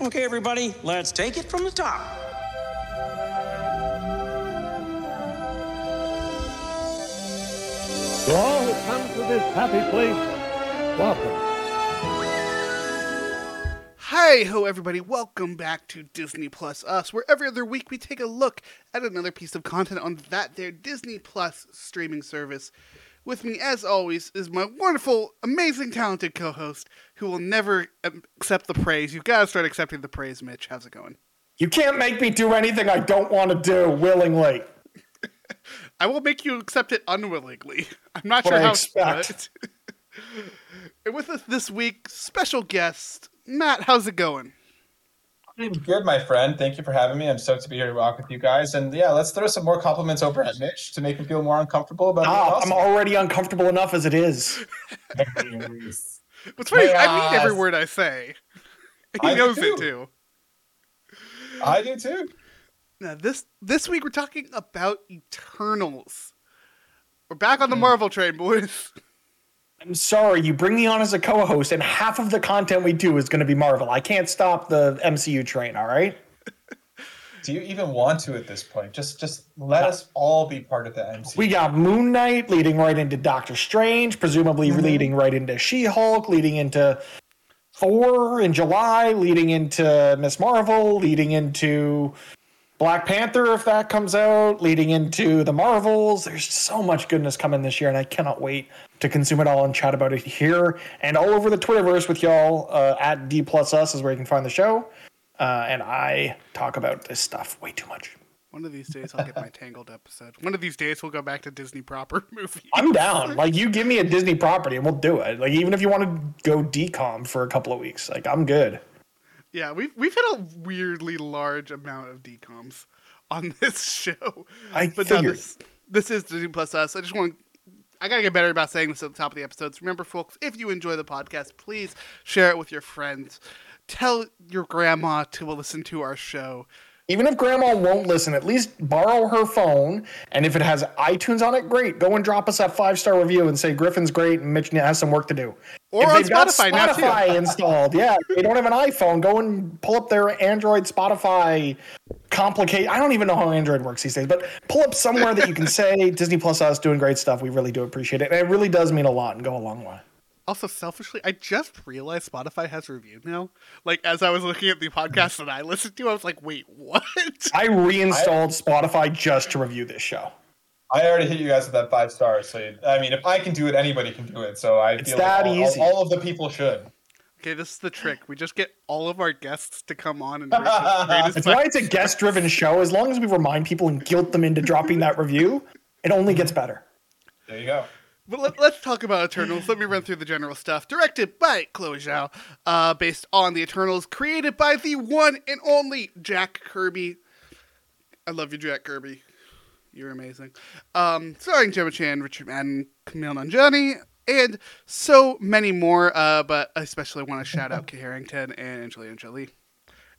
Okay, everybody, let's take it from the top. To all who come to this happy place, welcome. Hi ho everybody, welcome back to Disney Plus Us, where every other week we take a look at another piece of content on that there Disney Plus streaming service. With me, as always, is my wonderful, amazing, talented co-host who will never accept the praise. You've got to start accepting the praise, Mitch. How's it going? You can't make me do anything I don't want to do willingly. I will make you accept it unwillingly. I'm not What sure I how. expect. but- and with us this week, special guest Matt. How's it going? I'm good, my friend. Thank you for having me. I'm stoked to be here to walk with you guys. And yeah, let's throw some more compliments over at Mitch to make him feel more uncomfortable about being Ah, awesome. I'm already uncomfortable enough as it is. What's funny is I mean every word I say. He I do knows it too. too. I do too. Now this this week we're talking about Eternals. We're back on the Marvel train, boys. I'm sorry, you bring me on as a co-host, and half of the content we do is going to be Marvel. I can't stop the MCU train. All right. Do you even want to at this point? Just just let us all be part of the MCU. We got Moon Knight leading right into Doctor Strange, presumably mm-hmm. leading right into She-Hulk, leading into Thor in July, leading into Miss Marvel, leading into Black Panther if that comes out, leading into the Marvels. There's so much goodness coming this year, and I cannot wait to consume it all and chat about it here and all over the Twitterverse with y'all. Uh, at D plus us is where you can find the show, uh, and I talk about this stuff way too much. One of these days I'll get my Tangled episode. One of these days we'll go back to Disney proper movies. I'm down. Like you give me a Disney property and we'll do it. Like even if you want to go DCOM for a couple of weeks, like I'm good. Yeah, we've we've hit a weirdly large amount of DCOMs on this show. I but no, this, this is Disney Plus Us. I just want I gotta get better about saying this at the top of the episodes. Remember, folks, if you enjoy the podcast, please share it with your friends. Tell your grandma to listen to our show. Even if grandma won't listen, at least borrow her phone. And if it has iTunes on it, great. Go and drop us that five star review and say Griffin's great and Mitch has some work to do. Or if on they've got Spotify now. Spotify installed, yeah. If they don't have an iPhone, go and pull up their Android Spotify complicate. I don't even know how Android works these days, but pull up somewhere that you can say Disney Plus us doing great stuff. We really do appreciate it. And it really does mean a lot and go a long way. Also, selfishly, I just realized Spotify has reviewed now. Like as I was looking at the podcast that I listened to, I was like, "Wait, what?" I reinstalled Spotify just to review this show. I already hit you guys with that five stars. So you- I mean, if I can do it, anybody can do it. So I It's feel that like all, all- easy. all of the people should. Okay, this is the trick. We just get all of our guests to come on and rate us- rate us That's by- why it's a guest driven show. As long as we remind people and guilt them into dropping that review, it only gets better. There you go. But let, let's talk about Eternals. Let me run through the general stuff. Directed by Chloe Zhao, uh, based on the Eternals, created by the one and only Jack Kirby. I love you, Jack Kirby. You're amazing. Um, starring Gemma Chan, Richard Madden, Kumail Nanjiani, and so many more. Uh, but I especially want to shout out Kit Harington and Angelina Jolie.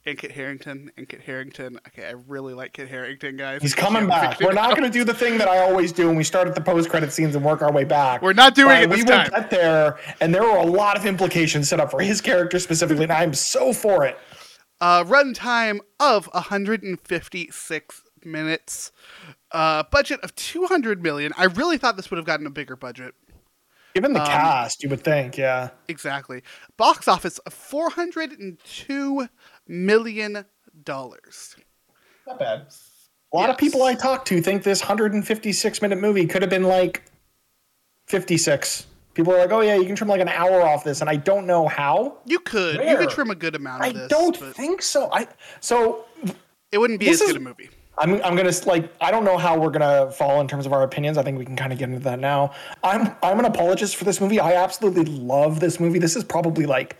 And Kit Harington and Kit Harington. Okay, I really like Kit Harington, guys. He's coming back. We're not going to do the thing that I always do when we start at the post credit scenes and work our way back. We're not doing But it this we will time. get there, and there were a lot of implications set up for his character specifically, and I'm so for it. Uh, runtime of 156 minutes. Uh, budget of 200 million. I really thought this would have gotten a bigger budget. Given Um, the cast, you would think, yeah. Exactly. Box office of 402 million dollars. Not bad. A lot of people I talk to think this 156 minute movie could have been like 56. People are like, oh yeah, you can trim like an hour off this, and I don't know how. You could you could trim a good amount I of this. I don't think so. I so it wouldn't be as is- good a movie. I'm I'm gonna like I don't know how we're gonna fall in terms of our opinions. I think we can kind of get into that now. I'm I'm an apologist for this movie. I absolutely love this movie. This is probably like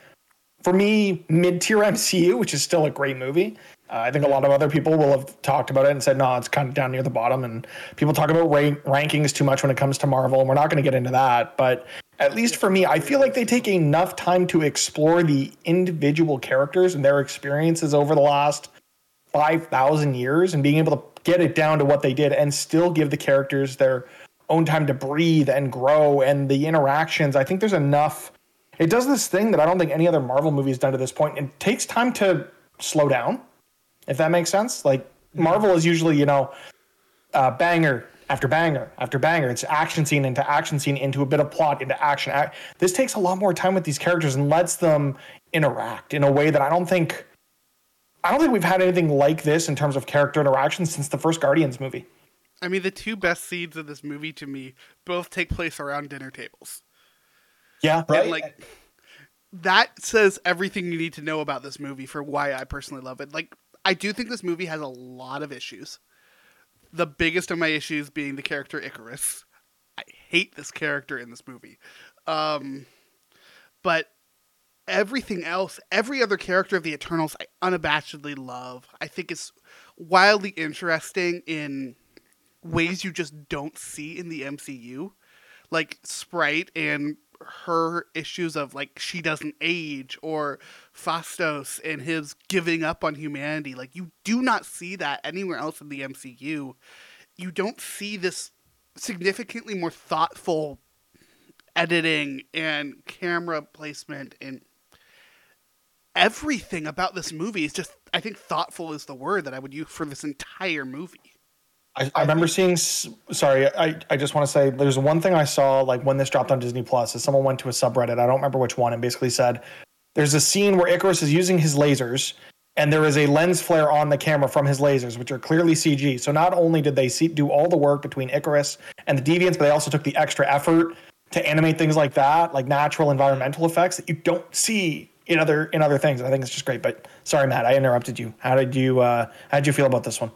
for me mid tier MCU, which is still a great movie. Uh, I think a lot of other people will have talked about it and said, no, it's kind of down near the bottom. And people talk about rank- rankings too much when it comes to Marvel, and we're not going to get into that. But at least for me, I feel like they take enough time to explore the individual characters and their experiences over the last 5,000 years and being able to get it down to what they did and still give the characters their own time to breathe and grow and the interactions. I think there's enough. It does this thing that I don't think any other Marvel movie has done to this point. It takes time to slow down, if that makes sense. Like Marvel is usually, you know, uh, banger after banger after banger. It's action scene into action scene into a bit of plot into action. This takes a lot more time with these characters and lets them interact in a way that I don't think. I don't think we've had anything like this in terms of character interaction since the first Guardians movie. I mean, the two best scenes of this movie to me both take place around dinner tables. Yeah, Right? And like that says everything you need to know about this movie for why I personally love it. Like I do think this movie has a lot of issues. The biggest of my issues being the character Ikaris. I hate this character in this movie. Um but everything else, every other character of the Eternals I unabashedly love. I think it's wildly interesting in ways you just don't see in the MCU. Like Sprite and her issues of like she doesn't age or Phastos and his giving up on humanity. Like you do not see that anywhere else in the MCU. You don't see this significantly more thoughtful editing and camera placement and everything about this movie is just I think thoughtful is the word that I would use for this entire movie. I, I remember seeing. Sorry, I, I just want to say there's one thing I saw like when this dropped on Disney Plus is someone went to a subreddit. I don't remember which one, and basically said there's a scene where Ikaris is using his lasers, and there is a lens flare on the camera from his lasers, which are clearly CG. So not only did they see, do all the work between Ikaris and the Deviants, but they also took the extra effort to animate things like that, like natural environmental effects that you don't see in other in other things. I think it's just great. But sorry, Matt, I interrupted you. How did you uh, how did you feel about this one?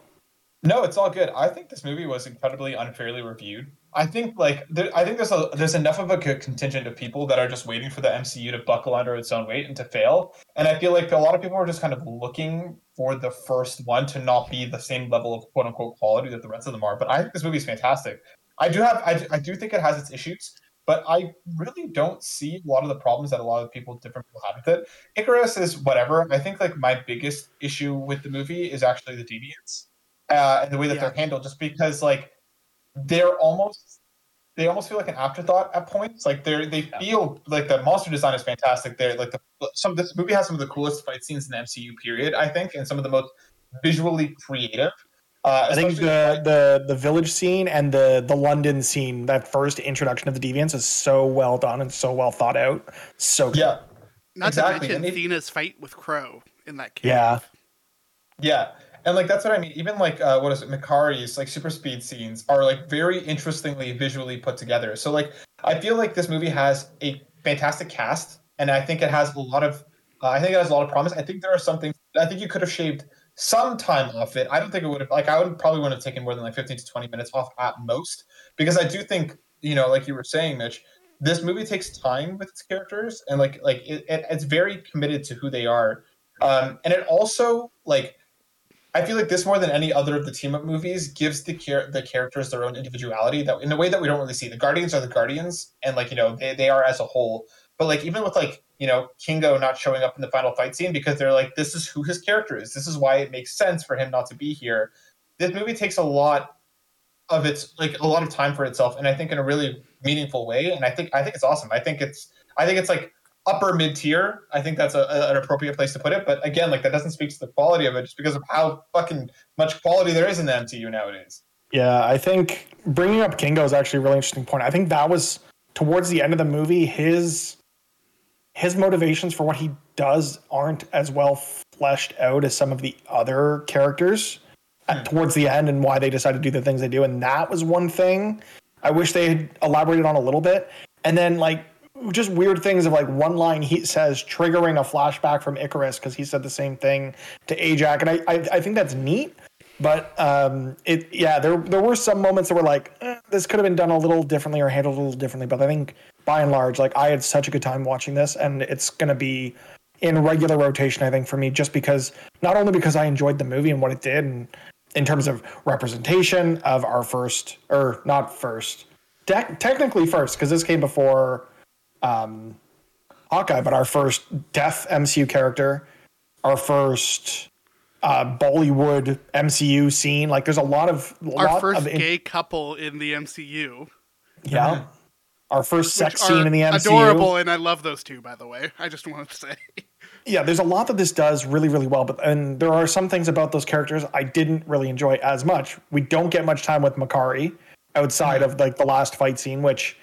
No, it's all good. I think this movie was incredibly unfairly reviewed. I think like there, I think there's a there's enough of a contingent of people that are just waiting for the MCU to buckle under its own weight and to fail. And I feel like a lot of people are just kind of looking for the first one to not be the same level of quote unquote quality that the rest of them are. But I think this movie is fantastic. I do have I, I do think it has its issues, but I really don't see a lot of the problems that a lot of people different people have with it. Ikaris is whatever. I think like my biggest issue with the movie is actually the deviants uh, and the way that Yeah. they're handled, just because like they're almost they almost feel like an afterthought at points. Like they're they feel like the monster design is fantastic. They're like the some this movie has some of the coolest fight scenes in the MCU period, I think, and some of the most visually creative. Uh, I think especially the, the the village scene and the the London scene, that first introduction of the deviants, is so well done and so well thought out. So good. yeah, Not Exactly, to mention it- Thena's fight with Kro in that cave. yeah, Yeah, and like that's what I mean. Even like uh, what is it, Makkari's like super speed scenes are like very interestingly visually put together. So like I feel like this movie has a fantastic cast, and I think it has a lot of. Uh, I think it has a lot of promise. I think there are some things. I think you could have shaved some time off it. I don't think it would have. Like I would probably wouldn't have taken more than like fifteen to twenty minutes off at most, because I do think you know, like you were saying, Mitch, this movie takes time with its characters, and like like it, it, it's very committed to who they are, um, and it also like I feel like this more than any other of the team up movies gives the char- the characters their own individuality that in a way that we don't really see. The Guardians are the Guardians, and like you know they, they are as a whole. But like even with like you know Kingo not showing up in the final fight scene because they're like this is who his character is. This is why it makes sense for him not to be here. This movie takes a lot of its like a lot of time for itself, and I think in a really meaningful way. And I think I think it's awesome. I think it's I think it's like upper mid tier. I think that's a, a- an appropriate place to put it. But again, like that doesn't speak to the quality of it, just because of how fucking much quality there is in the MCU nowadays. yeah. I think bringing up Kingo is actually a really interesting point. I think that was towards the end of the movie. His his motivations for what he does aren't as well fleshed out as some of the other characters at, hmm. towards the end, and why they decide to do the things they do. And that was one thing I wish they had elaborated on a little bit. And then like just weird things of like one line he says triggering a flashback from Ikaris because he said the same thing to Ajak, and I, I I think that's neat. But um, it yeah, there there were some moments that were like eh, this could have been done a little differently or handled a little differently. But I think by and large, like I had such a good time watching this, and it's gonna be in regular rotation. I think for me, just because not only because I enjoyed the movie and what it did, and in terms of representation of our first or not first, tec- technically first because this came before um, Hawkeye, but our first deaf MCU character, our first uh, Bollywood MCU scene. Like, there's a lot of Our lot first of in- gay couple in the MCU. yeah. Our first sex which scene in the MCU. Adorable, and I love those two, by the way. I just wanted to say. yeah, there's a lot that this does really, really well, but and there are some things about those characters I didn't really enjoy as much. We don't get much time with Makkari outside of like the last fight scene, which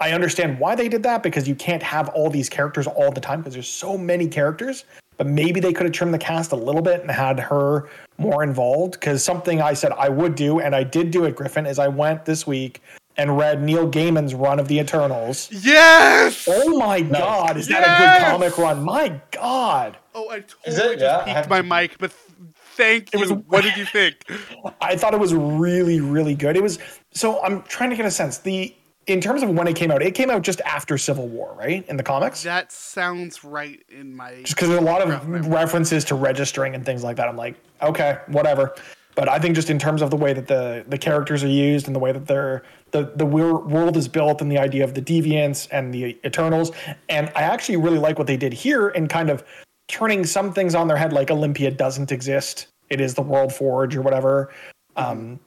I understand why they did that because you can't have all these characters all the time because there's so many characters. But maybe they could have trimmed the cast a little bit and had her more involved. Because something I said I would do, and I did do it, Griffin, is I went this week and read Neil Gaiman's run of the Eternals. Yes. Oh my god, is that a good comic run? My god. Oh, I Is totally it? Yeah, just I peeked my mic, but th- thank you. was- what did you think? I thought it was really, really good. It was so I'm trying to get a sense. The in terms of when it came out, it came out just after Civil War, right? In the comics? that sounds right in my. Just because there's a lot of memory. references to registering and things like that. I'm like, okay, whatever. But I think just in terms of the way that the the characters are used and the way that they're the the wor- world is built and the idea of the deviants and the Eternals, and I actually really like what they did here in kind of turning some things on their head, like Olympia doesn't exist. It is the World Forge or whatever. Um,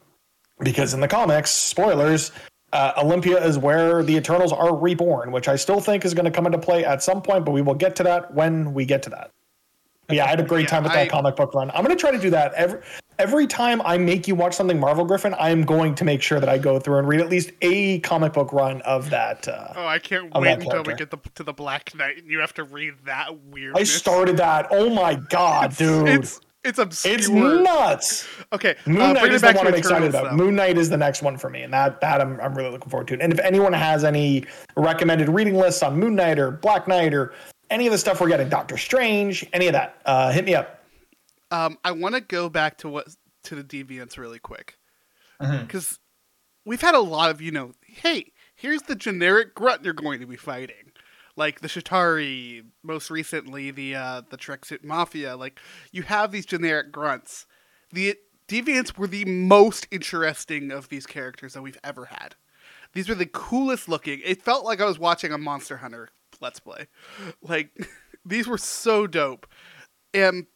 because in the comics, spoilers, uh, Olympia is where the Eternals are reborn, which I still think is going to come into play at some point, but we will get to that when we get to that. But yeah, I had a great Yeah, time with that I- comic book run. I'm going to try to do that every every time I make you watch something Marvel Griffin. I'm going to make sure that I go through and read at least a comic book run of that. Uh, Oh, I can't wait until we get the, to the Black Knight and you have to read that weird. I started that. Oh my god, dude! It's it's obscure. It's nuts. Okay, Moon uh, Knight bring it is the one I'm excited about. though. Moon Knight is the next one for me, and that that I'm, I'm really looking forward to. And if anyone has any recommended reading lists on Moon Knight or Black Knight or any of the stuff we're getting, Doctor Strange, any of that, uh, hit me up. Um, I want to go back to what to the deviants really quick because we've had a lot of you know, hey, here's the generic grunt you're going to be fighting, like the Chitauri, most recently the uh, the Tracksuit Mafia. Like you have these generic grunts. The deviants were the most interesting of these characters that we've ever had. These were the coolest looking. It felt like I was watching a Monster Hunter let's play. Like these were so dope. And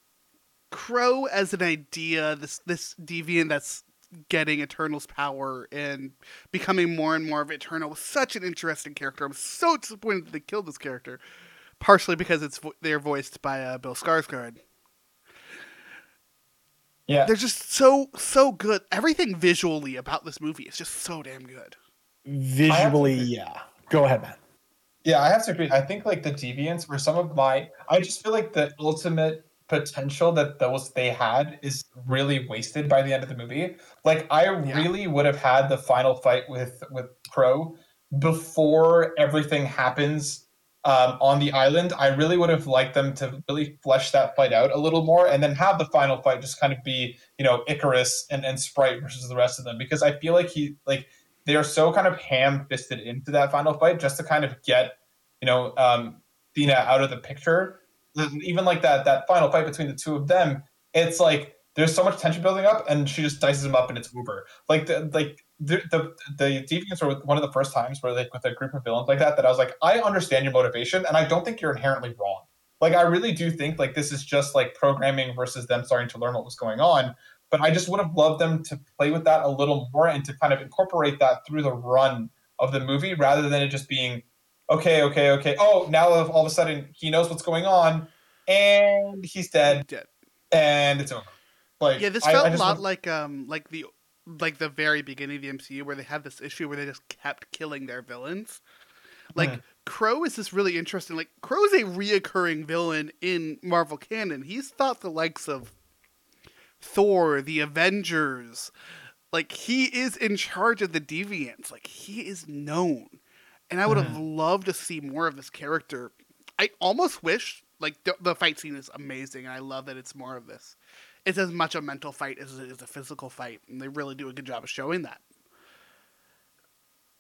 Kro as an idea, this this deviant that's getting Eternal's power and becoming more and more of Eternal was such an interesting character. I'm so disappointed that they killed this character, partially because it's vo- they're voiced by uh, Bill Skarsgård. Yeah. They're just so so good. Everything visually about this movie is just so damn good. Visually, yeah. Go ahead, Matt. Yeah, I have to agree. I think like the deviants were some of my. I just feel like the ultimate potential that those they had is really wasted by the end of the movie. Like I Yeah. really would have had the final fight with with Kro before everything happens um, on the island. I really would have liked them to really flesh that fight out a little more, and then have the final fight just kind of be you know Ikaris and and Sprite versus the rest of them because I feel like he like they are so kind of ham fisted into that final fight just to kind of get you know um Thena out of the picture. Even like that that final fight between the two of them, it's like there's so much tension building up, and she just dices him up, and it's over. Like the like the the, the deviants were one of the first times where like with a group of villains like that that I was like, I understand your motivation, and I don't think you're inherently wrong. Like I really do think like this is just like programming versus them starting to learn what was going on. But I just would have loved them to play with that a little more and to kind of incorporate that through the run of the movie rather than it just being okay, okay, okay. Oh, now all of a sudden he knows what's going on and he's dead Dead. and it's over. Like Yeah, this I- I felt a lot would- like um like the like the very beginning of the MCU where they had this issue where they just kept killing their villains. Like Hmm. Kro is this really interesting. Like Kro is a reoccurring villain in Marvel canon. He's thought the likes of Thor, the Avengers. Like he is in charge of the Deviants. Like he is known, and I would have loved to see more of this character. I almost wish like the, the fight scene is amazing, and I love that it's more of this. It's as much a mental fight as it is a physical fight, and they really do a good job of showing that.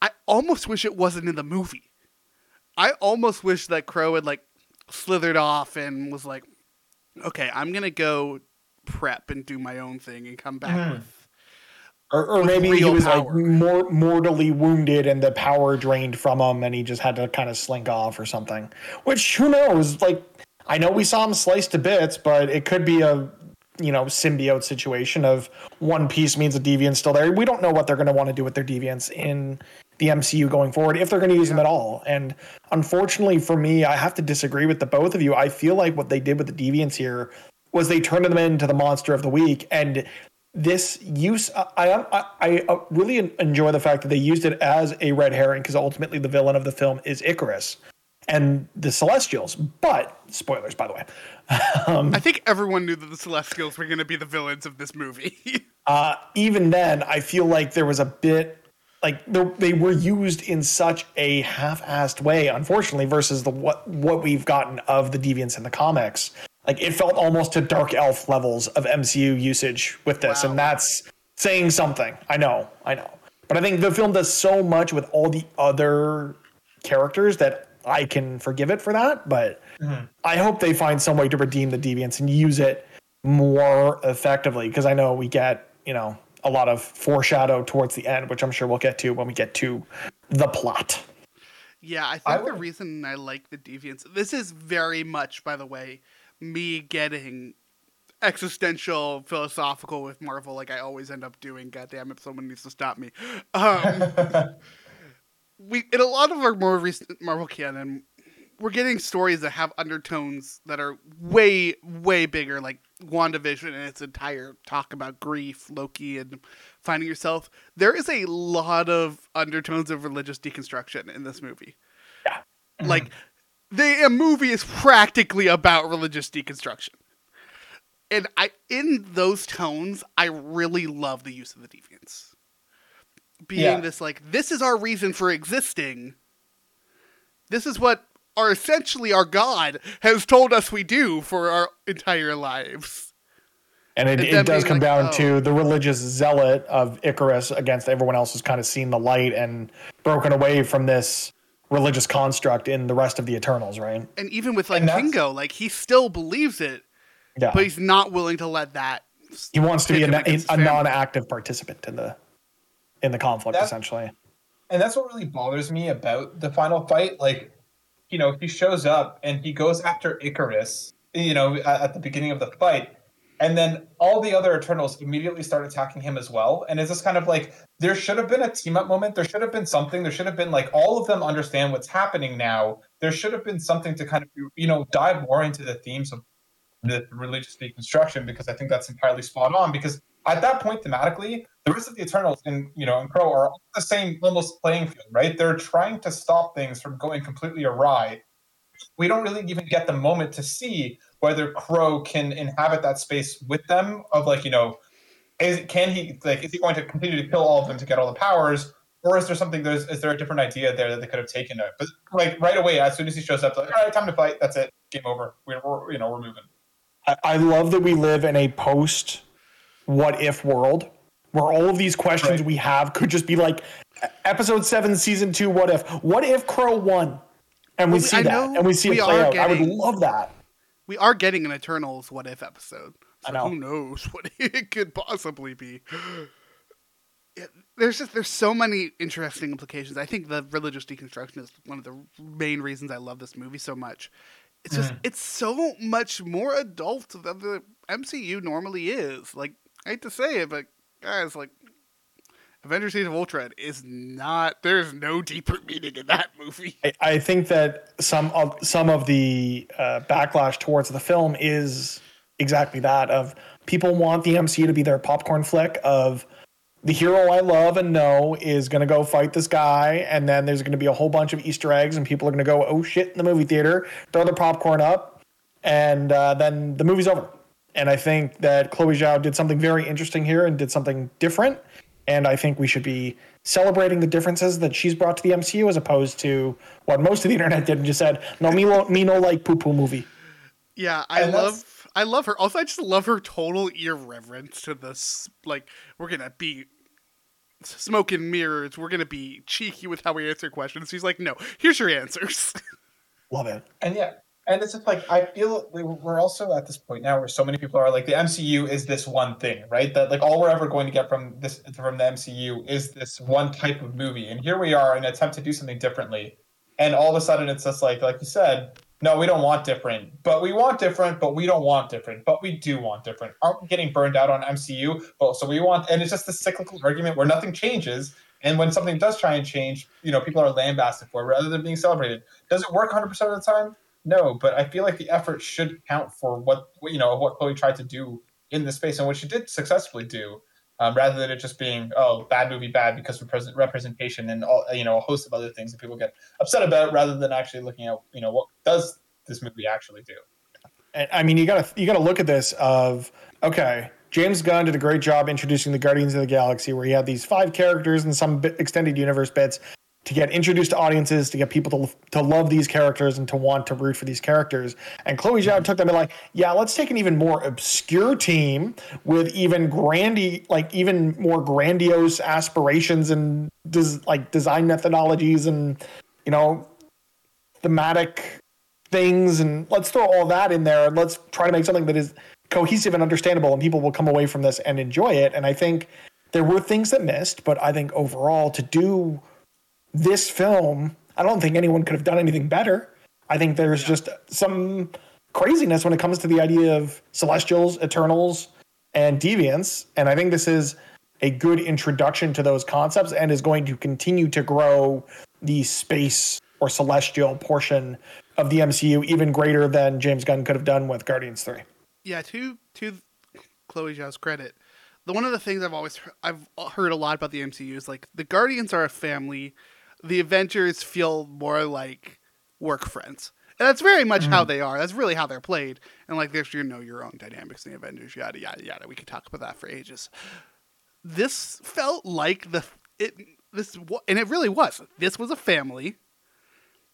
I almost wish it wasn't in the movie. I almost wish that Kro had like slithered off and was like, "Okay, I'm gonna go prep and do my own thing and come back Mhm. with." Or, or maybe he was power. like more mortally wounded and the power drained from him and he just had to kind of slink off or something. Which who knows? Like I know we saw him sliced to bits, but it could be a you know symbiote situation of one piece means a deviant's still there. We don't know what they're going to want to do with their deviants in the MCU going forward if they're going to use them at all. And unfortunately for me, I have to disagree with the both of you. I feel like what they did with the deviants here was they turned them into the monster of the week and this use I I, I uh, really enjoy the fact that they used it as a red herring because ultimately the villain of the film is Ikaris and the Celestials. But spoilers, by the way. um, I think everyone knew that the Celestials were going to be the villains of this movie. uh, even then, I feel like there was a bit like they were used in such a half-assed way, unfortunately, versus the what what we've gotten of the deviants in the comics. Like it felt almost to dark elf levels of MCU usage with this, wow. and that's saying something. I know, I know, but I think the film does so much with all the other characters that I can forgive it for that. But mm-hmm. I hope they find some way to redeem the deviants and use it more effectively because I know we get you know a lot of foreshadow towards the end, which I'm sure we'll get to when we get to the plot. Yeah, I think I the reason I like the deviants. This is very much, by the way, me getting existential, philosophical with Marvel, like I always end up doing. God damn it, someone needs to stop me. Um, we in a lot of our more recent Marvel canon, we're getting stories that have undertones that are way, way bigger, like WandaVision and its entire talk about grief, Loki, and finding yourself. There is a lot of undertones of religious deconstruction in this movie. Yeah. Mm-hmm. Like, the movie is practically about religious deconstruction. And I, in those tones, I really love the use of the deviants. Being yeah. this, like, this is our reason for existing. This is what are essentially our God has told us we do for our entire lives. And it, it does come like, down oh. to the religious zealot of Ikaris against everyone else who's kind of seen the light and broken away from this religious construct in the rest of the Eternals, right? And even with like Kingo, like he still believes it, yeah. but he's not willing to let that. He wants to be a, a, a non-active participant in the in the conflict, that's, essentially. And that's what really bothers me about the final fight. Like you know, he shows up and he goes after Ikaris. you know, at, at, the beginning of the fight. And then all the other Eternals immediately start attacking him as well. And it's just kind of like there should have been a team up moment. There should have been something. There should have been like all of them understand what's happening now. There should have been something to kind of, you know, dive more into the themes of the religious deconstruction because I think that's entirely spot on. Because at that point, thematically, the rest of the Eternals and you know and Kro are on the same almost playing field, right? They're trying to stop things from going completely awry. We don't really even get the moment to see whether Kro can inhabit that space with them. Of like, you know, is can he like is he going to continue to kill all of them to get all the powers, or is there something? There's is there a different idea there that they could have taken it? But like right away, as soon as he shows up, like, all right, time to fight. That's it. Game over. We're, we're you know we're moving. I, I love that we live in a post what if world where all of these questions right. we have could just be like episode seven, season two, what if? What if Kro won? And we well, see I that, and we see it play out. Getting, I would love that. We are getting an Eternals what if episode. So I know. Who knows what it could possibly be? there's just there's so many interesting implications. I think the religious deconstruction is one of the main reasons I love this movie so much. It's just mm. it's so much more adult than the MCU normally is. Like I hate to say it, but guys, like Avengers: Age of Ultron is not. There's no deeper meaning in that movie. I, I think that some of some of the uh, backlash towards the film is exactly that. Of people want the MCU to be their popcorn flick of the hero I love and know is going to go fight this guy, and then there's going to be a whole bunch of Easter eggs, and people are going to go, oh shit, in the movie theater, throw their popcorn up, and uh, then the movie's over. And I think that Chloe Zhao did something very interesting here and did something different. And I think we should be celebrating the differences that she's brought to the MCU as opposed to what most of the internet did and just said, no, me, no, me no like poo poo movie. Yeah, I and love I love her. Also, I just love her total irreverence to this. Like, we're gonna be smoke and mirrors. We're gonna be cheeky with how we answer questions. She's like, no, here's your answers. Love it. And yeah, and it's just like I feel we're also at this point now where so many people are like the MCU is this one thing, right? That like all we're ever going to get from this from the MCU is this one type of movie, and here we are in an attempt to do something differently, and all of a sudden it's just like like you said, no, we don't want different, but we want different, but we don't want different, but we do want different. Aren't we getting burned out on MCU? But so we want, and it's just this cyclical argument where nothing changes, And when something does try and change, you know, people are lambasted for it rather than being celebrated. Does it work 100% of the time? No, but I feel like the effort should count for what you know what Chloe tried to do in the space and what she did successfully do, um, rather than it just being oh bad movie bad because of present representation and all you know a host of other things that people get upset about, rather than actually looking at you know what does this movie actually do. I mean, you gotta you gotta look at this of okay. James Gunn did a great job introducing the Guardians of the Galaxy, where he had these five characters and some extended universe bits to get introduced to audiences, to get people to, to love these characters and to want to root for these characters. And Chloe Zhao took them and like, yeah, let's take an even more obscure team with even grandy, like even more grandiose aspirations and des- like design methodologies and you know thematic things, and let's throw all that in there and let's try to make something that is cohesive and understandable, and people will come away from this and enjoy it. And I think there were things that missed, but I think overall to do this film, I don't think anyone could have done anything better. I think there's just some craziness when it comes to the idea of celestials, eternals, and deviants. And I think this is a good introduction to those concepts and is going to continue to grow the space or celestial portion of the MCU even greater than James Gunn could have done with Guardians 3. Yeah, to to Chloe Zhao's credit, the one of the things I've always I've heard a lot about the MCU is like the Guardians are a family, the Avengers feel more like work friends. And that's very much how mm. they are. That's really how they're played. And like there's you know your own dynamics in the Avengers, yada yada yada. We could talk about that for ages. This felt like the it this and it really was. This was a family.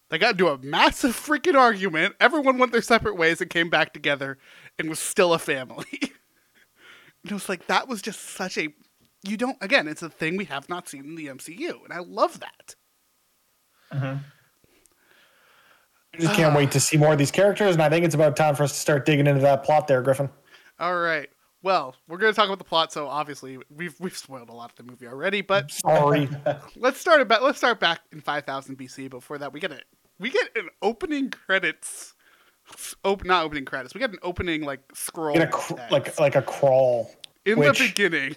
They got into a massive freaking argument. Everyone went their separate ways and came back together and was still a family. and it was like that was just such a you don't again, it's a thing we have not seen in the MCU, and I love that. I just can't wait to see more of these characters, and I think it's about time for us to start digging into that plot there, Griffin. All right. Well, we're going to talk about the plot, so obviously we've we've spoiled a lot of the movie already. But Sorry. let's start about let's start back in 5000 BC. Before that, we get a we get an opening credits, open not opening credits. We get an opening like scroll cr- like like a crawl. in which- the beginning.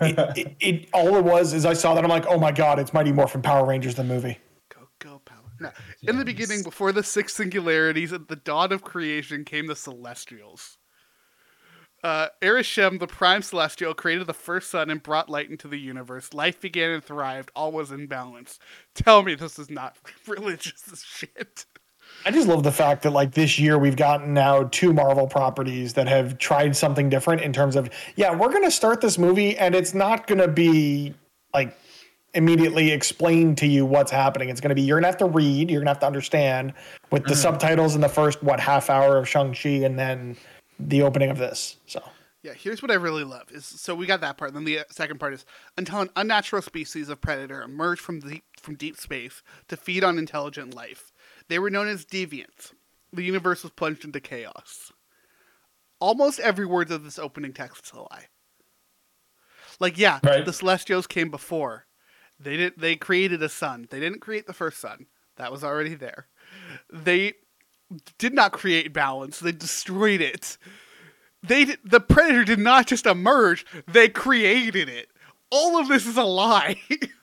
It, it all it was is I saw that I'm like, oh my god, it's Mighty Morphin Power Rangers the movie. Go go power. No. In the beginning, before the six singularities, at the dawn of creation, came the Celestials. Uh, Arishem, the prime celestial, created the first sun and brought light into the universe. Life began and thrived. All was in balance. Tell me this is not religious as shit. I just love the fact that like this year we've gotten now two Marvel properties that have tried something different in terms of yeah, we're gonna start this movie and it's not gonna be like immediately explain to you what's happening. It's gonna be you're gonna have to read, you're gonna have to understand with the subtitles in the first what half hour of Shang-Chi and then the opening of this. So Yeah, here's what I really love is so we got that part. Then the uh, second part is until an unnatural species of predator emerged from deep from deep space to feed on intelligent life. They were known as deviants. The universe was plunged into chaos. Almost every word of this opening text is a lie. Like, yeah, Right. the Celestials came before. They did. They created a sun. They didn't create the first sun. That was already there. They did not create balance. They destroyed it they did, the predator did not just emerge they created it all of this is a lie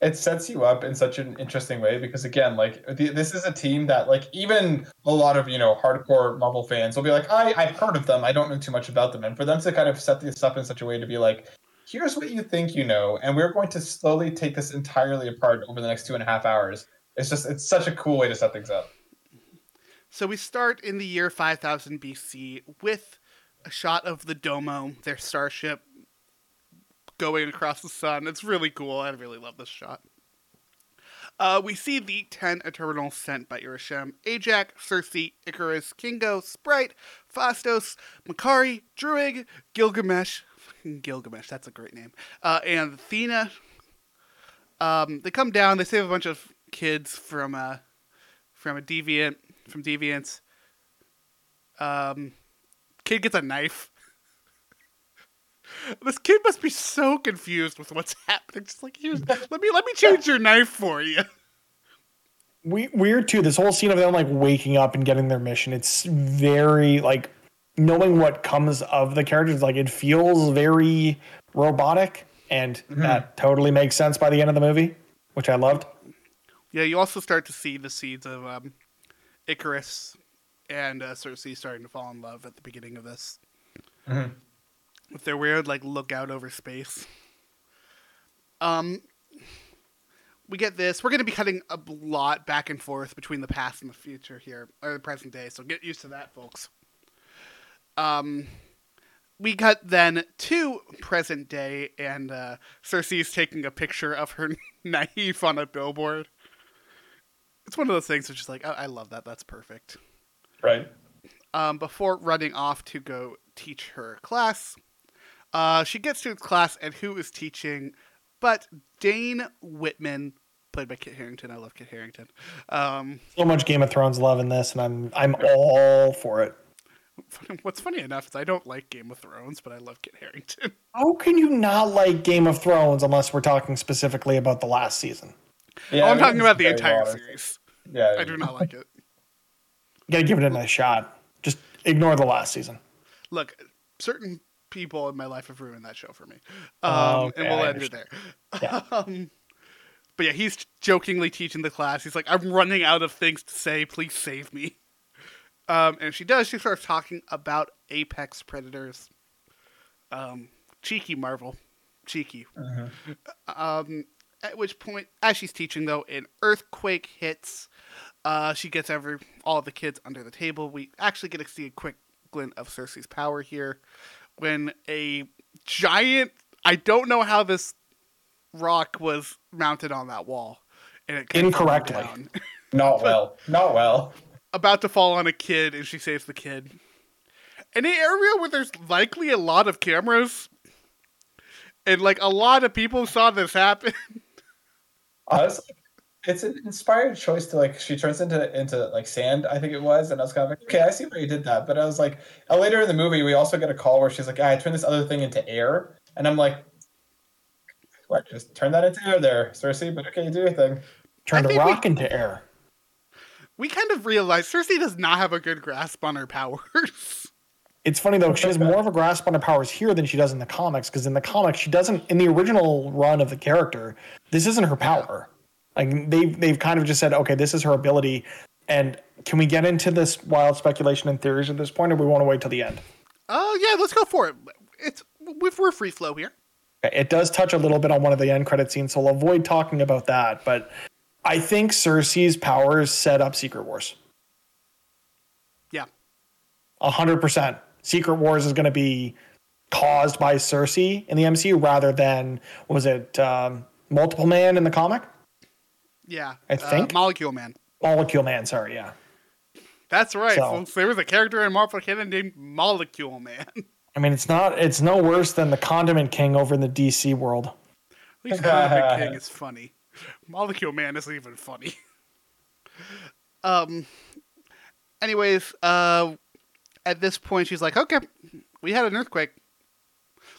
it sets you up in such an interesting way because again like this is a team that like even a lot of you know hardcore marvel fans will be like i i've heard of them. I don't know too much about them. And for them to kind of set this up in such a way to be like here's what you think you know and we're going to slowly take this entirely apart over the next two and a half hours it's just it's such a cool way to set things up. So we start in the year 5000 bc with a shot of the domo their starship going across the sun it's really cool i really love this shot uh, we see the ten Eternals sent by Arishem, Ajak, Sersi, Ikaris, Kingo, Sprite, Phastos, Makkari, Druig, Gilgamesh, Gilgamesh, that's a great name, uh, and Athena. Um, they come down, they save a bunch of kids from a, from a deviant, from deviants. Um, kid gets a knife. This kid must be so confused with what's happening. Just like, here's, let me let me change your knife for you. we, weird too. This whole scene of them like waking up and getting their mission. It's very like knowing what comes of the characters. Like it feels very robotic and that totally makes sense by the end of the movie, which I loved. Yeah, you also start to see the seeds of um, Ikaris and uh, Sersi starting to fall in love at the beginning of this. With their weird, like, look out over space. Um, we get this. We're going to be cutting a lot back and forth between the past and the future here, or the present day. So get used to that, folks. Um, we cut then to present day, and uh, Sersi's taking a picture of her naive on a billboard. It's one of those things that's just like, oh, I love that. That's perfect. Right. Um, before running off to go teach her class, uh, she gets to class, and who is teaching? But Dane Whitman, played by Kit Harington. I love Kit Harington. Um, So much Game of Thrones love in this, and I'm I'm all for it. what's funny enough is I don't like Game of Thrones, but I love Kit Harington. How can you not like Game of Thrones unless we're talking specifically about the last season? Yeah, Oh, I'm talking about the entire modern. series. Yeah, I do not like it. You gotta give it a nice shot. Just ignore the last season. Look, certain people in my life have ruined that show for me. Um, Oh, okay, and we'll end it there. Yeah. um, but yeah, he's jokingly teaching the class. He's like, I'm running out of things to say. Please save me. Um, and she does. She starts talking about apex predators. Um, cheeky Marvel. Cheeky. Um, at which point, as she's teaching, though, an earthquake hits. Uh, she gets every all of the kids under the table. We actually get to see a quick glint of Sersi's power here when a giant. I don't know how this rock was mounted on that wall, and it Incorrectly. Not well. Not well. about to fall on a kid, and she saves the kid. In an area where there's likely a lot of cameras, and like a lot of people saw this happen. Honestly, it's an inspired choice to like she turns into into like sand, I think it was, and I was kind of like, okay, I see why you did that. But I was like, uh, later in the movie, we also get a call where she's like, ah, I turned this other thing into air, and I'm like, what? Just turn that into air there, Sersi. But okay, you do your thing. turn the think we- rock into air. we kind of realize Sersi does not have a good grasp on her powers. It's funny though, she has more of a grasp on her powers here than she does in the comics. Because in the comics, she doesn't. In the original run of the character, this isn't her power. Like they've they've kind of just said, okay, this is her ability. And can we get into this wild speculation and theories at this point, or we want to wait till the end? Oh yeah, let's go for it. It's we've- we're free flow here. It does touch a little bit on one of the end credit scenes, so I'll avoid talking about that. But I think Sersi's powers set up Secret Wars. Yeah, A hundred percent. Secret Wars is going to be caused by Cersei in the MCU rather than was it um, Multiple Man in the comic? Yeah. I Uh, think- Molecule Man. Molecule Man. Sorry, yeah. That's right. So-. There was a character in Marvel canon named Molecule Man. I mean, it's not. It's no worse than the Condiment King over in the DC world. At least Condiment King is funny. Molecule Man isn't even funny. um. Anyways, uh, at this point, she's like, "Okay, we had an earthquake.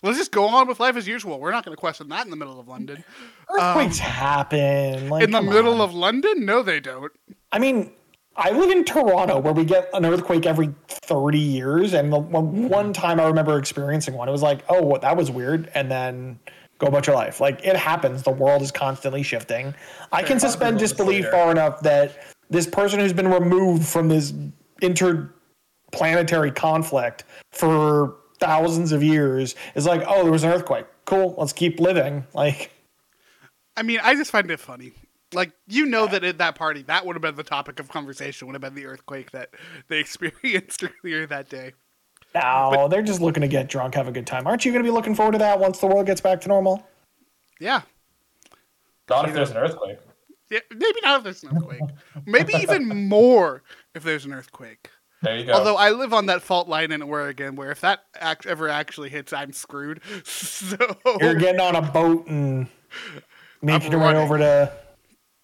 Let's just go on with life as usual. We're not going to question that in the middle of London. Earthquakes happen. Like, Um, in the middle on. of London? No, they don't. I mean, I live in Toronto where we get an earthquake every 30 years. And the one, one time I remember experiencing one, it was like, oh, that was weird. And then go about your life. Like it happens. The world is constantly shifting. I can suspend Talk about this disbelief later. far enough that this person who's been removed from this interplanetary conflict for thousands of years is like, oh, there was an earthquake. Cool. Let's keep living. Like, I mean, I just find it funny. Like you know that at that party, that would have been the topic of conversation. Would have been the earthquake that they experienced earlier that day. no, they're just looking to get drunk, have a good time. Aren't you going to be looking forward to that once the world gets back to normal? Yeah, Not if there's an earthquake. yeah. Maybe not if there's an earthquake. maybe even more if there's an earthquake. There you go. Although I live on that fault line in Oregon, where if that act- ever actually hits, I'm screwed. So You're getting on a boat and making your way running. over to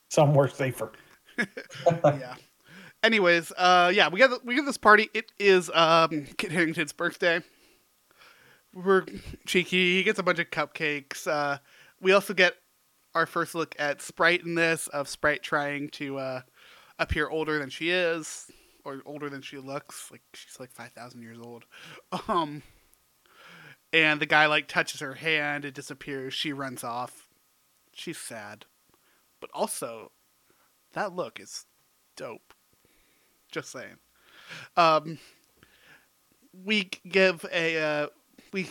somewhere safer. yeah. Anyways, uh, yeah, we got we got this party. It is um Kit Harington's birthday. We're cheeky. He gets a bunch of cupcakes. Uh, we also get our first look at Sprite in this of Sprite trying to uh, appear older than she is, or older than she looks. Like she's like five thousand years old. Um, and the guy like touches her hand, it disappears, she runs off. She's sad. But also, that look is dope. Just saying. Um, we give a uh, we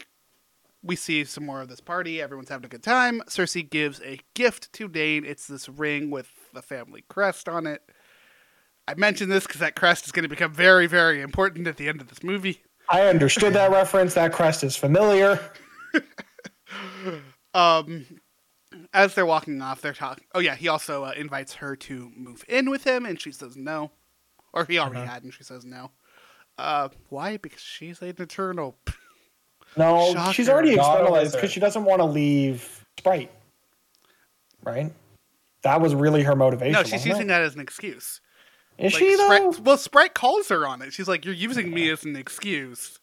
we see some more of this party. Everyone's having a good time. Sersi gives a gift to Dane. It's this ring with the family crest on it. I mentioned this because that crest is going to become very, very important at the end of this movie. I understood that reference. That crest is familiar. Um, as they're walking off, they're talking. Oh yeah, he also uh, invites her to move in with him, and she says no, or he already had, and she says no. Uh, why? Because she's an eternal. No, Shocker. she's already Not externalized because she doesn't want to leave Sprite. Right? That was really her motivation. No, she's using it? that as an excuse. Is Like, she though? Sprite, well, Sprite calls her on it. She's like, "You're using me as an excuse.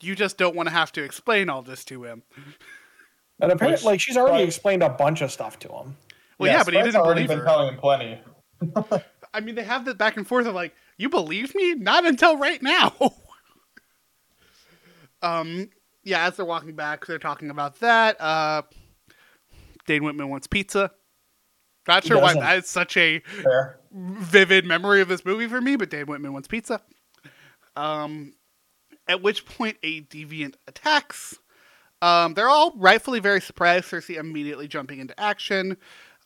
You just don't want to have to explain all this to him." And apparently, Which- like she's already Sprite- explained a bunch of stuff to him. Well, yeah, but he Sprite's didn't already believe been her. telling him plenty. I mean, they have the back and forth of like, "You believe me? Not until right now." um, yeah. As they're walking back, they're talking about that. Uh, Dane Whitman wants pizza. Not sure why that's such a Fair. vivid memory of this movie for me, but Dane Whitman wants pizza. Um, at which point a deviant attacks. Um, they're all rightfully very surprised. Sersi immediately jumping into action.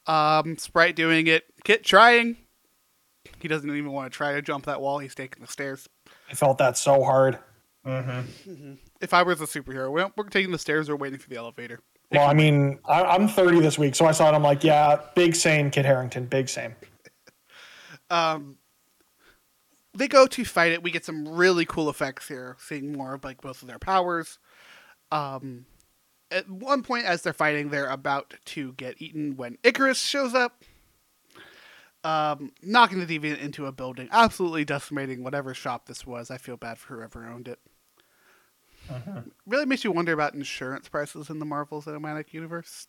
Um, Sprite doing it. Kit trying. He doesn't even want to try to jump that wall. He's taking the stairs. I felt that so hard. Mm-hmm. If I was a superhero, we're, we're taking the stairs or waiting for the elevator. Well, I mean, I, I'm 30 this week, so I saw it. I'm like, yeah, big same, Kit Harington, big same. Um, they go to fight it. We get some really cool effects here, seeing more of like both of their powers. Um, at one point, as they're fighting, they're about to get eaten when Ikaris shows up, um, knocking the deviant into a building, absolutely decimating whatever shop this was. I feel bad for whoever owned it. Mm-hmm. Really makes you wonder about insurance prices in the Marvel Cinematic Universe.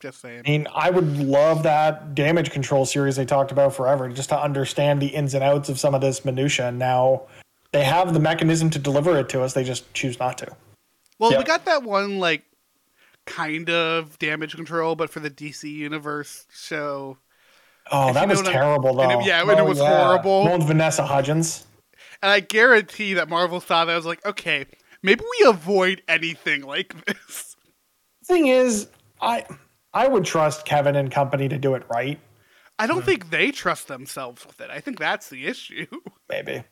Just saying. I mean, I would love that damage control series they talked about forever, just to understand the ins and outs of some of this minutia. Now they have the mechanism to deliver it to us; they just choose not to. Well, we got that one like kind of damage control, but for the DC Universe show. Oh, that was what I'm- terrible, and though. it- yeah, and it Oh, was yeah. horrible. One with Vanessa Hudgens. And I guarantee that Marvel saw that. I was like, okay, maybe we avoid anything like this. Thing is, I I would trust Kevin and company to do it right. I don't think they trust themselves with it. I think that's the issue. Maybe.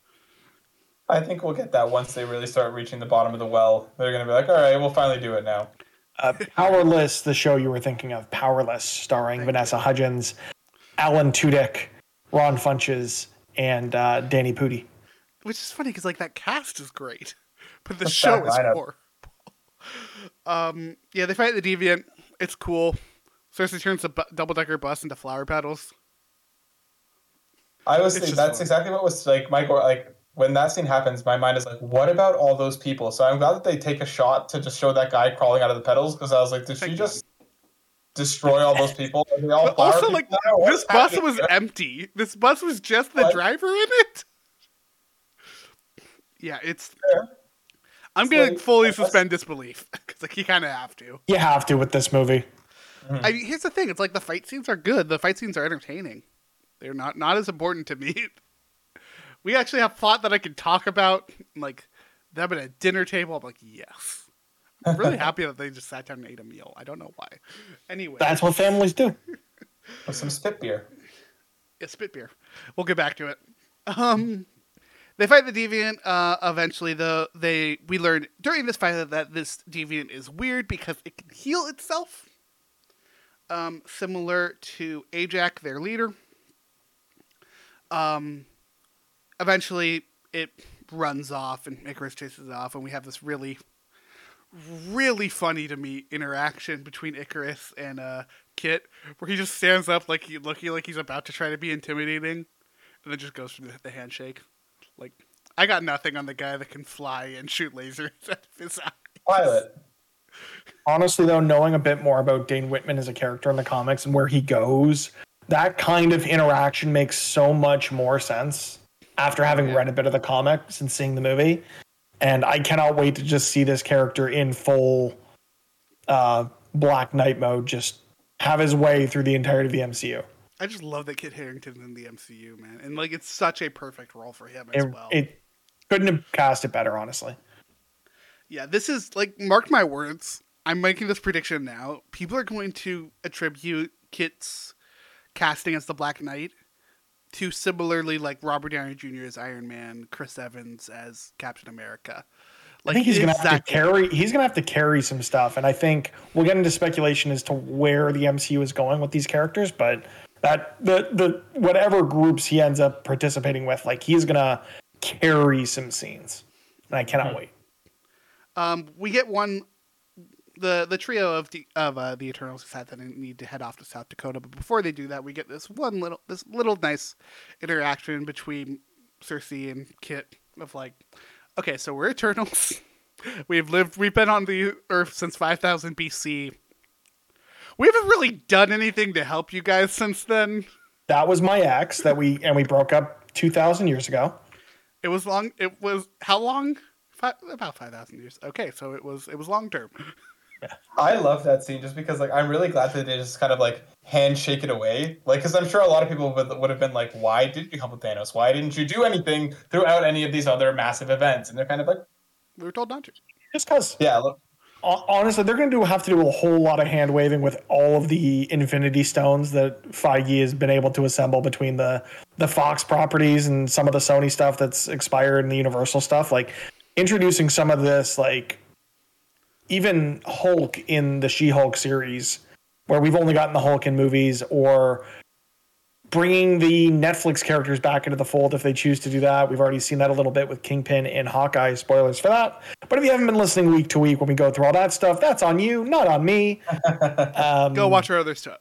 I think we'll get that once they really start reaching the bottom of the well. They're gonna be like, all right, we'll finally do it now. Uh, Powerless, the show you were thinking of, Powerless, starring Vanessa Hudgens, Alan Tudyk, Ron Funches, and uh, Danny Pudi. Which is funny because like that cast is great, but the show is horrible. Um, yeah, they fight the deviant. It's cool. Sersi turns the bu- double decker bus into flower petals. I was thinking that's exactly what was like Michael like when that scene happens, my mind is like, what about all those people? So I'm glad that they take a shot to just show that guy crawling out of the pedals because I was like, did she Thank just destroy all those people? Are they all But also, like? This bus was here? empty. This bus was just the What? driver in it. Yeah, it's. Fair. I'm It's gonna like- fully that's- suspend disbelief because like you kind of have to. You have to with this movie. I mean, here's the thing: it's like the fight scenes are good. The fight scenes are entertaining. They're not not as important to me. We actually have plot that I can talk about, like them at a dinner table. I'm like, yes. I'm really happy that they just sat down and ate a meal. I don't know why. Anyway, That's what families do. with some spit beer. Yeah, spit beer. We'll get back to it. Um, they fight the deviant. Uh, eventually, though, they we learn during this fight that this deviant is weird because it can heal itself. Um, similar to Ajak, their leader. Um, eventually, it runs off, and Ikaris chases it off, and we have this really, really funny to me interaction between Ikaris and uh, Kit, where he just stands up like he looking like he's about to try to be intimidating, and then just goes for the, the handshake. Like I got nothing on the guy that can fly and shoot lasers out of his eye. Pilot. Honestly, though, knowing a bit more about Dane Whitman as a character in the comics and where he goes, that kind of interaction makes so much more sense after having Yeah. read a bit of the comics and seeing the movie. and I cannot wait to just see this character in full uh, Black Knight mode, just have his way through the entirety of the MCU. I just love that Kit Harington's in the MCU, man, and like it's such a perfect role for him as It, well. it couldn't have cast it better, honestly. Yeah, this is like mark my words. I'm making this prediction now. People are going to attribute Kit's casting as the Black Knight to similarly like Robert Downey Jr. as Iron Man, Chris Evans as Captain America. Like, I think he's gonna have to carry. He's gonna have to carry some stuff, and I think we'll get into speculation as to where the MCU is going with these characters. But that the the whatever groups he ends up participating with, like he's gonna carry some scenes, and I cannot wait. Um, we get one. The the trio of the of uh, the Eternals decide that they need to head off to South Dakota, but before they do that, we get this one little this little nice interaction between Sersi and Kit of like, okay, so we're Eternals. We've lived, we've been on the Earth since 5000 BC. We haven't really done anything to help you guys since then. That was my ex that we and we broke up two thousand years ago. It was long. It was how long? Five, about 5,000 years. Okay, so it was it was long term. I love that scene just because like I'm really glad that they just kind of like handshake it away. Like, because I'm sure a lot of people would, would have been like, "Why did you help with Thanos? Why didn't you do anything throughout any of these other massive events?" And they're kind of like, We were told not to. Just because "Yeah, look, honestly, they're going to have to do a whole lot of hand waving with all of the Infinity Stones that Feige has been able to assemble between the the Fox properties and some of the Sony stuff that's expired and the Universal stuff. Like introducing some of this, like even Hulk in the She-Hulk series, where we've only gotten the Hulk in movies, or bringing the Netflix characters back into the fold if they choose to do that. We've already seen that a little bit with Kingpin and Hawkeye. Spoilers for that. But if you haven't been listening week to week when we go through all that stuff, that's on you, not on me. Um, Go watch our other stuff.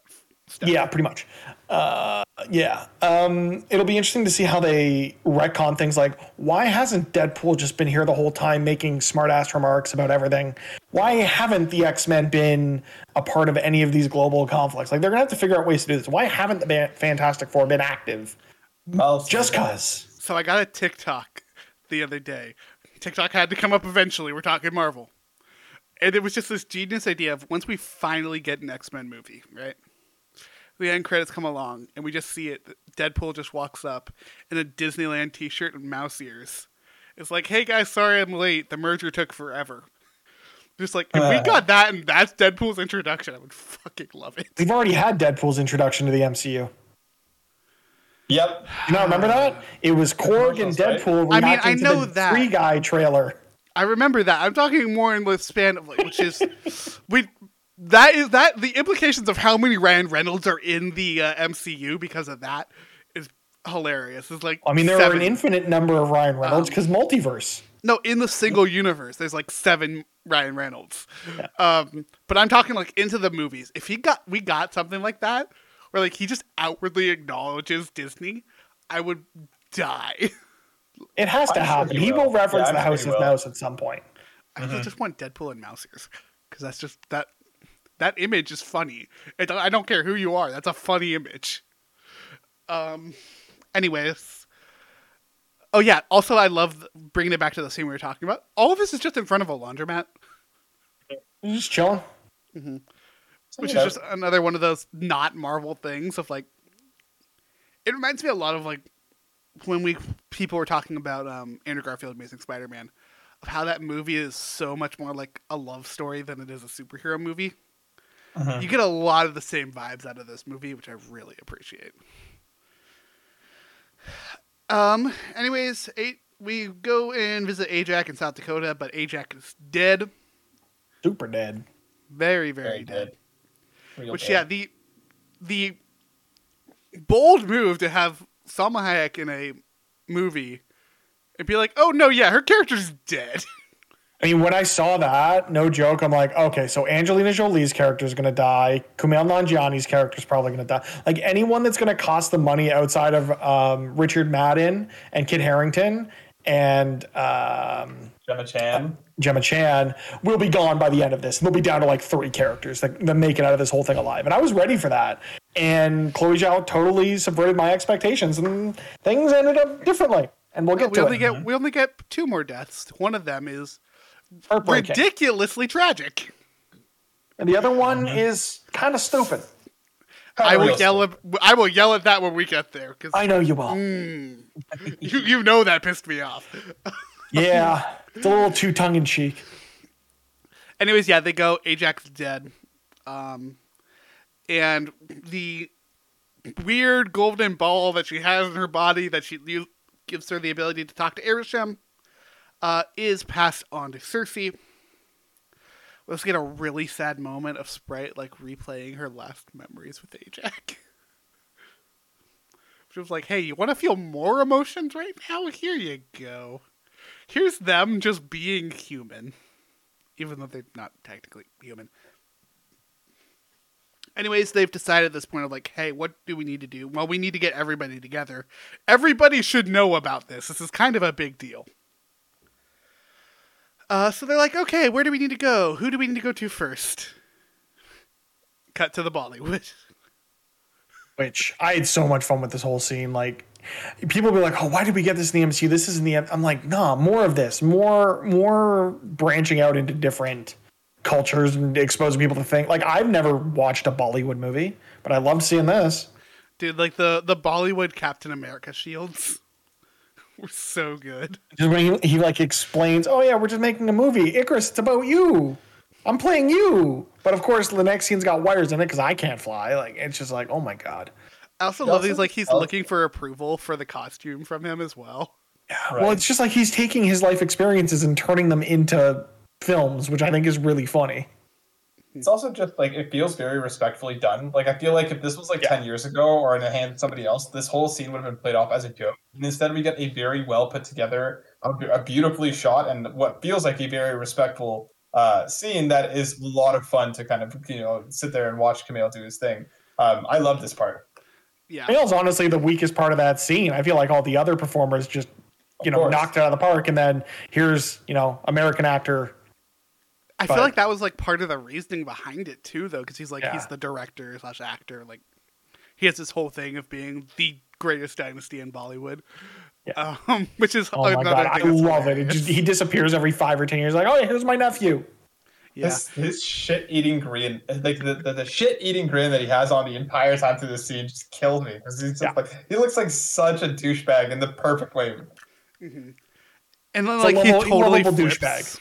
stuff. yeah, pretty much. Uh, yeah. Um, it'll be interesting to see how they retcon things like why hasn't Deadpool just been here the whole time making smart ass remarks about everything? Why haven't the X Men been a part of any of these global conflicts? Like, they're going to have to figure out ways to do this. Why haven't the Fantastic Four been active? well, Just because. So I got a TikTok the other day. TikTok had to come up eventually. We're talking Marvel. And it was just this genius idea of once we finally get an X Men movie, right? The end credits come along, and we just see it. Deadpool just walks up in a Disneyland t shirt and mouse ears. It's like, hey guys, sorry I'm late. The merger took forever. Just like, if we uh, got that and that's Deadpool's introduction, I would fucking love it. We've already had Deadpool's introduction to the MCU. yep, You not remember that? It was Korg and commercials, right? Deadpool I mean, I know the that. Free Guy trailer. I remember that. I'm talking more in the span of like, which is we. That is that the implications of how many Ryan Reynolds are in the uh, MCU because of that is hilarious. It's like I mean, there seven, are an infinite number of Ryan Reynolds Um, because multiverse. no in the single universe. There's like seven Ryan Reynolds. Um, but I'm talking like into the movies. If he got we got something like that where like he just outwardly acknowledges Disney, I would die. It has to I'm sure happen. he he will. will reference Yeah, the sure House of will. Mouse at some point. I just want Deadpool and mouse ears because that's just that that image is funny. It, I don't care who you are. That's a funny image. Um. Anyways. Oh yeah. Also, I love bringing it back to the scene we were talking about. All of this is just in front of a laundromat, Just chilling. which is just another one of those not Marvel things of like. It reminds me a lot of like when we people were talking about um, Andrew Garfield Amazing Spider-Man, of how that movie is so much more like a love story than it is a superhero movie. You get a lot of the same vibes out of this movie, which I really appreciate. Um. Anyways, eight, we go and visit Ajak in South Dakota, but Ajak is dead, Super dead. very, very, very dead. dead. Which dead. yeah, the the bold move to have Salma Hayek in a movie and be like, oh no, yeah, her character's dead. I mean, when I saw that, no joke, I'm like, okay, so Angelina Jolie's character is going to die. Kumail Nanjiani's character is probably going to die. Like anyone that's going to cost the money outside of um, Richard Madden and Kit Harington and um, Gemma Chan. Gemma Chan will be gone by the end of this. They'll be down to like three characters that, that make it out of this whole thing alive. And I was ready for that. And Chloe Zhao totally subverted my expectations, and things ended up differently. and we'll get we to only it. get we only get two more deaths. One of them is Heartbreaking. Ridiculously tragic. And the other one is kind of stupid. I will Real yell at I will yell at that when we get there because I know you will. you you know that pissed me off. Yeah, it's a little too tongue in cheek. Anyways, yeah, they go. Ajak dead, um, and the weird golden ball that she has in her body that she gives her the ability to talk to Arishem uh, is passed on to Sersi. Let's get a really sad moment of Sprite like replaying her last memories with Ajak. She was like, "Hey, you want to feel more emotions right now? Here you go. Here's them just being human." even though they're not technically human. Anyways, they've decided at this point of like, hey, what do we need to do? Well, we need to get everybody together. Everybody should know about this. This is kind of a big deal. Uh, so they're like, okay, where do we need to go? Who do we need to go to first? Cut to the Bollywood. Which I had so much fun with this whole scene. Like, people be like, "Oh, why did we get this in the MCU? This is in the." M-. I'm like, nah, more of this, more, more branching out into different cultures and exposing people to things. Like, I've never watched a Bollywood movie, but I love seeing this. Dude, like the, the Bollywood Captain America shields were so good. Just when he, he like explains, "Oh yeah, we're just making a movie. Ikaris, it's about you. I'm playing you." But of course, the next scene's got wires in it because I can't fly. Like, it's just like, oh my god. I also He love these like he's oh. looking for approval for the costume from him as well. Well, it's just like he's taking his life experiences and turning them into films, which I think is really funny. It's also just like it feels very respectfully done. Like I feel like if this was like ten years ago or in the hands of somebody else, this whole scene would have been played off as a joke. And instead, we get a very well put together, a, a beautifully shot, and what feels like a very respectful uh, scene that is a lot of fun to kind of you know sit there and watch Kumail do his thing. Um, I love this part. Yeah. Kumail's honestly the weakest part of that scene. I feel like all the other performers just, you know, course. knocked it out of the park. And then here's, you know, American actor. I feel like that was like part of the reasoning behind it too, though, because he's like he's the director slash actor. Like he has this whole thing of being the greatest dynasty in Bollywood, Yeah. um, which is Oh my god, I thing that's love it. it just, he disappears every five or ten years. Like, oh, yeah, here's my nephew. yeah, His, his shit eating grin, like the, the, the shit eating grin that he has on the entire time through the scene just kills me. 'Cause He's just Yeah. like he looks like such a douchebag in the perfect way. and then a like he lovable- totally lovable douchebag.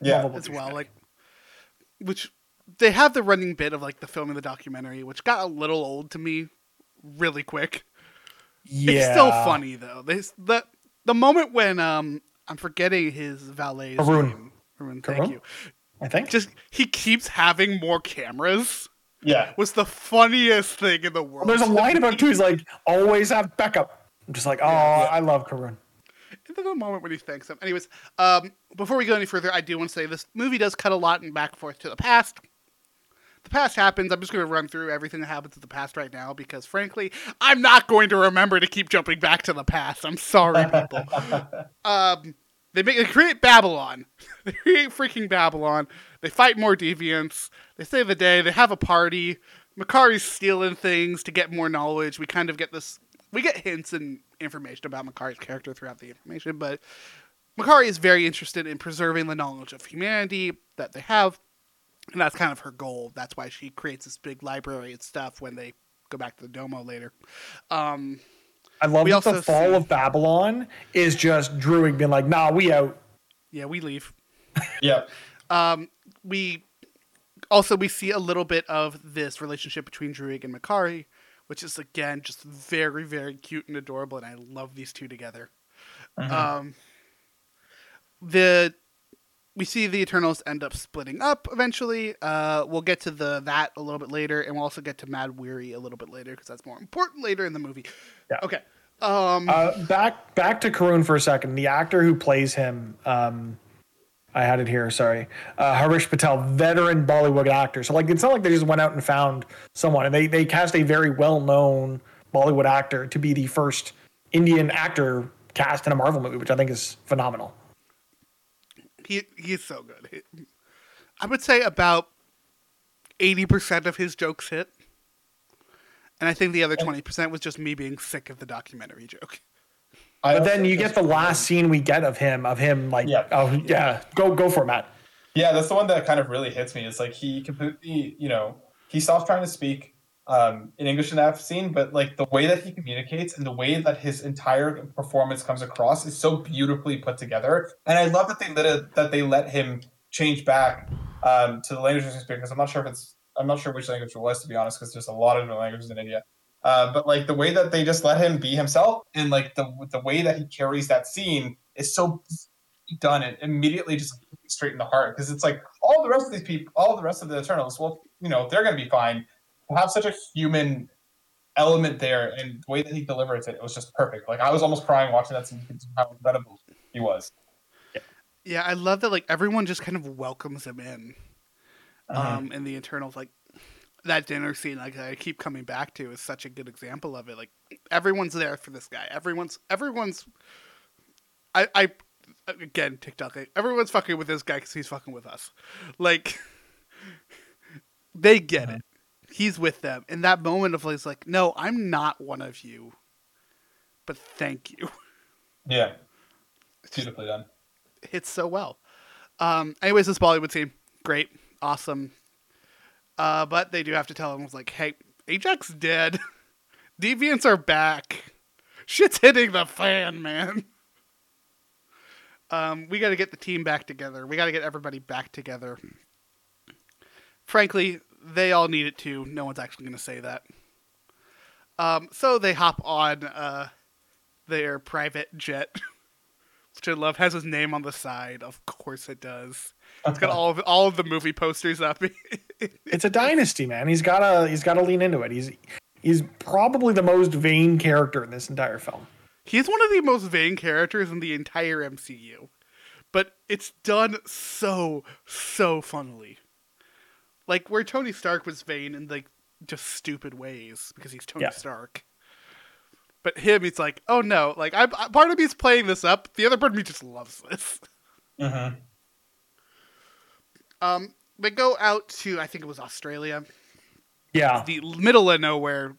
Yeah, Lovable as well. Like which they have the running bit of like the film filming the documentary, which got a little old to me really quick. yeah. It's still funny though. This the the moment when um I'm forgetting his valet's Karun. name. Karun, thank Karun? you. I think. Just he keeps having more cameras. yeah. Was the funniest thing in the world. There's a line about too. He's like, always have backup. I'm just like, oh, I love Karun. And the moment when he thanks him. Anyways, um, before we go any further, I do want to say this movie does cut a lot and back and forth to the past. The past happens. I'm just going to run through everything that happens in the past right now because, frankly, I'm not going to remember to keep jumping back to the past. I'm sorry, people. um, they make they create Babylon. they create freaking Babylon. They fight more deviants. They save the day. They have a party. Makkari's stealing things to get more knowledge. We kind of get this. We get hints and information about Makkari's character throughout the information, but Makkari is very interested in preserving the knowledge of humanity that they have, and that's kind of her goal. That's why she creates this big library and stuff when they go back to the Domo later. Um, I love that the fall see- of Babylon is just Druig being like, nah, we out. yeah, we leave. Yeah. Um, we also we see a little bit of this relationship between Druig and Makkari, which is again just very very cute and adorable, and I love these two together. Um, the we see the Eternals end up splitting up eventually. Uh, we'll get to the that a little bit later, and we'll also get to Mad Weary a little bit later because that's more important later in the movie. Yeah. Okay. Um, Uh, back back to Karun for a second. The actor who plays him, um, I had it here. Sorry, uh, Harish Patel, veteran Bollywood actor. So like, it's not like they just went out and found someone, and they they cast a very well known Bollywood actor to be the first Indian actor cast in a Marvel movie, which I think is phenomenal. he he's so good. I would say about eighty percent of his jokes hit, and I think the other twenty percent was just me being sick of the documentary joke. I But then you get the last scene we get of him, of him like, Yeah. oh yeah, go go for it, Matt. Yeah, that's the one that kind of really hits me. It's like he completely, you know, he stops trying to speak um, in English in that scene, but like the way that he communicates and the way that his entire performance comes across is so beautifully put together. And I love that they let it, that they let him change back um, to the language he speaks because I'm not sure if it's I'm not sure which language it was to be honest because there's a lot of different languages in India. Uh, but like the way that they just let him be himself and like the the way that he carries that scene is so done it immediately just straight in the heart because it's like all the rest of these people all the rest of the eternals well you know they're going to be fine to have such a human element there and the way that he delivers it it was just perfect like i was almost crying watching that scene because how incredible he was Yeah, I love that like everyone just kind of welcomes him in. Uh-huh. Um in the Eternals like that dinner scene like I keep coming back to is such a good example of it. Like everyone's there for this guy. Everyone's everyone's I I again TikTok everyone's fucking with this guy cuz he's fucking with us. Like they get it. He's with them. In that moment of like, like, no, I'm not one of you. But thank you. yeah it's beautifully done hits so well. Um, anyways, this Bollywood scene, great, awesome. Uh, but they do have to tell him, like, hey, Ajak dead. Deviants are back. Shit's hitting the fan, man. Um, we got to get the team back together. We got to get everybody back together. Frankly, they all need it too. No one's actually going to say that. Um, so they hop on uh, their private jet which I love, has his name on the side. Of course it does. It's got all of all of the movie posters up. It's a dynasty, man. He's gotta he's gotta lean into it. He's he's probably the most vain character in this entire film. He's one of the most vain characters in the entire MCU, but it's done so so funnily. Like where Tony Stark was vain in like just stupid ways because he's Tony Yeah. Stark. But him, he's like, oh no, like I, I part of me's playing this up. The other part of me just loves this. mm-hmm. Um, they go out to I think it was Australia. Yeah. the middle of nowhere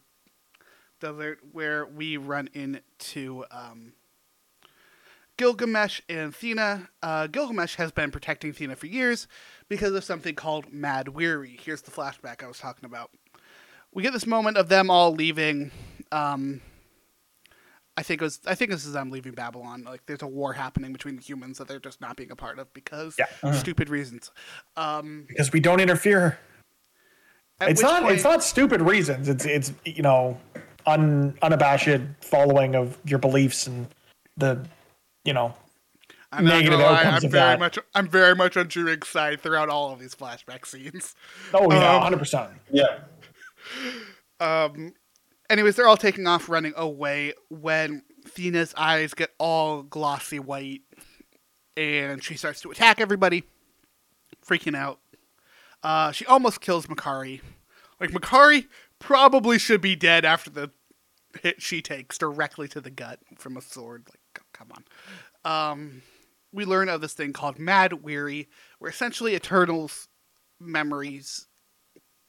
desert where we run into um, Gilgamesh and Thena. Uh, Gilgamesh has been protecting Thena for years because of something called Mad Weary. Here's the flashback I was talking about. We get this moment of them all leaving. Um, I think it was. I think this is them leaving Babylon. Like there's a war happening between the humans that they're just not being a part of because Yeah. stupid reasons. Um, Because we don't interfere. It's not point- it's not stupid reasons. It's it's you know, un unabashed following of your beliefs and the you know I'm negative gonna lie, outcomes I'm of very that. much I'm very much on Druig's side throughout all of these flashback scenes. Oh yeah, Um, hundred percent. yeah Um anyways, they're all taking off running away when Thena's eyes get all glossy white and she starts to attack everybody, freaking out. Uh, she almost kills Makkari. Like Makkari probably should be dead after the hit she takes directly to the gut from a sword. Like, come on. Um, we learn of this thing called Mad Weary, where essentially Eternals memories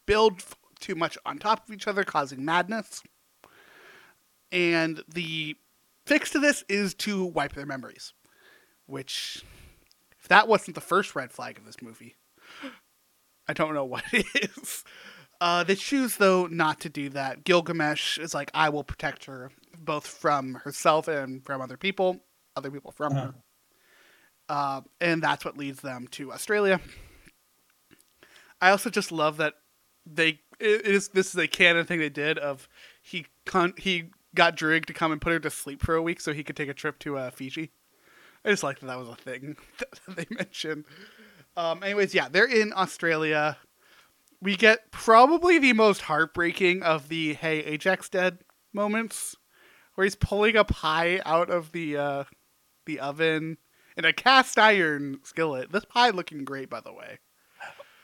build too much on top of each other, causing madness. And the fix to this is to wipe their memories, which, if that wasn't the first red flag of this movie, I don't know what is. Uh, they choose, though, not to do that. Gilgamesh is like, I will protect her, both from herself and from other people, other people from her. Uh, and that's what leads them to Australia. I also just love that they it is this is a canon thing they did of he con- he got Druig to come and put her to sleep for a week so he could take a trip to uh, Fiji. I just like that that was a thing that they mentioned. Um, anyways, yeah, they're in Australia. We get probably the most heartbreaking of the "Hey, Ajak dead" moments, where he's pulling a pie out of the uh, the oven in a cast iron skillet. This pie looking great, by the way.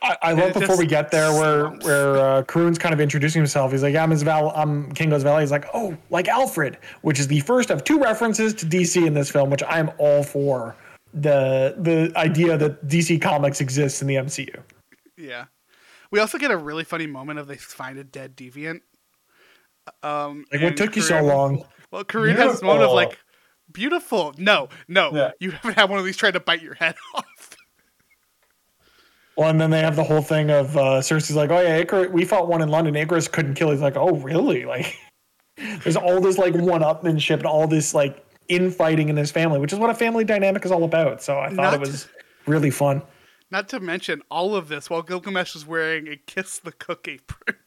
I, I love before we get there where where uh, Karun's kind of introducing himself. He's like, "Yeah, I'm his Val. I'm Kingo's Valley." He's like, "Oh, like Alfred," which is the first of two references to DC in this film, which I am all for. The the idea that DC Comics exists in the MCU. Yeah. We also get a really funny moment of they find a dead deviant. Um, Like, what took you so long? Well, Karun has this moment of like beautiful. No, no, Yeah. you haven't had one of these trying to bite your head off. Well, and then they have the whole thing of uh, Sersi's like, "Oh yeah, Ikaris, we fought one in London. Ikaris couldn't kill." He's like, "Oh really?" Like, there's all this like one-upmanship and all this like infighting in his family, which is what a family dynamic is all about. So I thought Not it was really fun. Not to mention all of this while Gilgamesh is wearing a kiss the cook apron.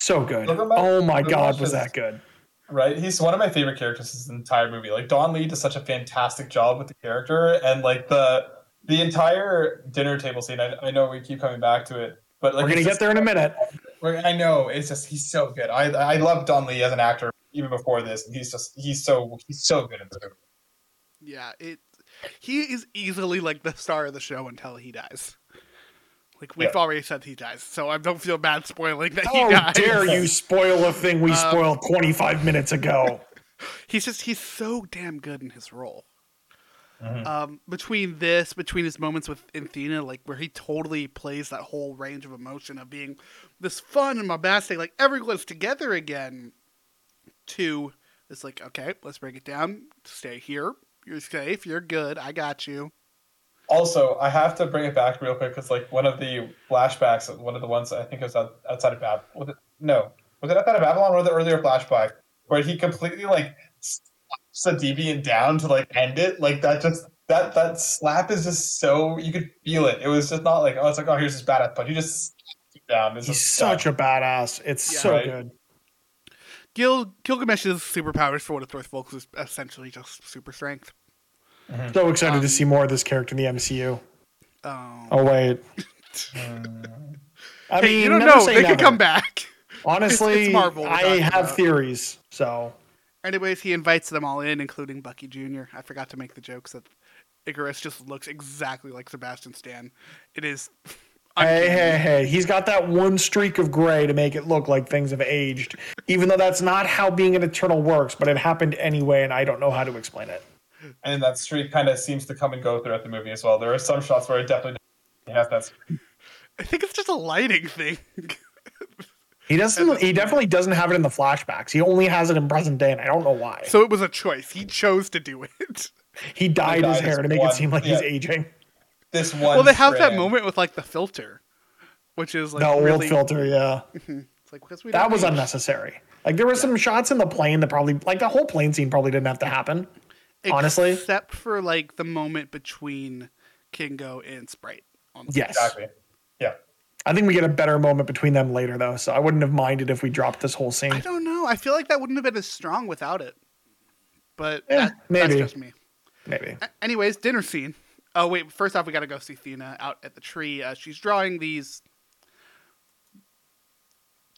So good. Look at my- Oh my look at god, was shit. that good? right? He's one of my favorite characters in this entire movie. Like Don Lee does such a fantastic job with the character, and like the the entire dinner table scene. I, I know we keep coming back to it, but like We're gonna get just- there in a minute. I know it's just he's so good. I I love Don Lee as an actor even before this. And he's just he's so he's so good in this movie. Yeah, it. He is easily like the star of the show until he dies. Like we've Yeah. already said he dies, so I don't feel bad spoiling that he How dies. dare you spoil a thing we Um, spoiled 25 minutes ago? He's just he's so damn good in his role. Mhm. Um, between this, between his moments with Athena, like where he totally plays that whole range of emotion of being this fun and bombastic, like everyone's together again. To it's like okay, let's break it down. Stay here. You're safe. You're good. I got you. Also, I have to bring it back real quick because like one of the flashbacks, one of the ones I think it was outside of Bab. Was it, no, was it outside of Babylon or the earlier flashback where he completely like slaps the deviant down to like end it? Like that just that that slap is just so you could feel it. It was just not like oh it's like oh here's this badass, but he just slaps down. It's He's just such a badass. It's Yeah. so Right. good. Gil Gilgamesh's superpowers, for what it's worth, folks, is essentially just super strength. So excited Um, to see more of this character in the MCU. Um, Oh wait. I hey, mean, you don't know. They never. could come back. Honestly, It's- it's Marvel I have about. theories. So Anyways, he invites them all in, including Bucky Jr. I forgot to make the jokes that Ikaris just looks exactly like Sebastian Stan. It is. hey, uncanny. hey, hey, he's got that one streak of gray to make it look like things have aged, even though that's not how being an Eternal works. But it happened anyway, and I don't know how to explain it. and that streak kind of seems to come and go throughout the movie as well. There are some shots where it definitely has that. I think it's just a lighting thing. He doesn't. He definitely doesn't have it in the flashbacks. He only has it in present day, and I don't know why. so it was a choice. He chose to do it. He dyed his dyed hair to make one- it seem like he's aging. This one. well, they have that moment with like the filter, which is like the old really. filter, yeah. Mm-hmm. It's like because we That was age. unnecessary. Like there were some shots in the plane that probably, like the whole plane scene, probably didn't have to happen. honestly. except for like the moment between Kingo and Sprite. On the Yes, Exactly. Yeah. I think we get a better moment between them later, though. So I wouldn't have minded if we dropped this whole scene. I don't know. I feel like that wouldn't have been as strong without it. But Eh, that, maybe. that's just me. Maybe. A- Anyways, dinner scene. Oh wait, first off, we got to go see Thena out at the tree. Uh, she's drawing these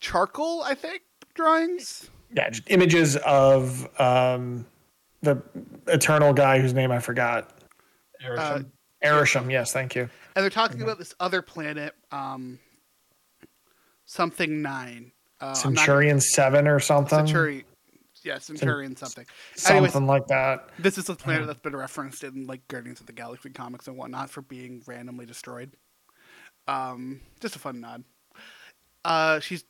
charcoal, I think, drawings. Yeah, just images of um, the eternal guy whose name I forgot. Uh, Arishem. Yes, thank you. and they're talking about this other planet, um, something nine. Uh, Centurion Seven or something. Centurion. Yeah, Centurion something. Something Anyways, like that. this is a planet that's been referenced in like Guardians of the Galaxy comics and whatnot for being randomly destroyed. Um, just a fun nod. Uh, she's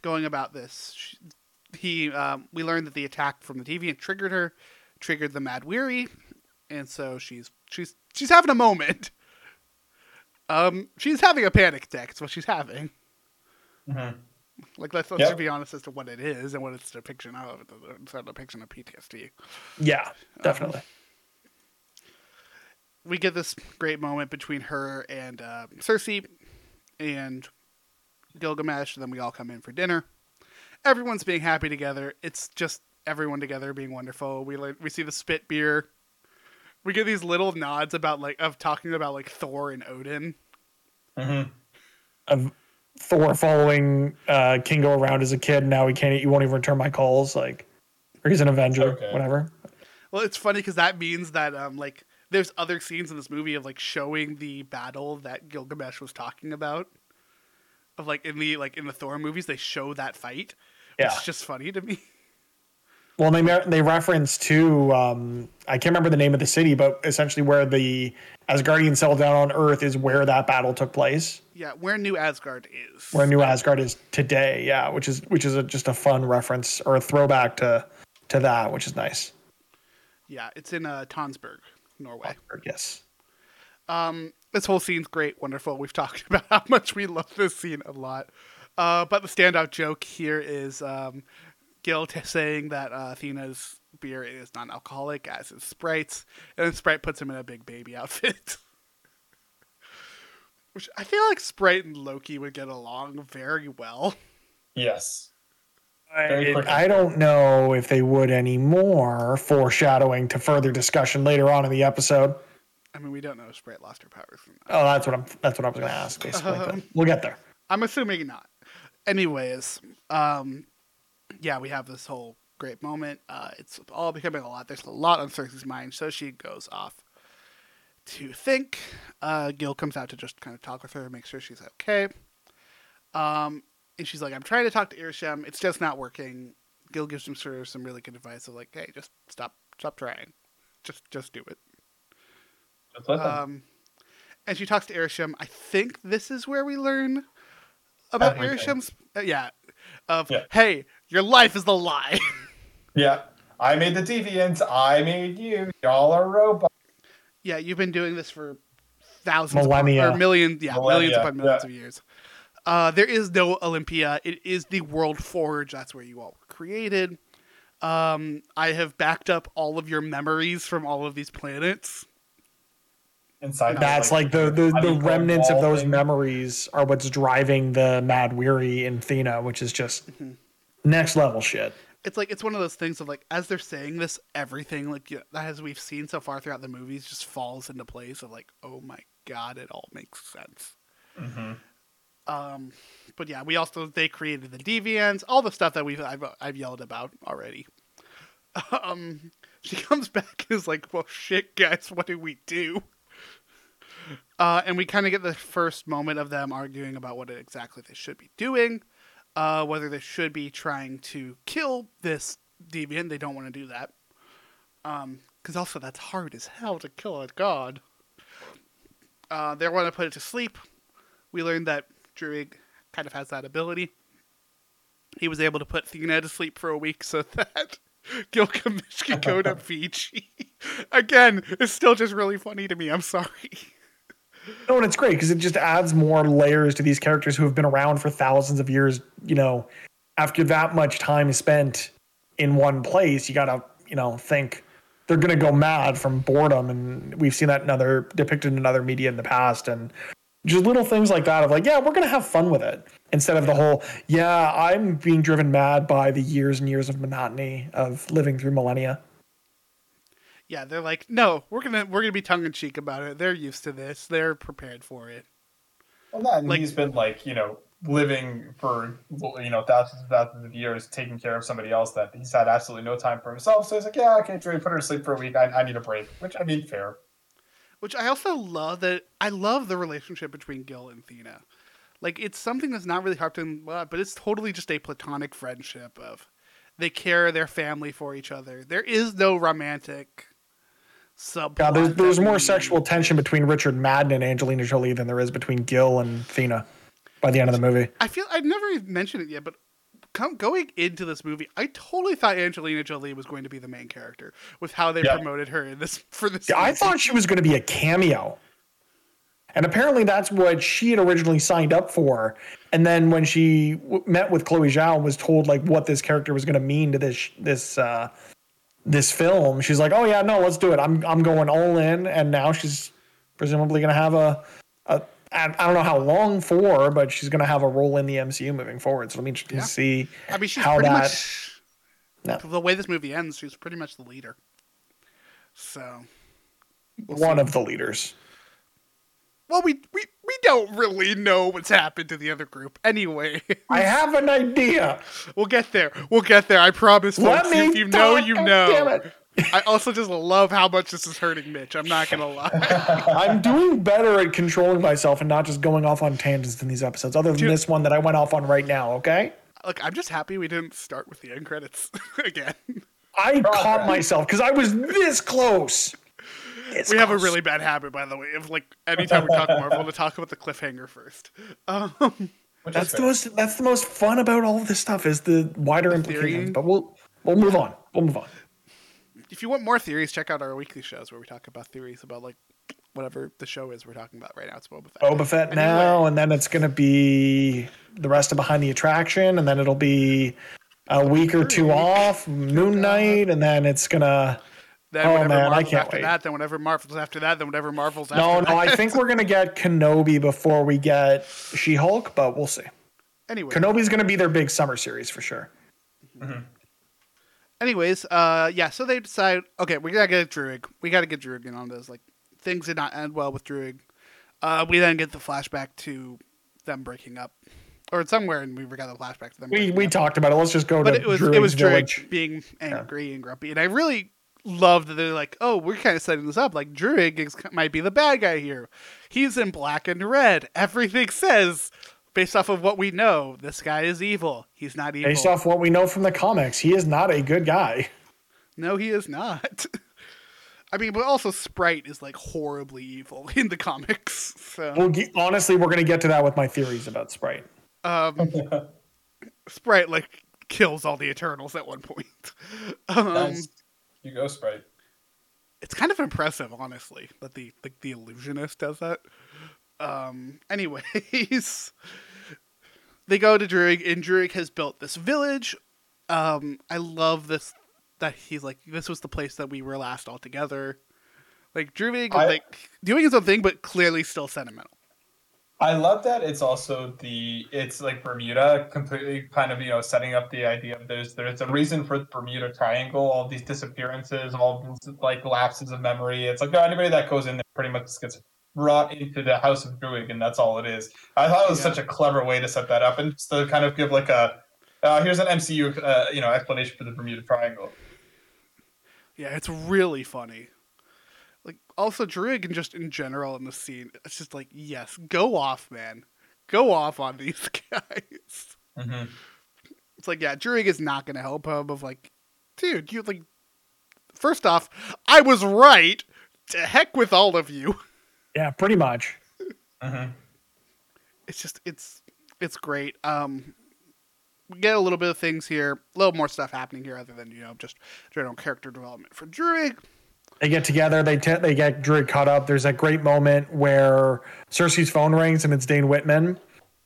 going about this. She, he, um, we learned that the attack from the deviant triggered her, triggered the Mad Weary, and so she's she's she's having a moment. Um, she's having a panic attack. It's what she's having. Mhm. Like let's, let's Yep. be honest as to what it is and what it's a depiction of. It's a depiction of PTSD. Yeah, definitely. we get this great moment between her and uh, Sersi and Gilgamesh, and then we all come in for dinner. Everyone's being happy together. It's just everyone together being wonderful. We we see the spit beer. We get these little nods about like of talking about like Thor and Odin. Mhm. Of Thor following uh, Kingo around as a kid. Now he can't. He won't even return my calls. Like, or he's an Avenger. Okay. Whatever. Well, it's funny because that means that um like there's other scenes in this movie of like showing the battle that Gilgamesh was talking about. Of like in the like in the Thor movies, they show that fight. Which Yeah. is just funny to me. Well, they they reference to um, I can't remember the name of the city, but essentially where the Asgardians settled down on Earth is where that battle took place. Yeah, where New Asgard is. Where New Asgard is today. Yeah, which is which is a, just a fun reference or a throwback to to that, which is nice. Yeah, it's in uh, Tonsberg, Norway. Yes. Um, this whole scene's great, wonderful. We've talked about how much we love this scene a lot. Uh, but the standout joke here is um, Gil t- saying that uh, Athena's beer is non-alcoholic, as is Sprite's, and then Sprite puts him in a big baby outfit. Which I feel like Sprite and Loki would get along very well. Yes. I, quickly. I don't know if they would anymore, foreshadowing to further discussion later on in the episode. I mean, we don't know if Sprite lost her powers. Or not. Oh, that's what I'm. That's what I was going to ask. Basically, but Um, we'll get there. I'm assuming not. Anyways, um, yeah, we have this whole great moment. Uh, it's all becoming a lot. There's a lot on Sersi's mind, so she goes off to think. Uh, Gil comes out to just kind of talk with her, make sure she's okay. Um, and she's like, "I'm trying to talk to Arishem. It's just not working." Gil gives him sort of some really good advice of like, "Hey, just stop, stop trying. Just, just do it." Just. Um, and she talks to Arishem. I think this is where we learn about. Arishem's. Uh, yeah. Of Yeah. hey, your life is the lie. yeah. I made the deviants. I made you. Y'all are robots. yeah, you've been doing this for thousands Millennia. upon, or millions. Yeah, Millennia, millions upon millions yeah. of years. Uh, there is no Olympia. It is the World Forge. That's where you all were created. Um, I have backed up all of your memories from all of these planets. Inside. That's like, the the, the remnants of those thing. memories are what's driving the Mad Weary in Thena, which is just Mm-hmm. Next level shit. it's like it's one of those things of like as they're saying this, everything like yeah, as we've seen so far throughout the movies just falls into place of like, oh my god, it all makes sense. Mhm. Um, but yeah, we also they created the deviants, all the stuff that we've I've, I've yelled about already. Um, she comes back and is like, "Well, shit, guys, what do we do?" Uh, and we kind of get the first moment of them arguing about what exactly they should be doing, uh, whether they should be trying to kill this deviant. They don't want to do that, because also that's hard as hell to kill a god. Uh, they want to put it to sleep. We learned that Druig kind of has that ability. He was able to put Thena to sleep for a week so that Gilgamesh could go to Fiji. Again, it's still just really funny to me. I'm sorry. No, and it's great because it just adds more layers to these characters who have been around for thousands of years. You know, after that much time spent in one place, you gotta, you know, think they're gonna go mad from boredom, and we've seen that in other depicted in other media in the past, and just little things like that of like, yeah, we're gonna have fun with it instead of the whole, yeah, I'm being driven mad by the years and years of monotony of living through millennia. Yeah, they're like, no, we're gonna we're gonna be tongue in cheek about it. They're used to this. They're prepared for it. Well, that, and Like- he's been like you know living for you know thousands and thousands of years, taking care of somebody else that he's had absolutely no time for himself. So he's like, yeah, i can't Dre, put her to sleep for a week. I, I need a break. Which I mean, fair. Which I also love that I love the relationship between Gil and Thena. Like it's something that's not really harped hard to, but it's totally just a platonic friendship of they care their family for each other. There is no romantic subplot. Yeah, there's there's more sexual tension between Richard Madden and Angelina Jolie than there is between Gil and Thena by the end of the movie. I feel I've never even mentioned it yet, but come, going into this movie, I totally thought Angelina Jolie was going to be the main character with how they Yeah. promoted her in this for this. Yeah, I thought she was going to be a cameo. And apparently that's what she had originally signed up for. And then when she w- met with Chloe Zhao and was told like what this character was going to mean to this this uh this film, she's like, "Oh yeah, no, let's do it. I'm I'm going all in." And now she's presumably going to have a a I don't know how long for, but she's going to have a role in the MCU moving forward. So it'll be interesting Yeah. to see I mean, she's how pretty that much No. the way this movie ends. She's pretty much the leader. So, we'll one see. of the leaders. Well, we we we don't really know what's happened to the other group. Anyway, I have an idea. we'll get there. We'll get there. I promise, Let folks. me If you know, you God know. damn it. I also just love how much this is hurting Mitch. I'm not gonna lie. I'm doing better at controlling myself and not just going off on tangents in these episodes, other than Dude. this one that I went off on right now, okay? Look, I'm just happy we didn't start with the end credits again. I caught myself because I was this close. This We have a really bad habit, by the way, of like anytime we talk Marvel, to talk about the cliffhanger first. Um, That's the most. That's the most fun about all of this stuff is the wider theory. implications. But we'll we'll move on. We'll move on. if you want more theories, check out our weekly shows where we talk about theories about like whatever the show is we're talking about right now. It's Boba Fett. Boba Fett Anyway. now, and then it's gonna be the rest of Behind the Attraction, and then it'll be a week or two off, Moon Knight, and then it's gonna. Then Oh, whatever man, I can't after wait. that, then whatever Marvel's after that, then whatever Marvel's No, after no, that. I think we're gonna get Kenobi before we get She Hulk, but we'll see. anyway, Kenobi's gonna be their big summer series for sure. anyways, uh, yeah. So they decide, okay, we gotta get Druig. We gotta get Druig in on this. Like things did not end well with Druig. Uh, we then get the flashback to them breaking up, or somewhere, and we got the flashback to them. We we up. talked about it. Let's just go but to it was Druig's it was village. Druig being angry and grumpy, and I really love that they're like, oh, we're kind of setting this up. Like Druig is, might be the bad guy here. He's in black and red. Everything says, based off of what we know, this guy is evil. He's not evil. Based off what we know from the comics, he is not a good guy. No, he is not. I mean, but also Sprite is like horribly evil in the comics. So Well, honestly, we're gonna get to that with my theories about Sprite. um, Sprite like kills all the Eternals at one point. Um, Nice. You go, Sprite. it's kind of impressive, honestly, that the the, the illusionist does that. Um, anyways, they go to Druig, and Druig has built this village. Um, I love this that he's like, this was the place that we were last all together. Like Druig, I- like doing his own thing, but clearly still sentimental. I love that it's also the it's like Bermuda completely kind of you know setting up the idea of there's there's a reason for the Bermuda Triangle, all these disappearances, all these like lapses of memory. It's like no, anybody that goes in there pretty much just gets brought into the House of Druig, and that's all it is. I thought it was Yeah. such a clever way to set that up, and just to kind of give like a uh, here's an MCU uh, you know explanation for the Bermuda Triangle. Yeah, it's really funny. Like also Druig and just in general in the scene, it's just like, yes, go off, man. Go off on these guys. hmm It's like, yeah, Druig is not gonna help him of like, dude, you like first off, I was right. To heck with all of you. Yeah, pretty much. hmm It's just it's it's great. Um we get a little bit of things here, a little more stuff happening here other than, you know, just general character development for Druig. They get together. They te- they get Druig caught up. There's that great moment where Sersi's phone rings and it's Dane Whitman.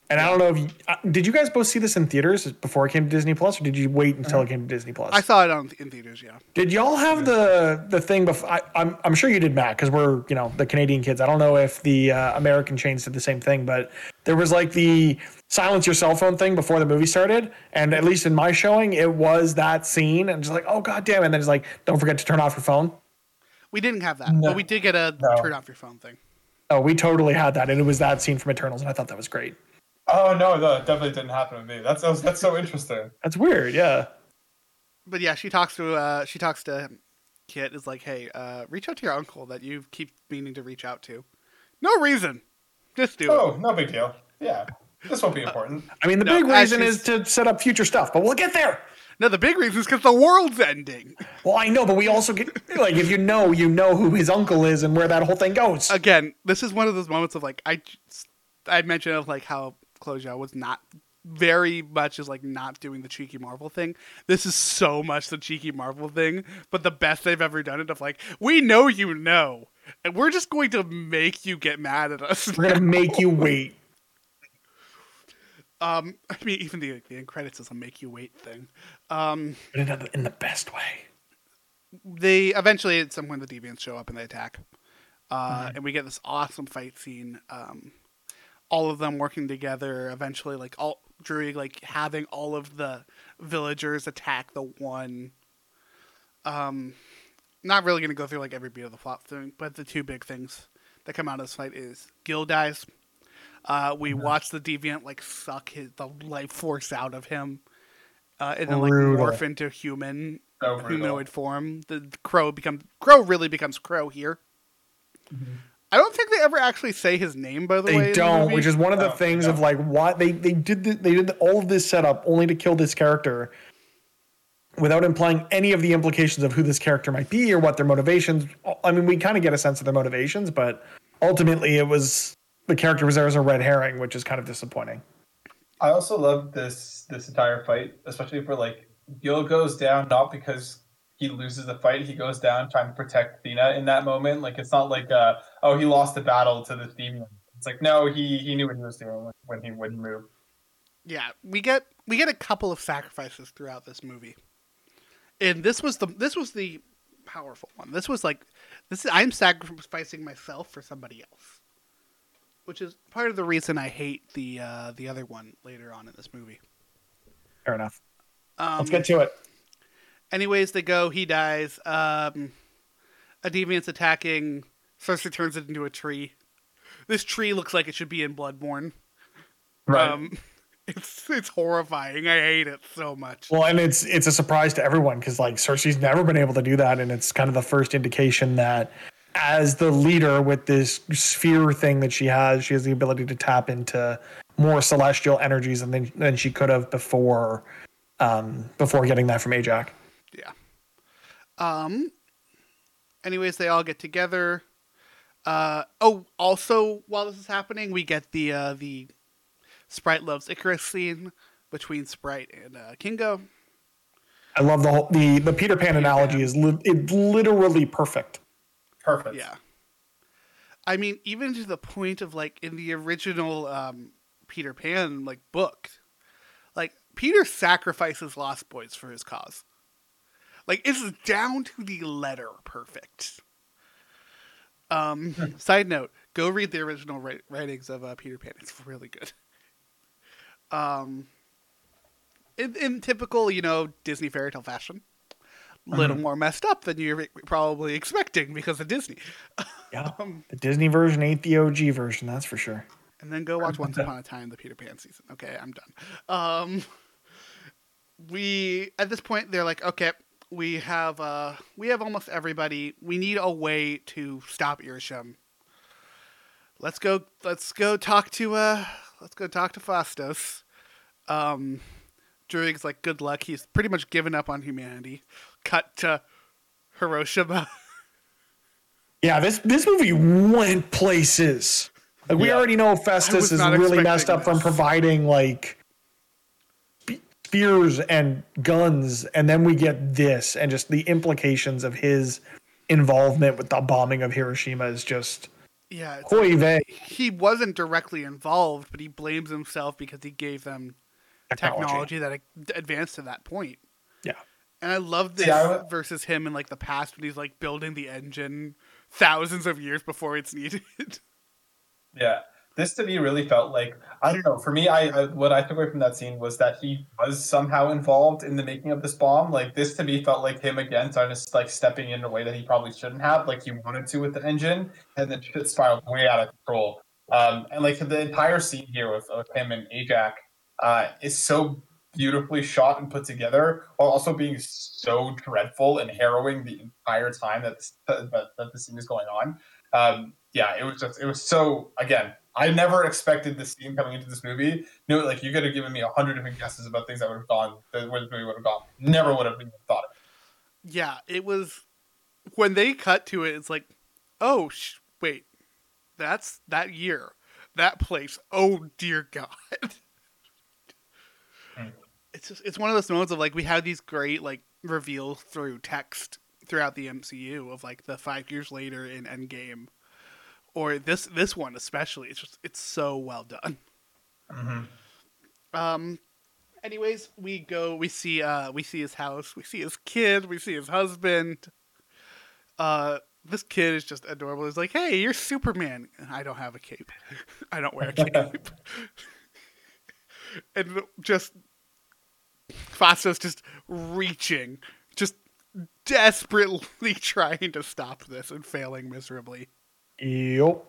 And I don't know if you, uh, did you guys both see this in theaters before it came to Disney Plus, or did you wait until it came to Disney Plus? I saw it on in theaters, yeah. Did y'all have the the thing before? I, I'm I'm sure you did, Matt, because we're you know the Canadian kids. I don't know if the uh, American chains did the same thing, but there was like the silence your cell phone thing before the movie started, and at least in my showing, it was that scene, and just like oh god damn, it. and then it's like don't forget to turn off your phone. We didn't have that, No. but we did get a No. turn off your phone thing. Oh, we totally had that, and it was that scene from Eternals, and I thought that was great. Oh no, that definitely didn't happen to me. That's that's, that's so interesting. That's weird, yeah. But yeah, she talks to uh she talks to Kit is like, "Hey, uh reach out to your uncle that you keep meaning to reach out to. No reason. Just do it." Oh, no big deal. Yeah, this won't be important. I mean, the No, big reason is to set up future stuff, but we'll get there. No, the big reason is because the world's ending. Well, I know, but we also get like if you know, you know who his uncle is and where that whole thing goes. Again, this is one of those moments of like I I mentioned of like how Chloé Zhao was not very much is like not doing the cheeky Marvel thing. This is so much the cheeky Marvel thing, but the best they've ever done it of like, we know you know, and we're just going to make you get mad at us. We're gonna make you wait. Um, I mean, even the the end credits is a make you wait thing. Um, But in the, in the best way. they eventually at some point the deviants show up and they attack, uh, and we get this awesome fight scene. Um, all of them working together. Eventually, like all like having all of the villagers attack the one. Um, not really gonna go through like every beat of the plot thing, but the two big things that come out of this fight is Gil dies. Uh, we watch the deviant like suck his the life force out of him, uh, and then like Brutal. morph into human So humanoid form. The, the Kro becomes Kro really becomes Kro here. I don't think they ever actually say his name. By the way, They don't, movie. which is one of the No, things they of like what they they did the, they did all of this setup only to kill this character without implying any of the implications of who this character might be or what their motivations. I mean, we kind of get a sense of their motivations, but ultimately it was the character was there as a red herring, which is kind of disappointing. I also love this this entire fight, especially for like Gil goes down not because he loses the fight, he goes down trying to protect Athena in that moment. Like it's not like uh oh he lost the battle to the demon. It's like no, he he knew what he was doing when he wouldn't move. Yeah, we get we get a couple of sacrifices throughout this movie, and this was the this was the powerful one. This was like this. Is, I'm sacrificing myself for somebody else, which is part of the reason I hate the uh, the other one later on in this movie. Fair enough. Um, Let's get to it. Anyways, they go. He dies. Um, a deviant's attacking. Sersi turns it into a tree. This tree looks like it should be in Bloodborne. Right. Um, it's it's horrifying. I hate it so much. Well, and it's it's a surprise to everyone because like Sersi's never been able to do that, and it's kind of the first indication that as the leader with this sphere thing that she has, she has the ability to tap into more celestial energies than than she could have before um, before getting that from Ajak. Yeah. Um. Anyways, they all get together. Uh. Oh, also while this is happening, we get the uh the Sprite loves Ikaris scene between Sprite and uh, Kingo. I love the whole the the Peter Pan analogy is li- it literally perfect. Perfect. Yeah. I mean, even to the point of like in the original um, Peter Pan like book, like Peter sacrifices Lost Boys for his cause. Like it's down to the letter perfect. Um, side note: Go read the original wri- writings of uh, Peter Pan. It's really good. Um, in, in typical, you know, Disney fairy tale fashion, a little more messed up than you're probably expecting because of Disney. Yeah, Um, the Disney version ain't the OG version, that's for sure. and then go watch Once Upon a Time, the Peter Pan season. Okay, I'm done. Um, we at this point they're like, okay, we have uh, we have almost everybody. We need a way to stop Arishem. Let's go. Let's go talk to uh. Let's go talk to Phastos. Um, Druig's like, good luck. He's pretty much given up on humanity. Cut to Hiroshima. Yeah, this this movie went places. Like we Yeah. already know Phastos is really messed up from providing like spears and guns, and then we get this, and just the implications of his involvement with the bombing of Hiroshima is just yeah, vey he wasn't directly involved, but he blames himself because he gave them technology, that advanced to that point. And I love this I versus him in like the past when he's like building the engine thousands of years before it's needed. Yeah. This to me really felt like I don't know. For me, I, I what I took away from that scene was that he was somehow involved in the making of this bomb. Like this to me felt like him again, trying to like stepping in a way that he probably shouldn't have, like he wanted to with the engine, and then shit spiraled way out of control. Um, and like the entire scene here with, with him and Ajak uh, is so beautifully shot and put together, while also being so dreadful and harrowing the entire time that that, that the scene is going on. Um, yeah, it was just it was so again. I never expected this scene coming into this movie. You know, like you could have given me a hundred different guesses about things that would have gone, that where the movie would have gone. Never would have even thought of yeah, it was when they cut to it. It's like, oh sh- wait, that's that year, that place. Oh dear God. It's just it's one of those moments of like we have these great like reveals through text throughout the MCU of like the five years later in Endgame, or this this one especially. It's just it's so well done. Um. Anyways, we go. We see. Uh. We see his house. We see his kid. We see his husband. Uh. This kid is just adorable. He's like, "Hey, you're Superman." I don't have a cape. I don't wear a cape. and just Phastos just reaching, just desperately trying to stop this and failing miserably. yep.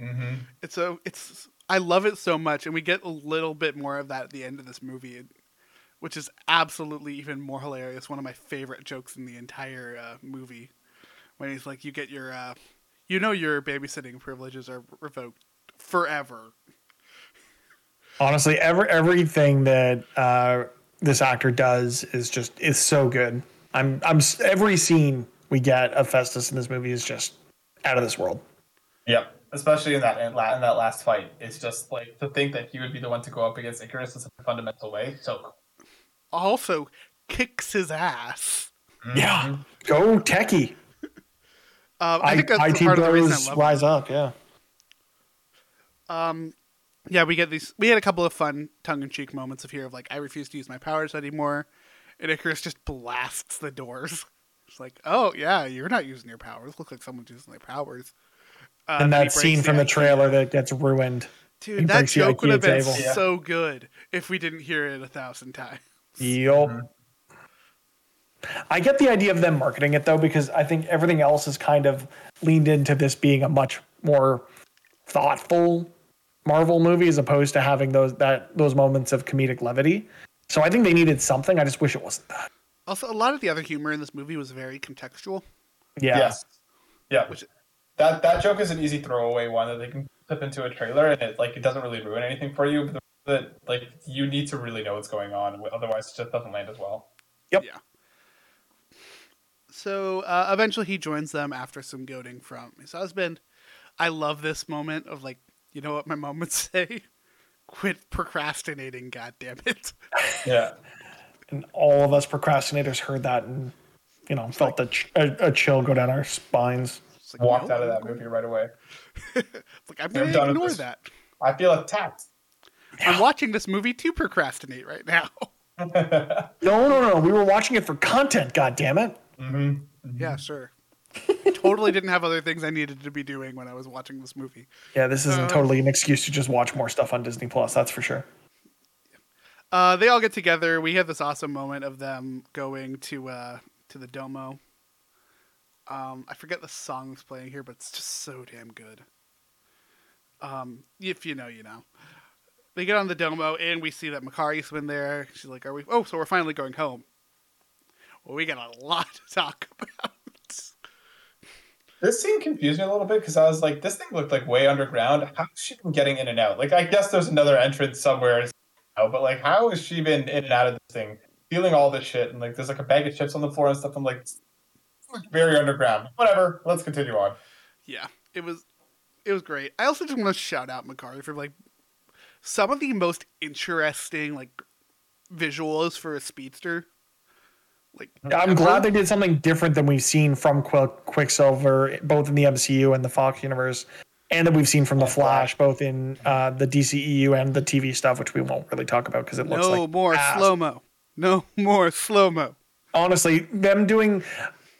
Mm-hmm. It's a it's I love it so much, and we get a little bit more of that at the end of this movie, which is absolutely even more hilarious. One of my favorite jokes in the entire uh, movie, when he's like, "You get your, uh, you know, your babysitting privileges are revoked forever." Honestly, every everything that uh, this actor does is just is so good. I'm I'm every scene we get of Phastos in this movie is just out of this world. Yep. Especially in that in, la- in that last fight, it's just like to think that he would be the one to go up against Ikaris in such a fundamental way. So. Also, kicks his ass. Yeah. Go techie. Um, I I, think that's IT part of the reason I love rise up. Yeah. Yeah, we get these. We had a couple of fun tongue-in-cheek moments of here of like, I refuse to use my powers anymore, and Ikaris just blasts the doors. It's like, oh yeah, you're not using your powers. Look like someone's using their powers. Uh, and that scene from the IKEA. trailer that gets ruined. dude, he that joke would have been table. So good if we didn't hear it a thousand times. Yup. I get the idea of them marketing it though, because I think everything else is kind of leaned into this being a much more thoughtful Marvel movie as opposed to having those that those moments of comedic levity. So I think they needed something. I just wish it wasn't that. Also, a lot of the other humor in this movie was very contextual. Yeah. Yes. Yeah. Which- that that joke is an easy throwaway one that they can clip into a trailer and it like it doesn't really ruin anything for you. But that like you need to really know what's going on, otherwise it just doesn't land as well. Yep. Yeah. So uh, eventually he joins them after some goading from his husband. I love this moment of like, you know what my mom would say? Quit procrastinating, god damn it. Yeah. And all of us procrastinators heard that and you know felt a, ch- a, a chill go down our spines. Like, Walked no, out of that movie right away. Like I'm gonna done with ignore this. that. I feel attacked. I'm watching this movie to procrastinate right now. No, no, no. We were watching it for content. God damn it. hmm yeah, sure. totally didn't have other things I needed to be doing when I was watching this movie. Yeah, this isn't Uh, totally an excuse to just watch more stuff on Disney Plus. That's for sure. Uh, they all get together. We have this awesome moment of them going to uh, to the Domo. Um, I forget the song that's playing here, but it's just so damn good. Um, if you know, you know. They get on the Domo, and we see that Makkari's been there. She's like, "Are we? Oh, so we're finally going home." Well, we got a lot to talk about. This scene confused me a little bit because I was like, this thing looked like way underground. How's she been getting in and out? Like, I guess there's another entrance somewhere, but like, how has she been in and out of this thing, feeling all this shit? And like, there's like a bag of chips on the floor and stuff. I'm like, very underground. Whatever. Let's continue on. yeah, it was it was great. I also just want to shout out Makkari for like some of the most interesting like visuals for a speedster. Like I'm glad they did something different than we've seen from Quill- Quicksilver, both in the MCU and the Fox universe, and that we've seen from the Flash, both in uh, the DCEU and the TV stuff, which we won't really talk about because it looks no like more slow mo. No more slow mo. honestly, them doing.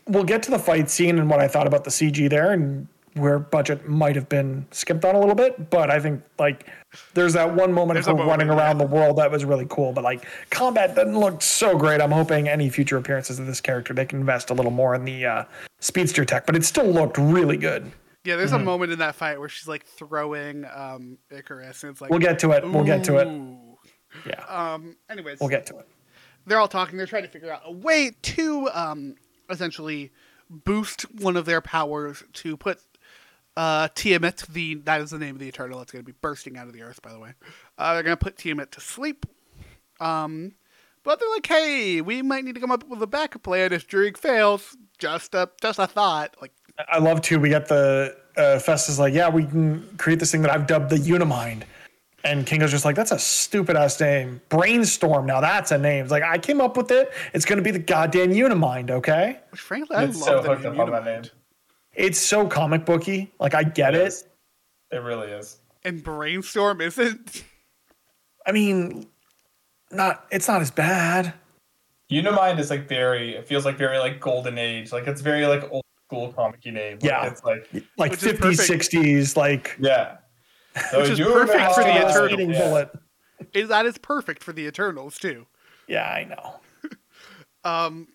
We'll get to the fight scene and what I thought about the CG there, and where budget might have been skipped on a little bit. But I think like there's that one moment There's of her running around the world that was really cool. But like combat doesn't look so great. I'm hoping any future appearances of this character they can invest a little more in the uh, speedster tech. But it still looked really good. Yeah, there's Mm-hmm. a moment in that fight where she's like throwing um Ikaris, and it's like We'll get to it. We'll get to it. Yeah, Um. Anyways, we'll get to it. they're all talking. They're trying to figure out a way to um essentially boost one of their powers to put uh Tiamat, the that is the name of the Eternal It's going to be bursting out of the earth. By the way, uh, they're going to put Tiamat to sleep. Um, but they're like, hey, we might need to come up with a backup plan if Druig fails. Just a just a thought. Like, I love too. We get the uh, Phastos like, yeah, we can create this thing that I've dubbed the Unimind, and Kingo's just like, that's a stupid ass name. Brainstorm. Now that's a name. It's like I came up with it. It's gonna be the goddamn Unimind. Okay. which frankly, I It's love so the name up on that Unimind. Name. It's so comic booky. Like I get it. It really is. And brainstorm isn't. I mean, not. It's not as bad. Unimind is like very. It feels like very like golden age. Like it's very like old school comic name. Like, Yeah. It's like Like Which fifties, sixties. Like yeah. So Which is you perfect for the remember- Eternals. Yeah. bullet. Is that is perfect for the Eternals too. Yeah, I know. Um.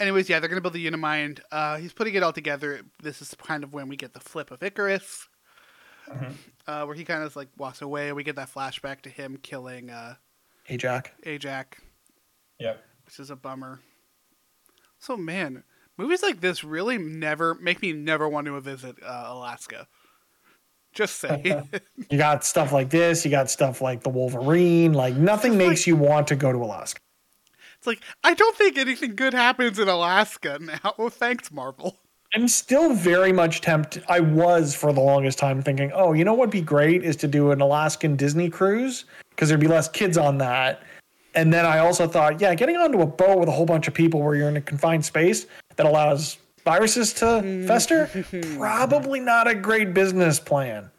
Anyways, yeah, they're gonna build the Unimind. Uh, he's putting it all together. This is kind of when we get the flip of Ikaris, uh, where he kind of like walks away. We get that flashback to him killing uh, Hey, Jack. Ajak, Yep. which is a bummer. So man, movies like this really never make me never want to visit uh, Alaska. Just say You got stuff like this. You got stuff like the Wolverine. Like nothing makes you want to go to Alaska. It's like I don't think anything good happens in Alaska now. Oh, thanks, Marvel. I'm still very much tempted. I was for the longest time thinking, oh, you know what'd be great is to do an Alaskan Disney cruise because there'd be less kids on that. And then I also thought, yeah, getting onto a boat with a whole bunch of people where you're in a confined space that allows viruses to mm. fester, probably not a great business plan.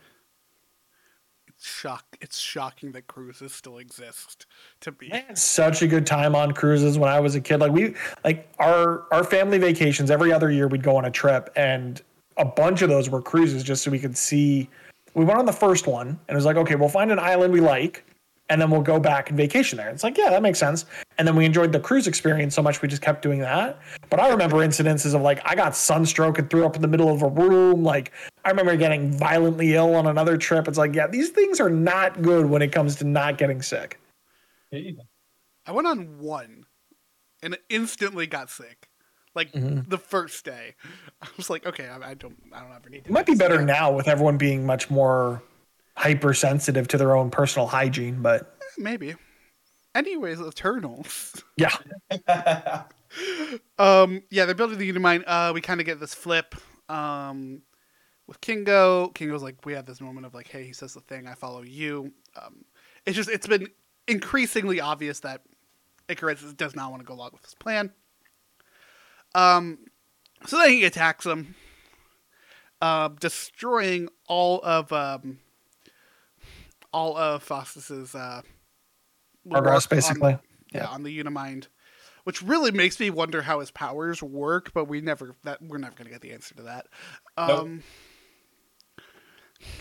Shock! It's shocking that cruises still exist. To be I had such a good time on cruises when I was a kid. Like we like our our family vacations every other year we'd go on a trip and a bunch of those were cruises just so we could see we went on the first one and it was like, okay, we'll find an island we like and then we'll go back and vacation there. It's like, yeah, that makes sense. And then we enjoyed the cruise experience so much we just kept doing that. But I remember incidences of like I got sunstroke and threw up in the middle of a room. Like I remember getting violently ill on another trip. It's like, yeah, these things are not good when it comes to not getting sick. I went on one, and instantly got sick. Like mm-hmm. the first day, I was like, okay, I, I don't, I don't ever need to. It might be better now with everyone being much more hypersensitive to their own personal hygiene, but Maybe. Anyways, Eternals. yeah. Um, yeah, they're building the Unimind. Uh, we kind of get this flip. Um, with Kingo, Kingo's like, we have this moment of like, hey, he says the thing, I follow you. Um, it's just, it's been increasingly obvious that Ikaris does not want to go along with his plan. Um, so then he attacks him, uh, destroying all of um, all of Phastos's uh, Progress, work on- basically. yeah, on the Unimind, which really makes me wonder how his powers work. But we never that we're never gonna get the answer to that. Nope. Um,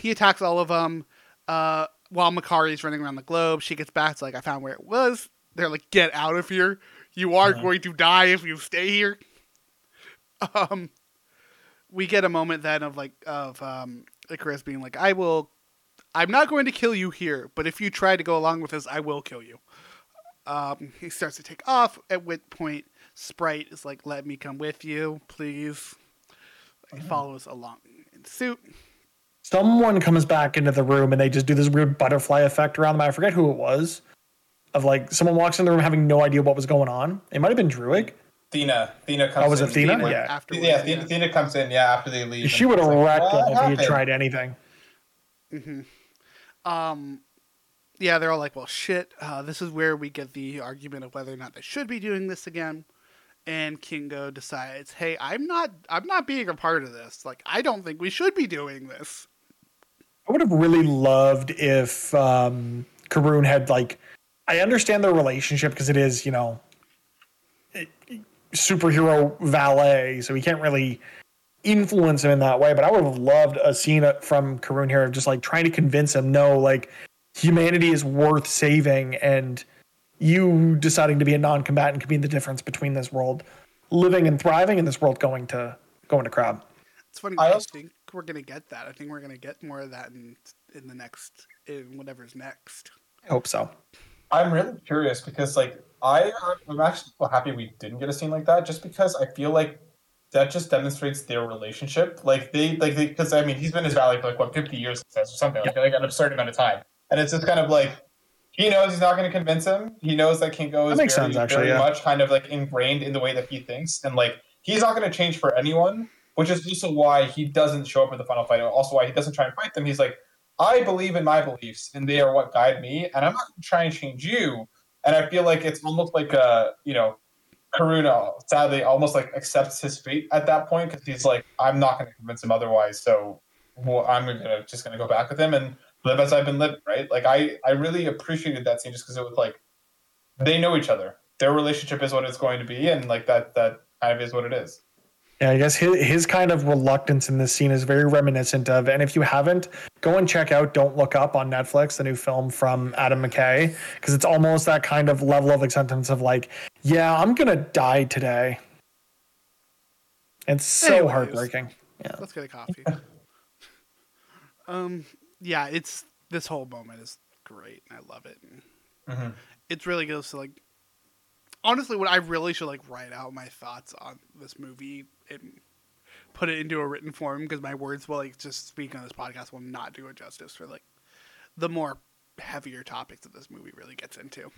He attacks all of them. Uh, while Makkari's running around the globe, she gets back. It's like I found where it was. They're like, "Get out of here! You are going to die if you stay here." Um, we get a moment then of like of um Ikaris being like, "I will, I'm not going to kill you here, but if you try to go along with this, I will kill you." Um, he starts to take off. At which point, Sprite is like, "Let me come with you, please." He follows along in suit. Someone comes back into the room and they just do this weird butterfly effect around them. I forget who it was. Of like someone walks in the room having no idea what was going on. It might have been Druig. Thena. Thena comes Oh, was in. it Thena? when- Yeah. Afterwards, Yeah, Thena, Thena comes in, yeah, after they leave. She would have it's like, wrecked "What him if he had happened?" tried anything. Um yeah they're all like well shit uh, this is where we get the argument of whether or not they should be doing this again and kingo decides hey i'm not i'm not being a part of this like i don't think we should be doing this I would have really loved if um, Karun had like. I understand their relationship because it is, you know, superhero valet, so he can't really influence him in that way. But I would have loved a scene from Karun here of just like trying to convince him, no, like humanity is worth saving, and you deciding to be a non-combatant could be the difference between this world living and thriving and this world going to going to crap. it's funny I i, also- think we're gonna get that i think we're gonna get more of that in in the next in whatever's next I hope so. I'm really curious because, like, I I'm actually so happy we didn't get a scene like that, just because I feel like that just demonstrates their relationship. Like they, like they, because I mean, he's been his valley for like what 50 years or something, like, like an absurd amount of time, and it's just kind of like he knows he's not going to convince him. He knows that Kingo is very, sense, actually, very yeah. much kind of like ingrained in the way that he thinks, and like he's not going to change for anyone. Which is also why he doesn't show up in the final fight, and also why he doesn't try and fight them. He's like, I believe in my beliefs, and they are what guide me, and I'm not going to try and change you. And I feel like it's almost like a, you know, Karuna sadly almost like accepts his fate at that point because he's like, I'm not going to convince him otherwise, so well, I'm gonna just going to go back with him and live as I've been living, right? Like I, I really appreciated that scene just because it was like they know each other. Their relationship is what it's going to be, and like that, that kind of is what it is. Yeah, I guess his, his kind of reluctance in this scene is very reminiscent of, and if you haven't, go and check out Don't Look Up on Netflix, the new film from Adam McKay, because it's almost that kind of level of acceptance of like, yeah, I'm gonna die today. It's so Anyways. heartbreaking. Yeah. let's get a coffee um yeah it's this whole moment is great and i love it and Mhm. it really goes to like honestly what i really should like write out my thoughts on this movie and put it into a written form because my words will like just speak on this podcast will not do it justice for like the more heavier topics that this movie really gets into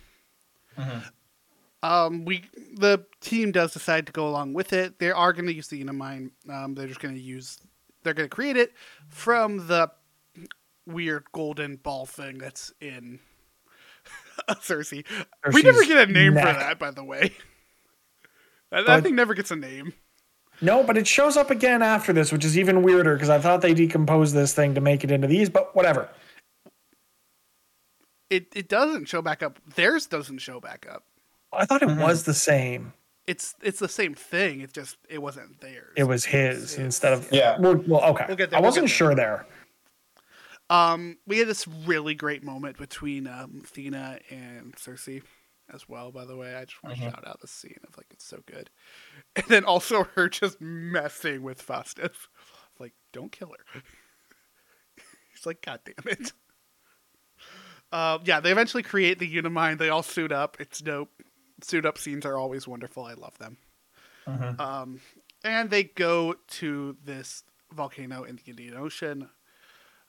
um we the team does decide to go along with it they are going to use the unimind um they're just going to use they're going to create it from the weird golden ball thing that's in Sersi. We never get a name for that, by the way. That, that thing never gets a name. No, but it shows up again after this, which is even weirder because I thought they decomposed this thing to make it into these, but whatever. It it doesn't show back up. Theirs doesn't show back up. I thought it was the same. It's it's the same thing. It just it wasn't theirs. It was his It's- instead of Yeah. Well, well, okay. We'll get there, I we'll wasn't get there. sure there. Um, we had this really great moment between um, Thena and Sersi as well. By the way, I just want to shout out the scene of like it's so good, and then also her just messing with Phastos, like don't kill her. He's like, God damn it. Uh, yeah, they eventually create the Unimind. They all suit up. It's dope. Suit up scenes are always wonderful. I love them. Um, and they go to this volcano in the Indian Ocean.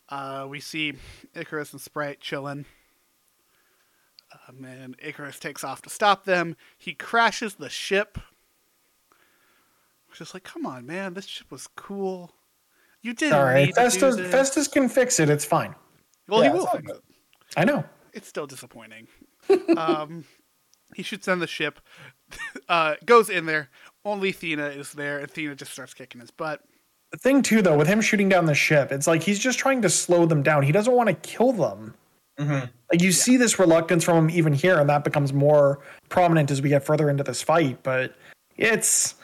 Uh, we see Ikaris and Sprite chilling. Um, and Ikaris takes off to stop them. He crashes the ship. Just like, come on, man, this ship was cool. You didn't All right. need to do Phastos. Phastos can fix it. It's fine. well, Yeah, he will fix it. I know. It's still disappointing. um, he shoots on the ship, uh, goes in there. Only Thena is there, and Thena just starts kicking his butt. The thing too, though, with him shooting down the ship, it's like he's just trying to slow them down. He doesn't want to kill them. Mhm. Like you see this reluctance from him even here, and that becomes more prominent as we get further into this fight. But it's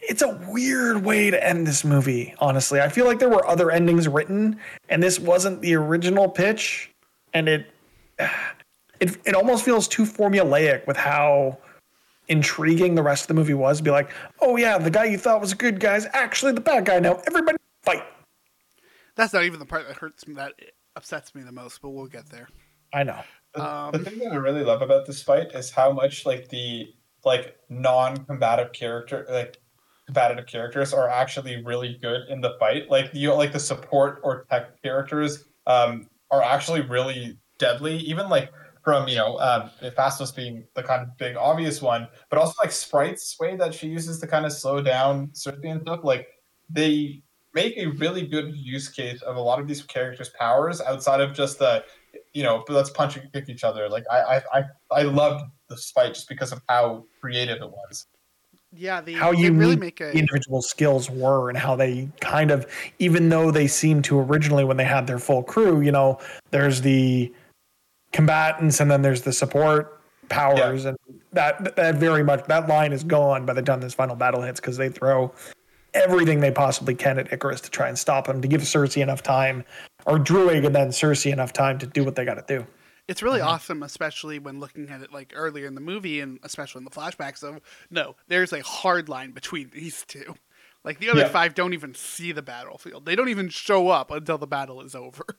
it's a weird way to end this movie. Honestly, I feel like there were other endings written, and this wasn't the original pitch, and it it it almost feels too formulaic with how intriguing the rest of the movie was. Be like, oh yeah, the guy you thought was a good guy is actually the bad guy now. Everybody fight. That's not even the part that hurts me, that upsets me the most, but we'll get there. I know. The, Um, the thing that I really love about this fight is how much like the like non-combative character like combative characters are actually really good in the fight. Like you like the support or tech characters um are actually really deadly. Even like from you know um Phastos being the kind of big obvious one, but also like Sprite's way that she uses to kind of slow down Sersi and stuff. Like they make a really good use case of a lot of these characters' powers outside of just the you know, but let's punch and kick each other. Like I, I, I, I loved this fight just because of how creative it was. Yeah, the, how they unique really make a the individual skills were and how they kind of even though they seemed to originally when they had their full crew you know there's the combatants and then there's the support powers and that that very much that line is gone by the time this final battle hits because they throw everything they possibly can at Ikaris to try and stop him to give Sersi enough time or Druig and then Sersi enough time to do what they got to do It's really Mm-hmm. awesome, especially when looking at it like earlier in the movie and especially in the flashbacks of no, there's a hard line between these two. Like the other Yeah. five don't even see the battlefield. They don't even show up until the battle is over.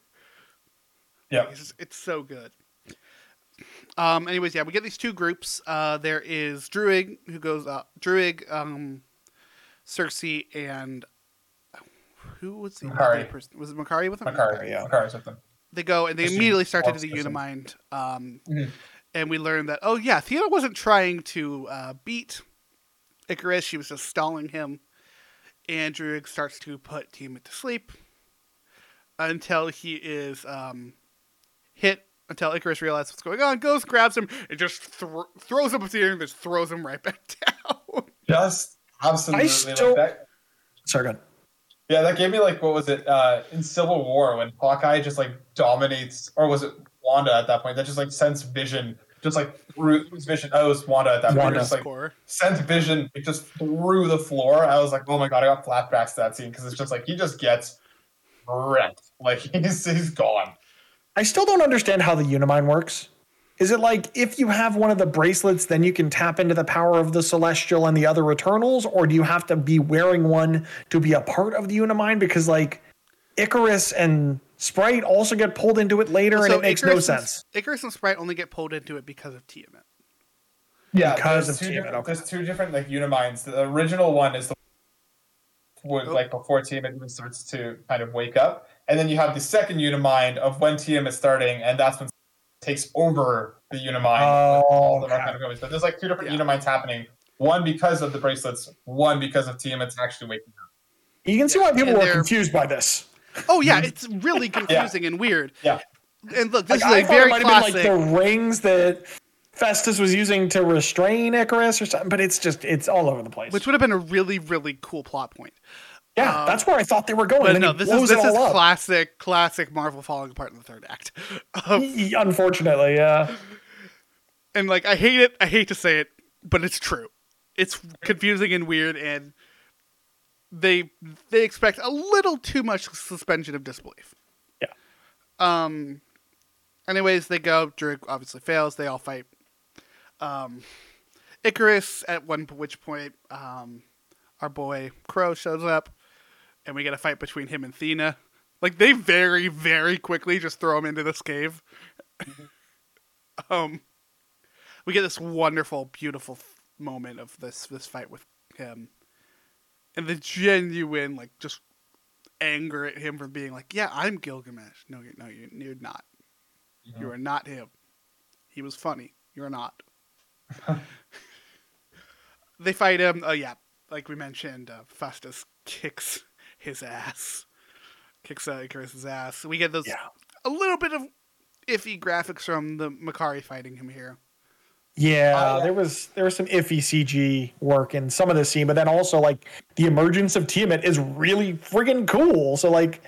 Yeah. It's, just- it's so good. Um, anyways, yeah, we get these two groups. Uh, there is Druig who goes up. Druig, um, Sersi, and who was the other person? Was it Makkari with them? Makkari, yeah. Makkari's with them. they go and they immediately start to do the them. Unimind. Um, Mhm. And we learn that, oh, yeah, Thena wasn't trying to uh, beat Ikaris, she was just stalling him. And Druig starts to put Tiamat to sleep until he is um, hit, until Ikaris realizes what's going on, goes, grabs him, and just thro- throws him up to the air and just throws him right back down. Just absolutely still- like that. sorry good Yeah, that gave me like what was it uh, in Civil War when Hawkeye just like dominates, or was it Wanda at that point that just like sends Vision just like through was Vision? Oh, it was Wanda at that point. Wanda. Just like Score. sends Vision like, just through the floor. I was like, oh my god, I got flashbacks to that scene because it's just like he just gets wrecked. Like he's he's gone. I still don't understand how the Unimind works. Is it like if you have one of the bracelets, then you can tap into the power of the Celestial and the other Eternals, or do you have to be wearing one to be a part of the Unimind? Because like Ikaris and Sprite also get pulled into it later, and it makes Ikaris no and- sense. Ikaris and Sprite only get pulled into it because of Tiamat. Yeah, Because there's of two Tiamat, different, okay. there's two different like Uniminds. The original one is the would Oh. like before Tiamat even starts to kind of wake up, and then you have the second Unimind of when Tiamat is starting, and that's when it takes over the Unimind. Oh, all the okay. kind of movies. But there's like two different Yeah. Uniminds happening. One because of the bracelets, one because of Tiamat's actually waking up. You can see why people and were confused by this. Oh, yeah, it's really confusing and weird. Yeah. And look, this Like, I is a thought it very might classic. have been like the rings that Phastos was using to restrain Ikaris or something, but it's just it's all over the place. which would have been a really, really cool plot point. Yeah, that's where I thought they were going. But no, this is this is up. classic, classic Marvel falling apart in the third act. Um, Unfortunately, yeah. and like, I hate it. I hate to say it, but it's true. It's confusing and weird, and they they expect a little too much suspension of disbelief. Yeah. Um. Anyways, they go. Druig obviously fails. They all fight. Um, Ikaris at one which point, um, our boy Kro shows up, and we get a fight between him and Thena. Like they very, very quickly just throw him into this cave. um, we get this wonderful, beautiful f- moment of this this fight with him, and the genuine like just anger at him for being like, "Yeah, I'm Gilgamesh." No, you're no, you're, you're not. You are not him. He was funny. You're not. they fight him. Oh yeah, like we mentioned, uh, Festus kicks his ass, kicks uh, Ikaris's ass. We get those Yeah. a little bit of iffy graphics from the Makkari fighting him here. Yeah, Uh, there was there was some iffy CG work in some of the scene, but then also like the emergence of Tiamat is really friggin' cool. So like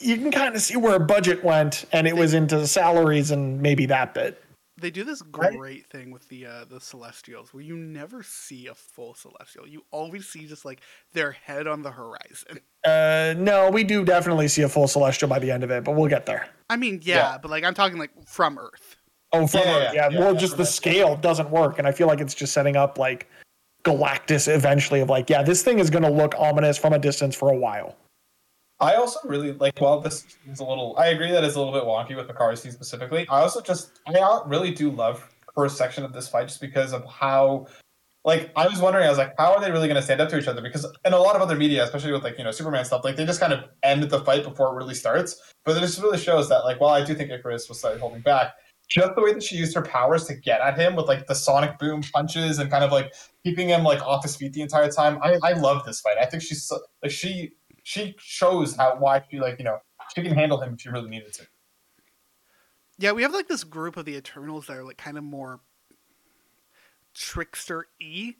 you can kind of see where a budget went, and it was into salaries and maybe that bit. They do this Right. great thing with the uh, the Celestials, where you never see a full Celestial. You always see just like their head on the horizon. Uh, no, we do definitely see a full celestial by the end of it, but we'll get there. I mean, yeah, Yeah. but like I'm talking like from Earth. Oh, from Yeah, Earth, yeah, yeah, yeah, well, yeah, just the Earth. scale doesn't work, and I feel like it's just setting up like Galactus eventually of like, yeah, this thing is going to look ominous from a distance for a while. I also really like. While this is a little, I agree that it's a little bit wonky with scene specifically. I also just, I really do love first section of this fight just because of how, like, I was wondering, I was like, how are they really going to stand up to each other? Because in a lot of other media, especially with like you know Superman stuff, like they just kind of end the fight before it really starts. But this really shows that, like, while I do think Ikaris was slightly holding back, just the way that she used her powers to get at him with like the sonic boom punches and kind of like keeping him like off his feet the entire time. I, I love this fight. I think she's like she she shows how why she like you know she can handle him if she really needed to. Yeah, we have like this group of the Eternals that are like kind of more trickster e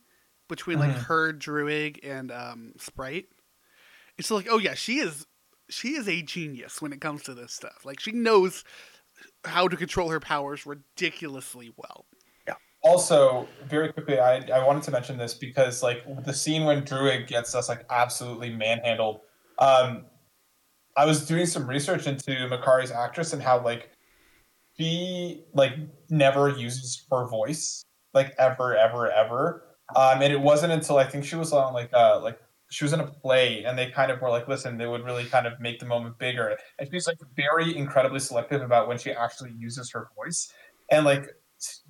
between like Mhm. her, Druig, and um, Sprite. It's like, oh yeah, she is she is a genius when it comes to this stuff. Like she knows how to control her powers ridiculously well. Yeah. Also, very quickly, I, I wanted to mention this because like the scene when Druig gets us like absolutely manhandled. Um, I was doing some research into Makkari's actress and how like she like never uses her voice like ever ever ever. Um, and it wasn't until I think she was on like uh like she was in a play and they kind of were like, listen, they would really kind of make the moment bigger. And she's like very incredibly selective about when she actually uses her voice. And like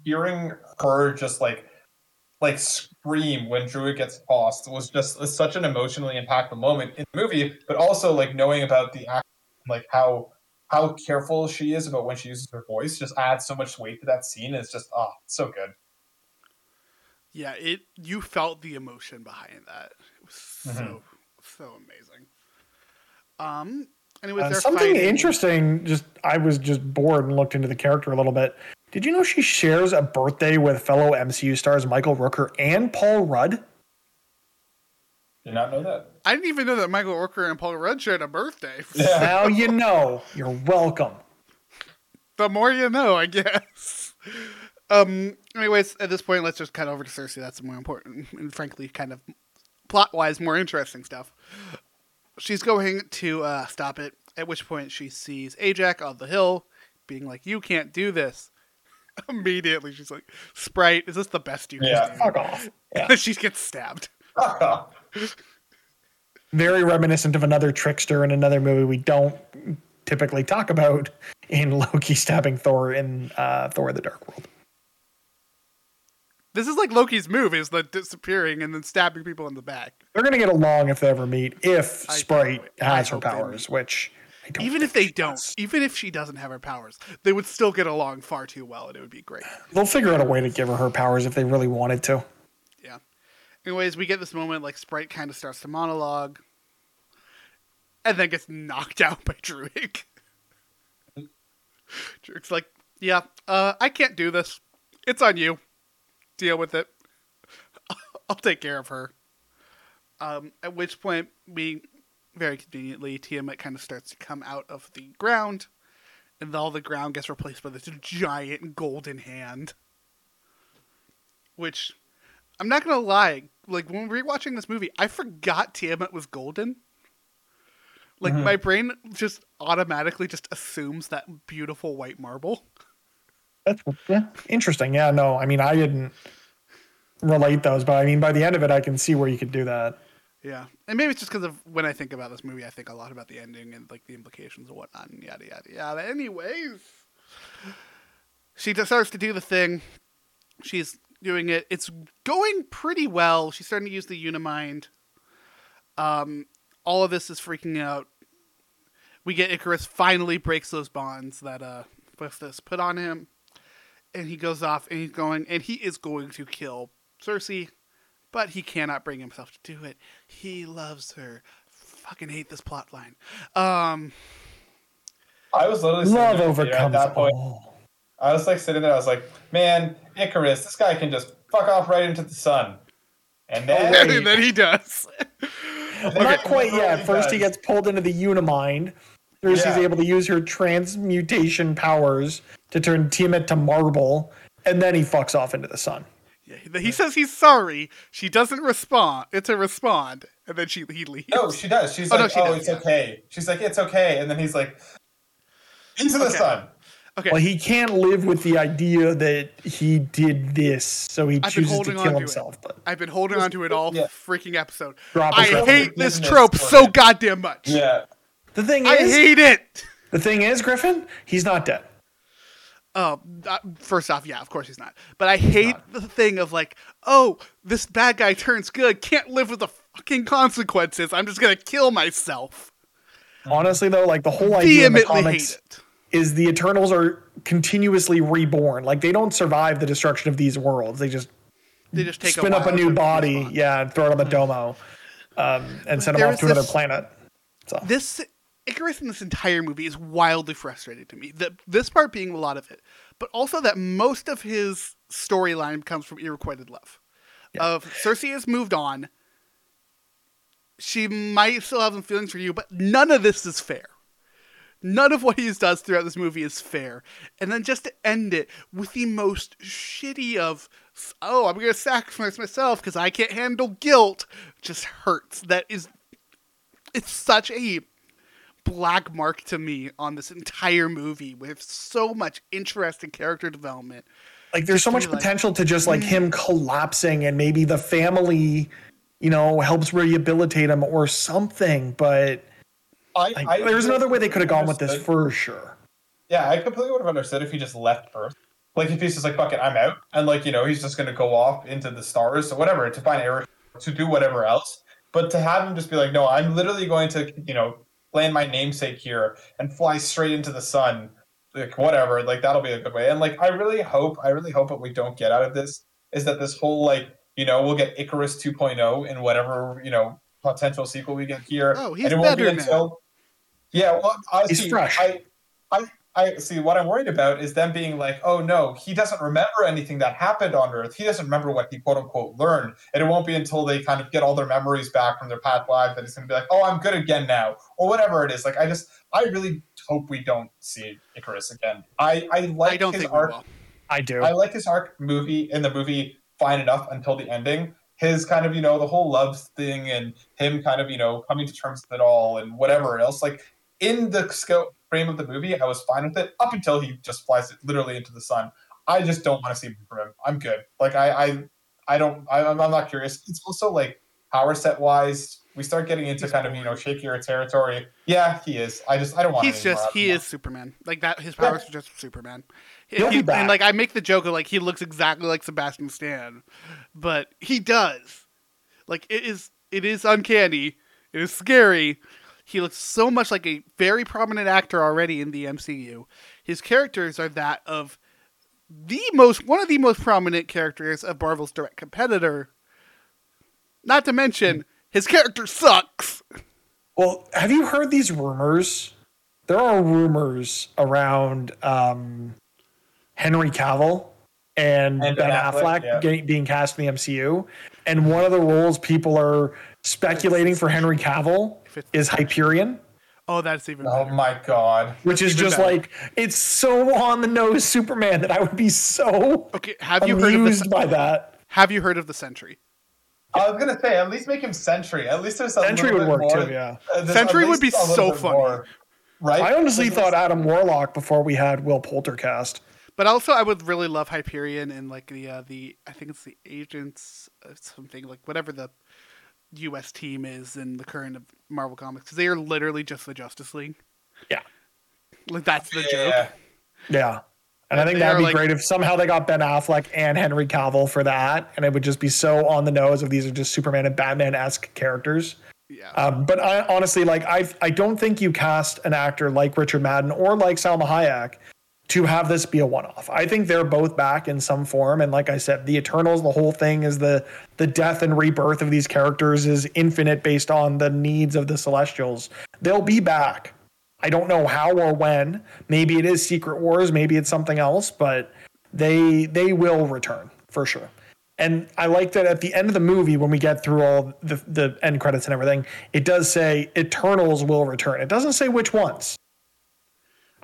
hearing her just like like scream when Druig gets tossed was just was such an emotionally impactful moment in the movie, but also like knowing about the act like how how careful she is about when she uses her voice just adds so much weight to that scene. It's just ah, it's so good. Yeah, it you felt the emotion behind that. It was so Mhm. so amazing. Um anyways, Uh, they're something fighting. interesting. Just I was just bored and looked into the character a little bit. Did you know she shares a birthday with fellow MCU stars Michael Rooker and Paul Rudd? Did not know that. I didn't even know that Michael Rooker and Paul Rudd shared a birthday. Yeah. Now you know. You're welcome. the more you know, I guess. Um. Anyways, at this point, let's just cut over to Sersi. That's more important and, frankly, kind of plot-wise, more interesting stuff. She's going to uh, stop it. At which point, she sees Ajak on the hill, being like, "You can't do this." Immediately, she's like, "Sprite, is this the best you can Yeah. do?" Fuck off. Yeah. She gets stabbed. Very reminiscent of another trickster in another movie we don't typically talk about in Loki stabbing Thor in uh, Thor: The Dark World. This is like Loki's move: is the disappearing and then stabbing people in the back. They're gonna get along if they ever meet. If Sprite I has her powers, which I don't Even if they don't, does. even if she doesn't have her powers, they would still get along far too well, and it would be great. they'll figure out a way to give her her powers if they really wanted to. Yeah. Anyways, we get this moment like Sprite kind of starts to monologue, and then gets knocked out by Druig. Jerk's like, yeah, uh, I can't do this. It's on you. Deal with it. I'll take care of her. Um, at which point, we very conveniently, Tiamat kind of starts to come out of the ground, and all the ground gets replaced by this giant golden hand. Which, I'm not gonna lie, like when rewatching this movie, I forgot Tiamat was golden. Like mm-hmm. my brain just automatically just assumes that beautiful white marble. That's yeah, interesting. Yeah, no, I mean, I didn't relate those, but I mean, by the end of it, I can see where you could do that. Yeah, and maybe it's just because of when I think about this movie, I think a lot about the ending and like the implications and whatnot, and yada yada yada. Anyways, she starts to do the thing. She's doing it. It's going pretty well. She's starting to use the Unimind. Um, all of this is freaking out. We get Ikaris finally breaks those bonds that uh Phastos put on him, and he goes off and he's going and he is going to kill Sersi but he cannot bring himself to do it. He loves her. Fucking hate this plot line. Um, I was literally sitting Love there at overcomes that point. all. I was like sitting there. I was like, man, Ikaris, this guy can just fuck off right into the sun. And then, and then he does. Not quite He yet. First, he gets pulled into the Unimind. Sersi's Yeah. able to use her transmutation powers to turn Tiamut to marble, and then he fucks off into the sun. Yeah, he says he's sorry. She doesn't respond. It's a respond, and then she he leaves. No, she does. She's Oh, no, like, she oh, does, it's yeah. okay. She's like, it's okay. And then he's like, into the Okay. sun. okay, Well, he can't live with the idea that he did this, so he been chooses to kill himself. But I've been holding on to it all Yeah. freaking episode. Drop I drop hate this trope so goddamn much. Yeah. the thing I is, hate it. the thing is, Griffin, he's not dead. Oh, uh, first off, yeah, of course he's not. But I hate the thing of like, oh, this bad guy turns good, can't live with the fucking consequences. I'm just gonna kill myself. Honestly, though, like the whole idea in the comics is the Eternals are continuously reborn. Like they don't survive the destruction of these worlds. They just They just take spin a up a new body, yeah, and throw it on the domo, um, and send them off to another planet. So This Ikaris in this entire movie is wildly frustrating to me. That this part being a lot of it, but also that most of his storyline comes from irrequited love. Of Sersi has moved on. She might still have some feelings for you, but none of this is fair. None of what he does throughout this movie is fair. And then just to end it with the most shitty of, oh, I'm going to sacrifice myself because I can't handle guilt, just hurts. That is, it's such a black mark to me on this entire movie with so much interesting character development. like there's so much be like, potential to just like hmm. him collapsing and maybe the family, you know, helps rehabilitate him or something. But I, like, I there's another way they could have gone with this for sure. Yeah, I completely would have understood if he just left Earth. Like if he's just like, fuck it, I'm out. And like, you know, he's just gonna go off into the stars or whatever to find Eric to do whatever else. But to have him just be like, no, I'm literally going to, you know, land my namesake here and fly straight into the sun. Like whatever, like that'll be a good way. And like I really hope, I really hope what we don't get out of this is that this whole like, you know, we'll get Ikaris 2.0 in whatever, you know, potential sequel we get here. Oh, he's and it won't be better now. Yeah, well I He's fresh. I I I see what I'm worried about is them being like, oh no, he doesn't remember anything that happened on Earth. He doesn't remember what he quote unquote learned. And it won't be until they kind of get all their memories back from their past lives that he's gonna be like, oh, I'm good again now, or whatever it is. Like I just, I really hope we don't see Ikaris again. I I like I don't his think arc. I do. I like his arc movie in the movie fine enough until the ending. His kind of, you know, the whole love thing and him kind of, you know, coming to terms with it all and whatever else. Like in the scope frame of the movie, I was fine with it up until he just flies it literally into the sun. I just don't want to see more from him. I'm good. Like I, I, I don't. I, I'm I'm not curious. It's also like power set wise, we start getting into He's kind of you know shakier territory. Yeah, he is. I just I don't want. He's just he is Superman. Like that, his powers are just Superman. He- He'll be he- back. And like I make the joke of like he looks exactly like Sebastian Stan, but he does. Like it is, it is uncanny. It is scary. He looks so much like a very prominent actor already in the MCU. His characters are that of the most one of the most prominent characters of Marvel's direct competitor. Not to mention his character sucks. Well, have you heard these rumors there are rumors around um, Henry Cavill and, And Ben Ben Affleck, Affleck, yeah. being cast in the MCU. And one of the roles people are speculating for Henry Cavill If it's- is Hyperion, Oh, that's even Oh better. my god. which is even just better. like it's so on the nose Superman that I would be so Okay, have you heard of amused the by that. Have you heard of the Sentry? I was gonna say at least make him Sentry. At least there's a Sentry would bit work more, too, yeah. uh, Sentry would be least a little so bit funny. more, right? I honestly thought Adam Warlock before we had Will Poulter cast. But also, I would really love Hyperion and like the uh, the I think it's the Agents of something like whatever the U.S. team is in the current of Marvel Comics. 'cause they are literally just the Justice League. Yeah. Like that's the yeah. joke. Yeah. And I think that'd be like- great if somehow they got Ben Affleck and Henry Cavill for that. And it would just be so on the nose if these are just Superman and Batman esque characters. Yeah. Um, but I honestly like I I don't think you cast an actor like Richard Madden or like Salma Hayek to have this be a one off. I think they're both back in some form. And like I said, the Eternals, the whole thing is the the death and rebirth of these characters is infinite based on the needs of the Celestials. They'll be back. I don't know how or when. Maybe it is Secret Wars, maybe it's something else, but they they will return for sure. And I like that at the end of the movie, when we get through all the, the end credits and everything, it does say Eternals will return. It doesn't say which ones.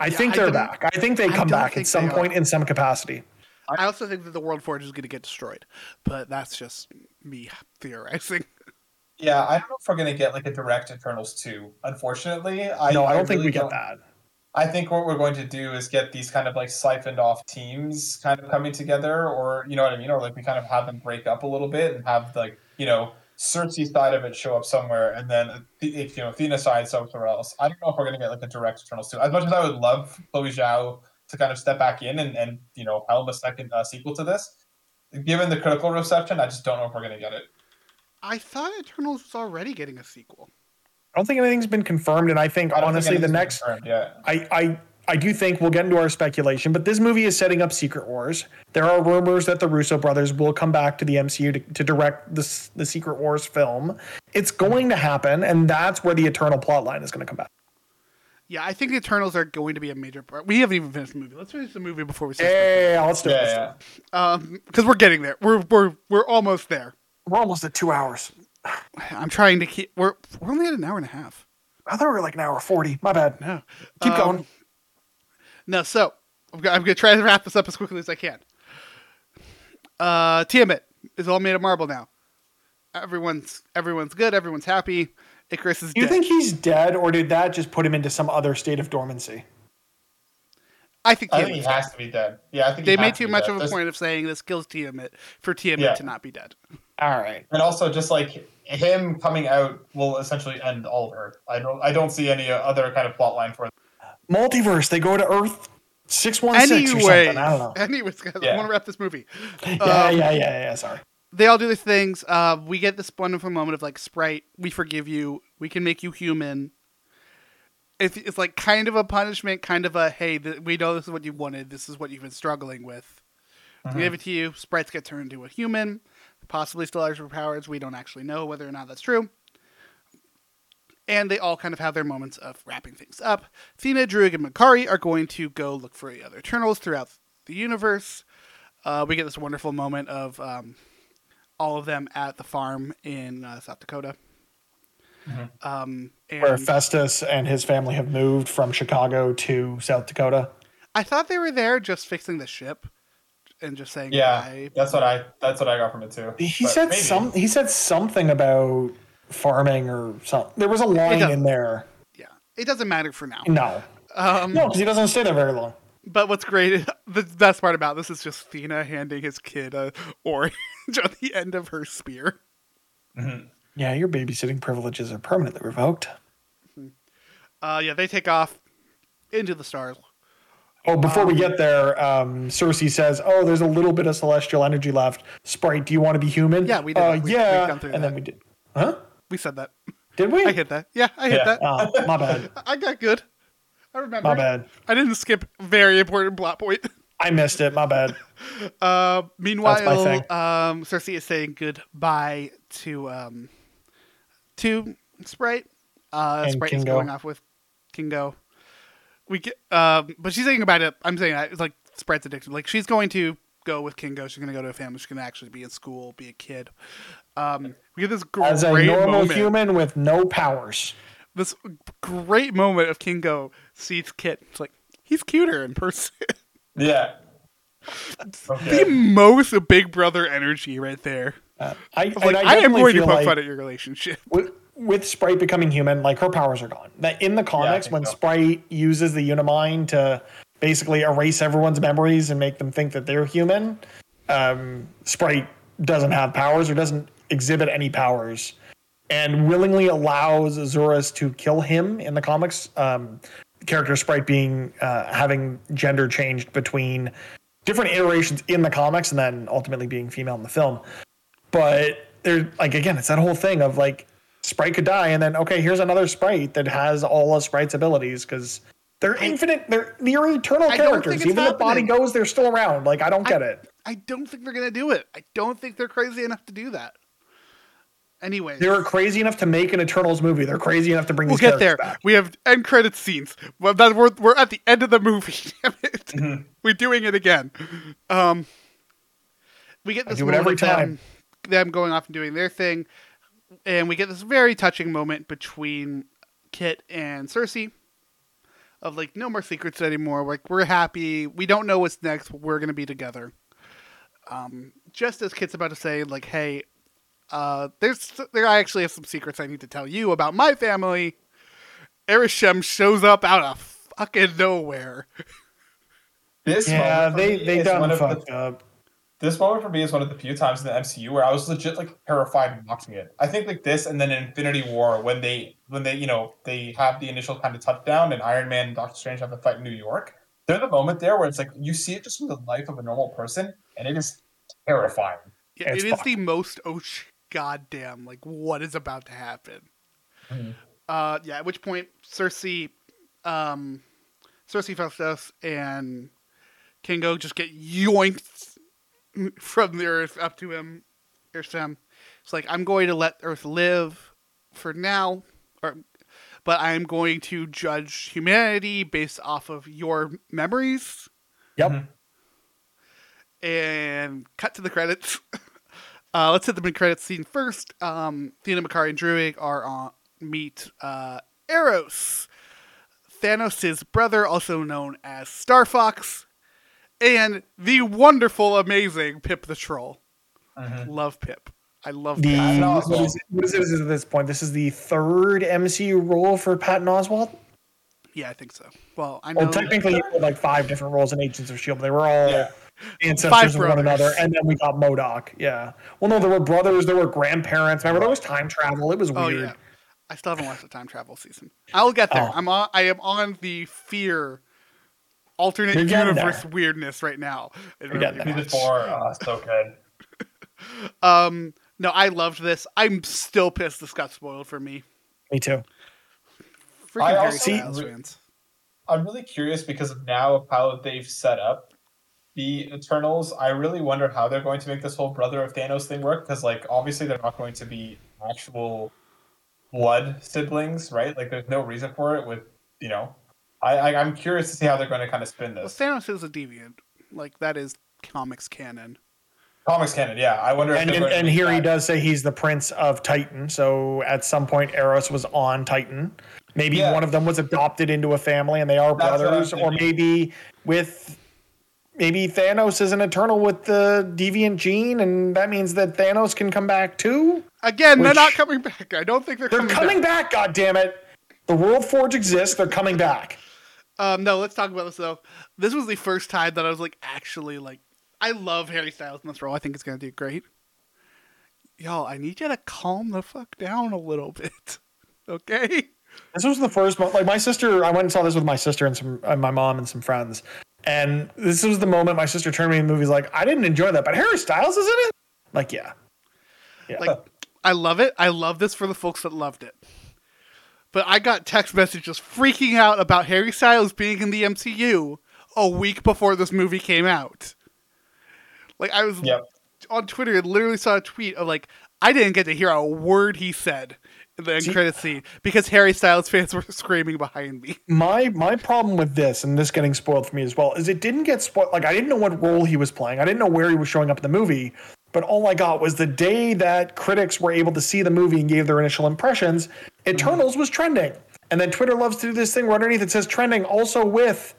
I think they're don't- back. I think they come back at some point are. in some capacity. I also think that the World Forge is going to get destroyed, but that's just me theorizing. Yeah, I don't know if we're gonna get like a direct Eternals two. Unfortunately, I no, I don't think really we get don't- that. I think what we're going to do is get these kind of like siphoned off teams kind of coming together, or you know what I mean, or like we kind of have them break up a little bit and have like you know Sersi side of it show up somewhere, and then if you know Athena side somewhere else. I don't know if we're gonna get like a direct Eternals two. As much as I would love Chloé Zhao to kind of step back in and and you know helm a second uh, sequel to this, given the critical reception, I just don't know if we're gonna get it. I thought Eternals was already getting a sequel. I don't think anything's been confirmed, and I think I honestly, think the next confirmed yet. I, I I do think we'll get into our speculation, but this movie is setting up Secret Wars. There are rumors that the Russo brothers will come back to the MCU to, to direct this the Secret Wars film. It's going to happen, and that's where the Eternal plotline is going to come back. Yeah, I think the Eternals are going to be a major part. We haven't even finished the movie. Let's finish the movie before we say Yeah, let's do it. Yeah, yeah. Um, because we're getting there. We're we're we're almost there. We're almost at two hours. I'm trying to keep. We're we're only at an hour and a half. I thought we were like an hour forty. My bad. No, Keep Um, going. No, so I'm gonna, try to wrap this up as quickly as I can. Uh, Tiamut is all made of marble now. Everyone's everyone's good. Everyone's happy. Ikaris is Do you dead. think he's dead, or did that just put him into some other state of dormancy? I think I think he dead. has to be dead. Yeah, I think They has made to too be much dead. of a There's- point of saying this kills Tiamut for Tiamut Yeah. to not be dead. All right. and also just like him coming out will essentially end all of Earth. I don't I don't see any other kind of plot line for it. Multiverse. They go to Earth six one six or something. I don't know. anyways, guys, I want to wrap this movie. Yeah, Um, yeah, yeah, yeah. Sorry. they all do these things. Uh, we get this wonderful moment of like Sprite, we forgive you. We can make you human. It's, it's like kind of a punishment, kind of a hey, th- we know this is what you wanted. This is what you've been struggling with. We give it to you. Sprites get turned into a human, possibly still have superpowers. We don't actually know whether or not that's true. And they all kind of have their moments of wrapping things up. Thena, Druig, and Makkari are going to go look for the other Eternals throughout the universe. Uh, we get this wonderful moment of um, all of them at the farm in uh, South Dakota. Um, Where Phastos and his family have moved from Chicago to South Dakota. I thought they were there just fixing the ship and just saying Yeah, bye. that's what I that's what I got from it too. He But said maybe. some. He said something about farming or something. There was a line in there. Yeah, it doesn't matter for now. No, Um, no, because he doesn't stay there very long. But what's great, the best part about this is just Thena handing his kid a orange on the end of her spear. Yeah, your babysitting privileges are permanently revoked. Uh, yeah, they take off into the stars. Oh, before we get there, um, Sersi says, "Oh, there's a little bit of celestial energy left. Sprite, do you want to be human?" Yeah, we did Uh. We- yeah, through and then we did. Huh? We said that. Did we? I hit that. Yeah, I hit Yeah. that. Oh, my bad. I got good. I remember. My bad. I didn't skip very important plot point. I missed it. My bad. Uh, meanwhile, thing. um, Sersi is saying goodbye to um, to Sprite. Uh, And Sprite is going off with Kingo. we get um but she's thinking about it i'm saying that it's like Sprite's addiction like she's going to go with kingo she's going to go to a family she's going to actually be in school be a kid um we get this great As a normal moment human with no powers. this great moment of kingo sees kit it's like he's cuter in person Yeah. the Okay. most big brother energy right there Uh, I, It's like I, i, am definitely going to feel poke like fun at your relationship with, with Sprite becoming human, like her powers are gone. That in the comics, think when so. Sprite uses the Unimind to basically erase everyone's memories and make them think that they're human, um, Sprite doesn't have powers or doesn't exhibit any powers, and willingly allows Ikaris to kill him in the comics. Um, character Sprite being uh, having gender changed between different iterations in the comics and then ultimately being female in the film. But there's like again, it's that whole thing of like Sprite could die, and then okay, here's another Sprite that has all of Sprite's abilities because they're infinite. They're they're eternal I characters. Even if body goes, they're still around. Like I don't get it. i don't think they're going to do it i don't think they're crazy enough to do that anyway They were crazy enough to make an Eternals movie. They're crazy enough to bring We'll these get there. back. We have end credit scenes. Well, that we're we're at the end of the movie. Damn it, Mm-hmm. we're doing it again. Um, we get this do it every of them, time. them going off and doing their thing, and we get this very touching moment between Kit and Sersi. Of like no more secrets anymore. Like we're happy. We don't know what's next. But we're gonna be together. Um, just as Kit's about to say, like, hey, uh, there's there I actually have some secrets I need to tell you about my family. Arishem shows up out of fucking nowhere. This Yeah, moment they they done of the- fucked up. This moment for me is one of the few times in the MCU where I was legit like terrified watching it. I think like this and then Infinity War when they when they you know they have the initial kind of touchdown and Iron Man and Doctor Strange have the fight in New York. There's a moment there where it's like you see it just from the life of a normal person and it is terrifying. Yeah, it is fucked. the most oh sh- goddamn like what is about to happen. Mhm. Uh, yeah. At which point Sersi, um, Sersi Phastos and Kingo just get yoinked from the earth up to him. Arishem. It's like I'm going to let Earth live for now, or but I am going to judge humanity based off of your memories. Yep. And cut to the credits. Uh, let's hit the mid credits scene first. Um, Thena, Makkari, and Druig are on meet uh, Eros, Thanos' brother, also known as Star Fox, and the wonderful, amazing Pip the Troll. Mhm. Love Pip. I love The Pip. Patton what is, it, what is it at this point? This is the third MCU role for Patton Oswalt. Yeah, I think so. Well, I know. Well, technically, he had like five different roles in Agents of Shield. But they were all Yeah. ancestors Five of one another, and then we got MODOK. Yeah. Well, no, there were brothers. There were grandparents. Remember, there was time travel. It was oh weird. yeah, I still haven't watched the time travel season. I'll get there. Oh. I'm on. I am on the fear alternate You're universe weirdness right now. It You're really getting there. Four, oh, so good. Um, no, I loved this. I'm still pissed this got spoiled for me. Me too. Freaking I Harry also- Styles fans. I'm really curious because of now of how they've set up the Eternals. I really wonder how they're going to make this whole brother of Thanos thing work. Because like obviously they're not going to be actual blood siblings, right? Like there's no reason for it. With you know, I, I I'm curious to see how they're going to kind of spin Well, this. Thanos is a deviant. Like that is comics canon. Comics canon, yeah. I wonder. And they're and, and make here he does say he's the prince of Titan. So at some point, Eros was on Titan. Maybe Yeah. one of them was adopted into a family, and they are That's brothers. Or maybe with maybe Thanos is an Eternal with the deviant gene, and that means that Thanos can come back too. Again, they're not coming back. I don't think they're, They're coming, coming back. back. God damn it! The World Forge exists. They're coming back. Um, no, let's talk about this though. This was the first time that I was like, actually, like, I love Harry Styles in this role. I think it's gonna do great. Y'all, I need you to calm the fuck down a little bit, okay? This was the first moment. Like my sister, I went and saw this with my sister and some, and my mom and some friends. And this was the moment my sister turned me in the movie's like, I didn't enjoy that, but Harry Styles is in it. Like, yeah, yeah. Like, I love it. I love this for the folks that loved it. But I got text messages freaking out about Harry Styles being in the MCU a week before this movie came out. Like I was Yep. on Twitter and literally saw a tweet of like I didn't get to hear a word he said in the end credit scene because Harry Styles fans were screaming behind me. my my problem with this and this getting spoiled for me as well is it didn't get spoiled like i didn't know what role he was playing i didn't know where he was showing up in the movie but all i got was the day that critics were able to see the movie and gave their initial impressions eternals was trending and then twitter loves to do this thing where underneath it says trending also with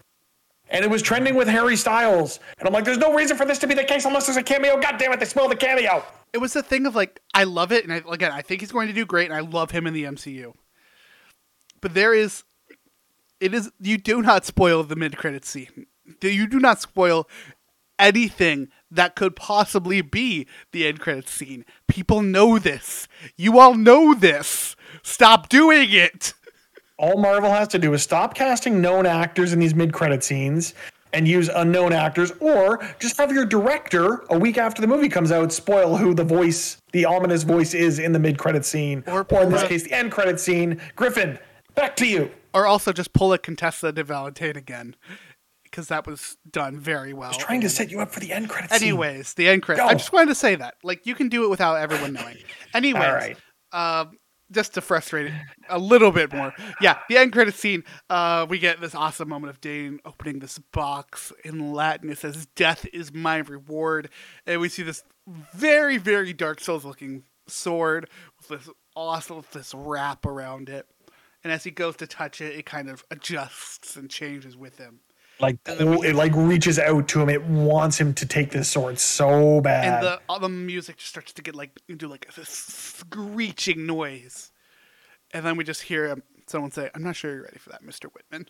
and it was trending with harry styles and i'm like there's no reason for this to be the case unless there's a cameo god damn it they spoiled the cameo It was the thing of like I love it, and I, again I think he's going to do great, and I love him in the MCU. But there is, it is you do not spoil the mid credit scene. You do not spoil anything that could possibly be the end credit scene. People know this. You all know this. Stop doing it. all Marvel has to do is stop casting known actors in these mid-credit scenes and use unknown actors, or just have your director a week after the movie comes out spoil who the voice, the ominous voice, is in the mid-credit scene, Or or, in this case, the end credit scene. Griffin, back to you. Or also just pull a Contessa de Valentine again, because that was done very well. I Just trying to set you up for the end credit scene. Anyways, the end credits. I just wanted to say that. Like, you can do it without everyone knowing. Anyways, All right. um, just to frustrate it a little bit more. Yeah, the end credits scene. Uh, we get this awesome moment of Dane opening this box in Latin. It says, "Death is my reward," and we see this very, very Dark Souls looking sword with this awesome this wrap around it. And as he goes to touch it, it kind of adjusts and changes with him. Like it like reaches out to him. It wants him to take this sword so bad. and the all the music just starts to get like into like a screeching noise, and then we just hear um, someone say, "I'm not sure you're ready for that, Mister Whitman,"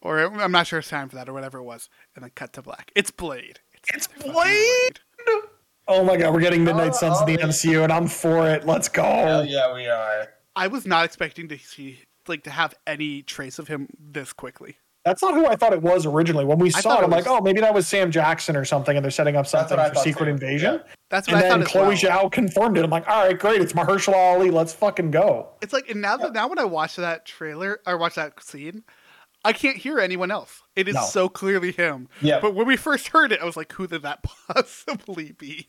or "I'm not sure it's time for that," or whatever it was, and then cut to black. It's Blade. It's fucking Blade. oh my god, we're getting Midnight Oh, Suns in the oh, yeah. MCU, and I'm for it. Let's go. Hell yeah, we are. I was not expecting to see like to have any trace of him this quickly. That's not who I thought it was originally. When we saw it, it I'm like, oh, maybe that was Sam Jackson or something, and they're setting up something for Secret too, Invasion. yeah. That's what And I then thought Chloe well. Zhao confirmed it. I'm like, all right, great. It's Mahershala Ali. Let's fucking go. It's like, and now that now when I watch that trailer or watch that scene, I can't hear anyone else. It is No. so clearly him. Yeah. But when we first heard it, I was like, who did that possibly be?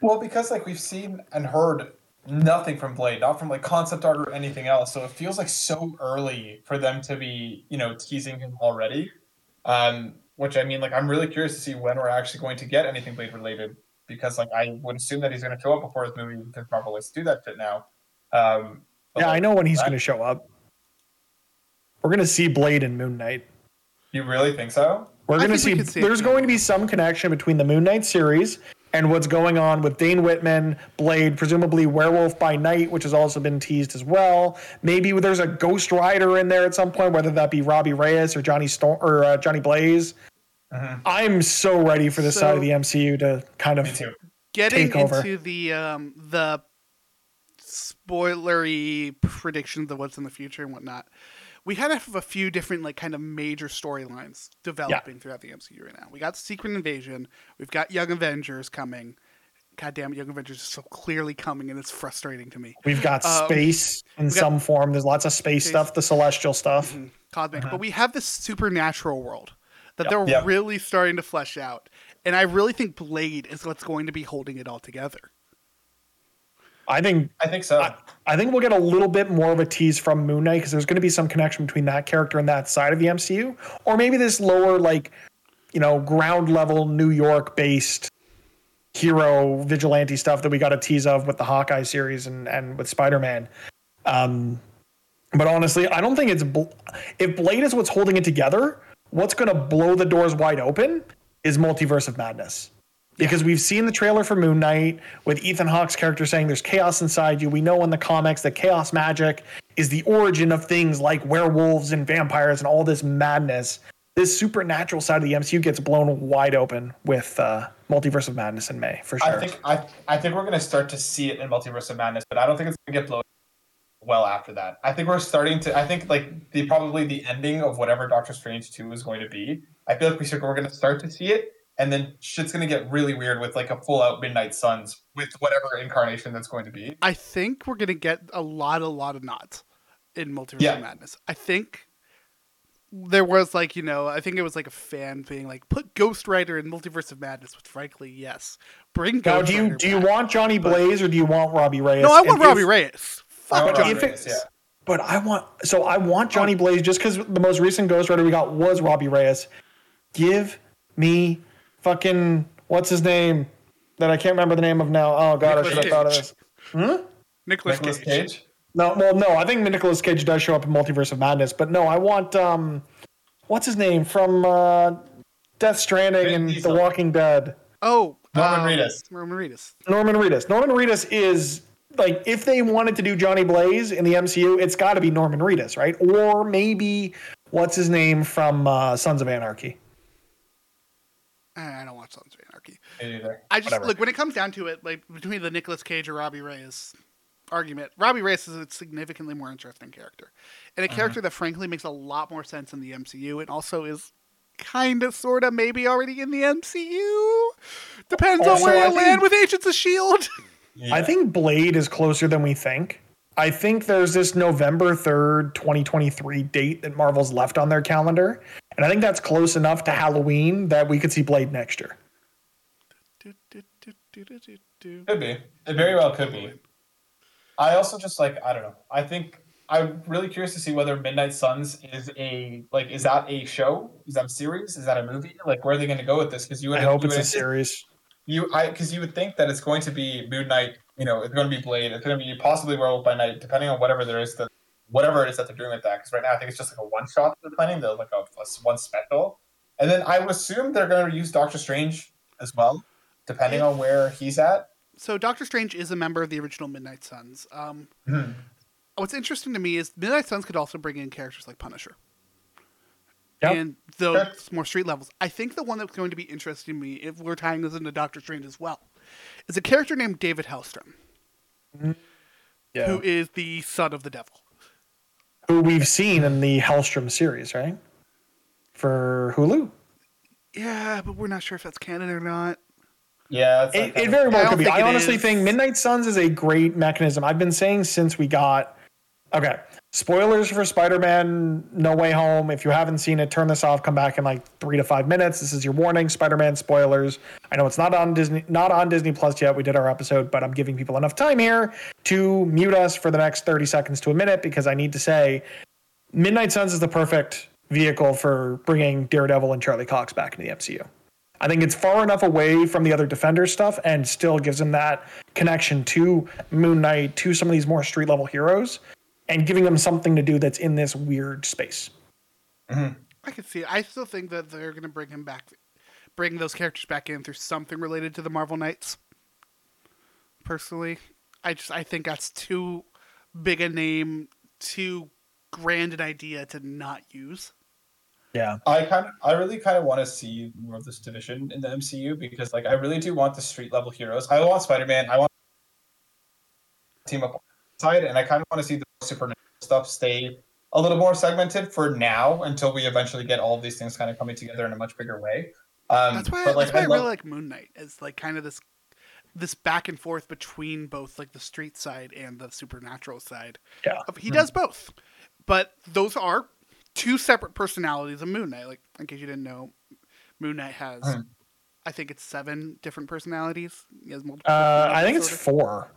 Well, because like we've seen and heard nothing from Blade, not from like concept art or anything else, so it feels like so early for them to be, you know, teasing him already. Um, which I mean, like I'm really curious to see when we're actually going to get anything Blade related, because like I would assume that he's going to show up before his movie because Marvel likes to do that shit now. Um, but, Yeah, like, I know when he's going to show up. We're going to see Blade and Moon Knight. You really think so? We're going to see. see there's going to be some connection between the Moon Knight series and what's going on with Dane Whitman, Blade, presumably Werewolf by Night, which has also been teased as well. Maybe there's a Ghost Rider in there at some point, whether that be Robbie Reyes or Johnny Storm or uh, Johnny Blaze. I'm so ready for this So- side of the MCU to kind of too. Getting Take over. into the um the spoilery predictions of what's in the future and whatnot. We kind of have a few different like kind of major storylines developing throughout the MCU right now. We got Secret Invasion, we've got Young Avengers coming. God damn it, Young Avengers is so clearly coming and it's frustrating to me. We've got Um, space in got- some form. There's lots of space, Space. stuff, the celestial stuff. Mm-hmm. Cosmic. But we have this supernatural world that they're Yep. really starting to flesh out. And I really think Blade is what's going to be holding it all together. I think I think so. I, I think we'll get a little bit more of a tease from Moon Knight because there's going to be some connection between that character and that side of the MCU, or maybe this lower, like, you know, ground level New York based hero vigilante stuff that we got a tease of with the Hawkeye series and and with Spider Man. Um, but honestly, I don't think it's bl- if Blade is what's holding it together. What's going to blow the doors wide open is Multiverse of Madness because we've seen the trailer for Moon Knight with Ethan Hawke's character saying there's chaos inside you. We know in the comics that chaos magic is the origin of things like werewolves and vampires and all this madness. This supernatural side of the MCU gets blown wide open with uh, Multiverse of Madness in May for sure. I think I I think we're gonna start to see it in Multiverse of Madness, but I don't think it's gonna get blown well after that. I think we're starting to. I think like the probably the ending of whatever Doctor Strange two is going to be. I feel like we should, we're gonna start to see it, and then shit's gonna get really weird with like a full out Midnight Suns with whatever incarnation that's going to be. I think we're gonna get a lot, a lot of nods in Multiverse Yeah. of Madness. I think there was like you know, I think it was like a fan being like, put Ghost Rider in Multiverse of Madness. Which frankly, yes, bring now, Ghost do you Rider do you back. want Johnny Blaze or do you want Robbie Reyes? No, I want And if- Robbie Reyes. Fuck Johnny if Blaze, yeah. But I want so I want Johnny Oh. Blaze just because the most recent Ghost Rider we got was Robbie Reyes. Give me fucking what's his name that I can't remember the name of now. Oh god, Nicolas I should have thought of this. Hmm? Nicholas Nicolas Cage. Cage. No, well, no, I think Nicholas Cage does show up in Multiverse of Madness, but no, I want um, what's his name from uh, Death Stranding Vin and Diesel. The Walking Dead. Oh, Norman um, Reedus. Norman Reedus. Norman Reedus. Norman Reedus is like if they wanted to do Johnny Blaze in the MCU, it's got to be Norman Reedus, right? Or maybe what's his name from uh, Sons of Anarchy? Eh, I don't watch Sons of Anarchy. Me neither. I just Whatever. look when it comes down to it, like between the Nicolas Cage or Robbie Reyes argument, Robbie Reyes is a significantly more interesting character, and a Uh-huh. character that frankly makes a lot more sense in the MCU, and also is kind of, sort of, maybe already in the MCU. Depends Also, on where I you think- land with Agents of Shield. I think Blade is closer than we think. I think there's this November 3rd, 2023 date that Marvel's left on their calendar. And I think that's close enough to Halloween that we could see Blade next year. Could be. It very well could be. I also just like I don't know. I think I'm really curious to see whether Midnight Suns is a like is that a show? Is that a series? Is that a movie? Like where are they going to go with this? Because you would I hope you it's would a series. You I because you would think that it's going to be Moon Knight. You know, it's going to be Blade. It's going to be possibly Werewolf by Night, depending on whatever there is that whatever it is that they're doing with that. Because right now I think it's just like a one shot they're planning. They're like a, a one special, and then I would assume they're going to use Doctor Strange as well, depending on where he's at. So Doctor Strange is a member of the original Midnight Suns. Um, Mhm. What's interesting to me is Midnight Suns could also bring in characters like Punisher. Yep. And those Sure. more street levels. I think the one that's going to be interesting to me, if we're tying this into Doctor Strange as well, is a character named David Hellstrom, Yeah. who is the son of the devil. Who we've seen in the Hellstrom series, right? For Hulu. Yeah, but we're not sure if that's canon or not. Yeah, It, it very well could be. I honestly is. think Midnight Suns is a great mechanism. I've been saying since we got. Okay, spoilers for Spider-Man: No Way Home. If you haven't seen it, turn this off. Come back in like three to five minutes. This is your warning. Spider-Man spoilers. I know it's not on Disney, not on Disney Plus yet. We did our episode, but I'm giving people enough time here to mute us for the next 30 seconds to a minute because I need to say, Midnight Suns is the perfect vehicle for bringing Daredevil and Charlie Cox back into the MCU. I think it's far enough away from the other Defender stuff and still gives them that connection to Moon Knight, to some of these more street level heroes, and giving them something to do that's in this weird space. Mm-hmm. I can see it. I still think that they're going to bring him back, bring those characters back in through something related to the Marvel Knights. Personally, I just I think that's too big a name, too grand an idea to not use. Yeah. I kind of, I really kind of want to see more of this division in the MCU because, like, I really do want the street level heroes. I want Spider Man. I want team up side, and I kind of want to see the supernatural stuff stay a little more segmented for now until we eventually get all of these things kind of coming together in a much bigger way. Um, That's why. but, like, that's why I, I love- really like Moon Knight as like kind of this this back and forth between both like the street side and the supernatural side. Yeah. He does both, but those are two separate personalities of Moon Knight. Like in case you didn't know, Moon Knight has. Hmm. I think it's seven different personalities. He has multiple. Uh, I think it's four.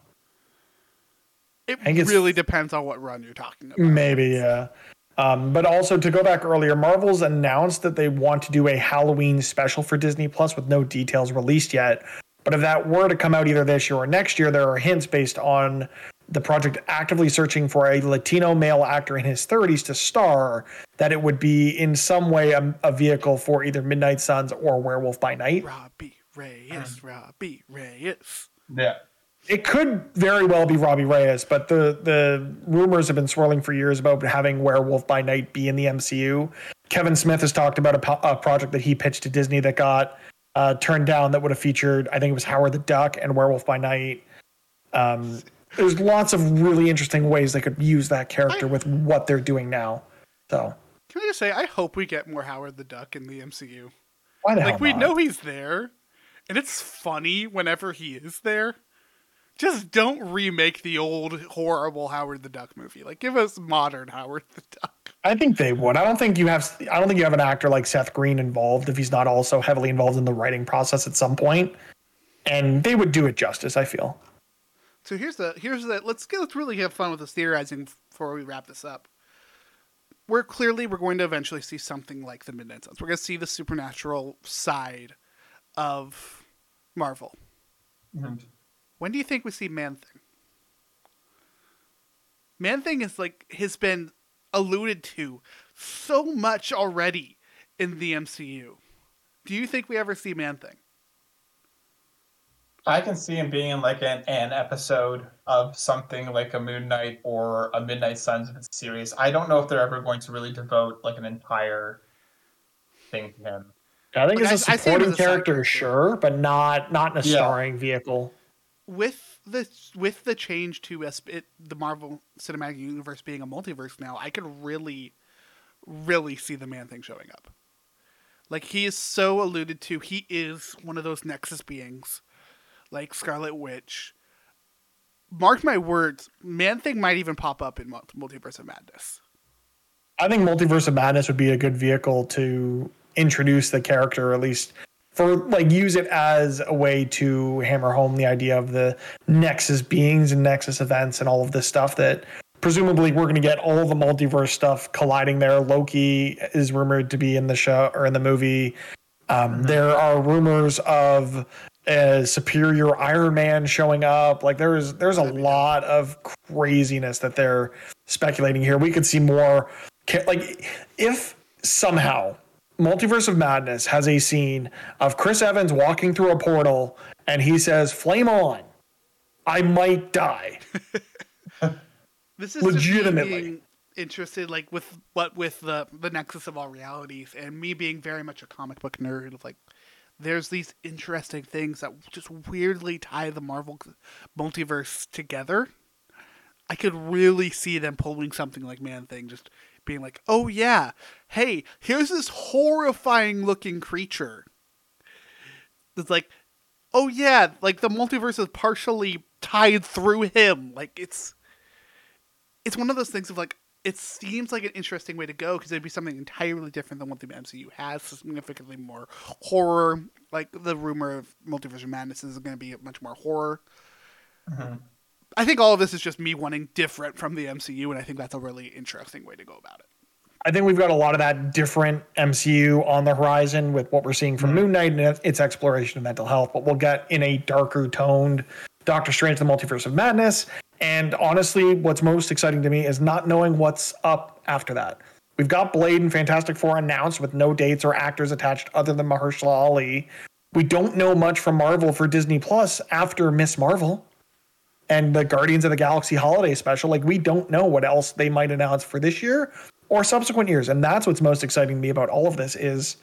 It think really depends on what run you're talking about. Maybe, yeah. Um, but also to go back earlier, Marvel's announced that they want to do a Halloween special for Disney Plus with no details released yet. But if that were to come out either this year or next year, there are hints based on the project actively searching for a Latino male actor in his 30s to star that it would be in some way a, a vehicle for either Midnight Suns or Werewolf by Night. Robbie Reyes, Robbie Reyes. yeah. It could very well be Robbie Reyes, but the the rumors have been swirling for years about having Werewolf by Night be in the MCU. Kevin Smith has talked about a, po- a project that he pitched to Disney that got uh, turned down that would have featured, I think it was Howard the Duck and Werewolf by Night. Um, there's lots of really interesting ways they could use that character with what they're doing now. So Can I just say, I hope we get more Howard the Duck in the MCU. why the hell Like we know he's there, and it's funny whenever he is there. Just don't remake the old horrible Howard the Duck movie. Like give us modern Howard the Duck. I think they would. I don't think you have. I don't think you have an actor like Seth Green involved if he's not also heavily involved in the writing process at some point. And they would do it justice. I feel. So here's the here's the let's get let's really have fun with this theorizing before we wrap this up. We're clearly we're going to eventually see something like the Midnight Suns. We're going to see the supernatural side of Marvel. Mhm. When do you think we see Man Thing? Man Thing is like has been alluded to so much already in the MCU. Do you think we ever see Man Thing? I can see him being in like an, an episode of something like a Moon Knight or a Midnight Suns series. I don't know if they're ever going to really devote like an entire thing to him. I think Like, it's a I- I see him supporting as a character, character. sure, but not not in a Yeah. starring vehicle. With the with the change to a, it, the Marvel Cinematic Universe being a multiverse now, I could really, really see the Man Thing showing up. Like he is so alluded to, he is one of those Nexus beings, like Scarlet Witch. Mark my words, Man Thing might even pop up in Multiverse of Madness. I think Multiverse of Madness would be a good vehicle to introduce the character, at least for like use it as a way to hammer home the idea of the Nexus beings and Nexus events and all of this stuff that presumably we're going to get all the multiverse stuff colliding there. Loki is rumored to be in the show or in the movie. Um, There are rumors of a superior Iron Man showing up. Like there's there's a lot of craziness that they're speculating here. We could see more. Like if somehow Multiverse of Madness has a scene of Chris Evans walking through a portal and he says, "Flame on." I might die. This is Legitimately. being interested, like with what with the the nexus of all realities, and me being very much a comic book nerd. Of like, there's these interesting things that just weirdly tie the Marvel multiverse together. I could really see them pulling something like Man Thing, just being like, "Oh yeah, hey, here's this horrifying looking creature." It's like, "Oh yeah, like the multiverse is partially tied through him." Like it's it's one of those things of like it seems like an interesting way to go because it'd be something entirely different than what the MCU has, significantly more horror. Like the rumor of Multiverse of Madness is going to be much more horror. Mm-hmm. I think all of this is just me wanting different from the MCU, and I think that's a really interesting way to go about it. I think we've got a lot of that different MCU on the horizon with what we're seeing from mm-hmm. Moon Knight and its exploration of mental health, but we'll get in a darker toned Doctor Strange, the Multiverse of Madness. And honestly, what's most exciting to me is not knowing what's up after that. We've got Blade and Fantastic Four announced with no dates or actors attached other than Mahershala Ali. We don't know much from Marvel for Disney Plus after Ms. Marvel and the Guardians of the Galaxy holiday special. Like, we don't know what else they might announce for this year or subsequent years. And that's what's most exciting to me about all of this is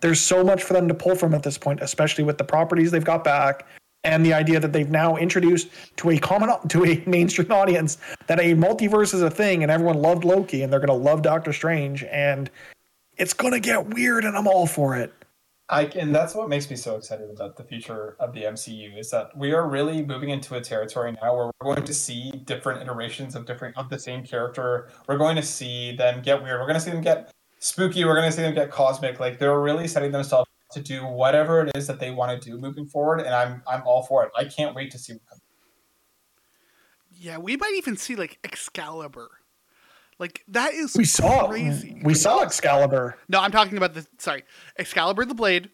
there's so much for them to pull from at this point, especially with the properties they've got back and the idea that they've now introduced to a common to a mainstream audience that a multiverse is a thing and everyone loved Loki and they're going to love Doctor Strange and it's going to get weird and I'm all for it. I and that's what makes me so excited about the future of the MCU is that we are really moving into a territory now where we're going to see different iterations of different of the same character. We're going to see them get weird. We're going to see them get spooky. We're going to see them get cosmic. Like they're really setting themselves to do whatever it is that they want to do moving forward, and I'm I'm all for it. I can't wait to see what comes. Yeah, we might even see like Excalibur. Like that is We saw crazy. we saw Excalibur. No, I'm talking about the sorry, Excalibur the Blade.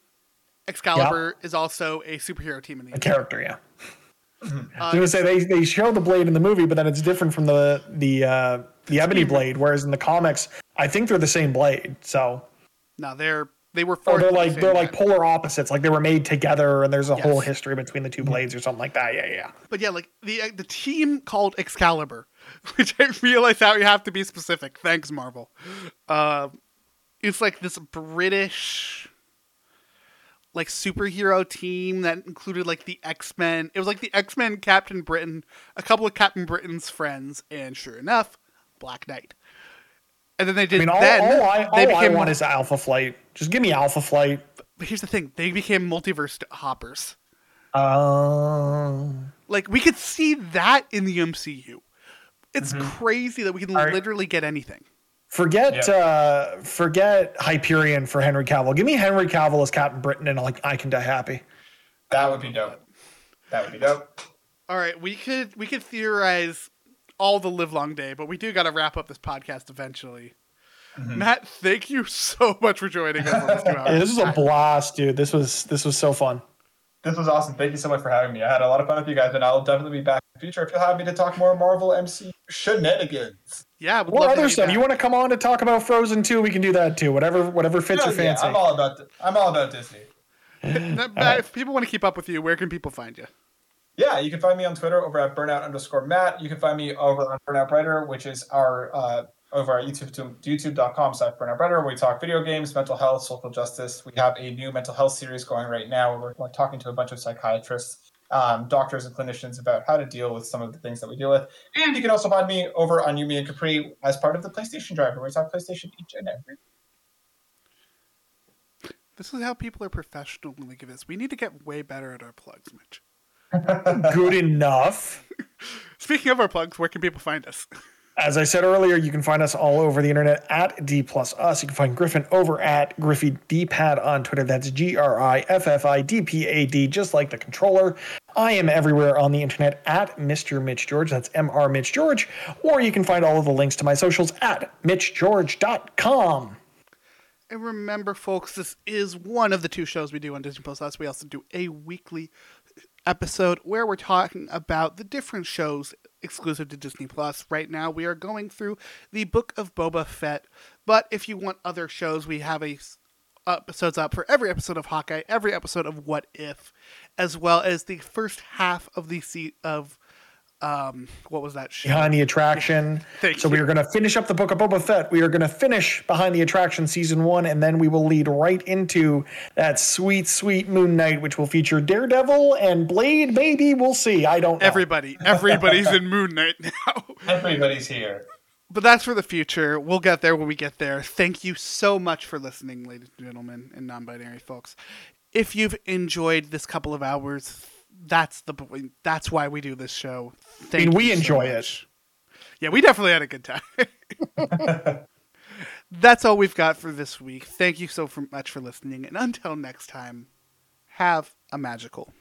Excalibur is also a superhero team in the a character, yeah. I Uh, was gonna say they, they show the blade in the movie, but then it's different from the the uh, the ebony blade. Whereas in the comics, I think they're the same blade. So no, they're they were or they're at the like they're like polar opposites. Like they were made together, and there's a whole history between the two blades or something like that. Yeah, yeah, yeah. But yeah, like the uh, the team called Excalibur, which I realize how you have to be specific. Thanks, Marvel. Uh, it's like this British like superhero team that included like the X Men. It was like the X Men, Captain Britain, a couple of Captain Britain's friends, and sure enough, Black Knight. And then they did. I mean, all, then all I they all I became. want is Alpha Flight. Just give me Alpha Flight. but here's the thing: they became multiverse hoppers. Um, Like we could see that in the MCU. It's crazy that we can Alright. literally get anything. forget Yeah. uh, forget Hyperion for Henry Cavill. Give me Henry Cavill as Captain Britain, and like I can die happy. That would be dope. That would be dope. All right, we could we could theorize all the live long day, but we do got to wrap up this podcast eventually. Mm-hmm. Matt, thank you so much for joining us this two hours. Yeah, this was a blast, dude. This was this was so fun. This was awesome. Thank you so much for having me. I had a lot of fun with you guys, and I'll definitely be back in the future if you'll have me to talk more Marvel MC shenanigans. Yeah, would Or love other have stuff. back. You want to come on to talk about Frozen 2, we can do that too. Whatever whatever fits Yeah, your fancy. I'm all about I'm all about Disney. Matt, Matt, if people want to keep up with you, where can people find you? Yeah, you can find me on Twitter over at burnout underscore Matt. You can find me over on Burnout Writer, which is our uh, over at YouTube to youtube.com slash burnout brighter where we talk video games, mental health, social justice. We have a new mental health series going right now where we're, we're talking to a bunch of psychiatrists, um, doctors, and clinicians about how to deal with some of the things that we deal with. And you can also find me over on Yumi and Capri as part of the PlayStation Driver, where we talk PlayStation each and every. This is how people are professional when they give this. We need to get way better at our plugs, Mitch. Good enough. Speaking of our plugs, where can people find us? As I said earlier, you can find us all over the internet at D plus us. You can find Griffin over at Griffy D-Pad on Twitter. That's G R I F F I D P A D, just like the controller. I am everywhere on the internet at Mr. Mitch George. That's M R Mitch George. Or you can find all of the links to my socials at MitchGeorge.com. And remember, folks, this is one of the two shows we do on Disney Plus Us. We also do a weekly episode where we're talking about the different shows exclusive to Disney Plus. Right now, we are going through the Book of Boba Fett. But if you want other shows, we have a episodes up for every episode of Hawkeye, every episode of What If, as well as the first half of the se- of um what was that show? Behind the Attraction. Thank so you. we are going to finish up the Book of Boba Fett. We are going to finish Behind the Attraction season one, and then we will lead right into that sweet, sweet Moon Knight, which will feature Daredevil and Blade. Maybe we'll see. I don't know. Everybody, everybody's in Moon Knight now. Everybody's here. But that's for the future. We'll get there when we get there. Thank you so much for listening, ladies and gentlemen, and non-binary folks. If you've enjoyed this couple of hours, that's the point. That's why we do this show. Thank mean, we so enjoy it. Yeah, we definitely had a good time. that's all we've got for this week. Thank you so much for listening, and until next time, have a magical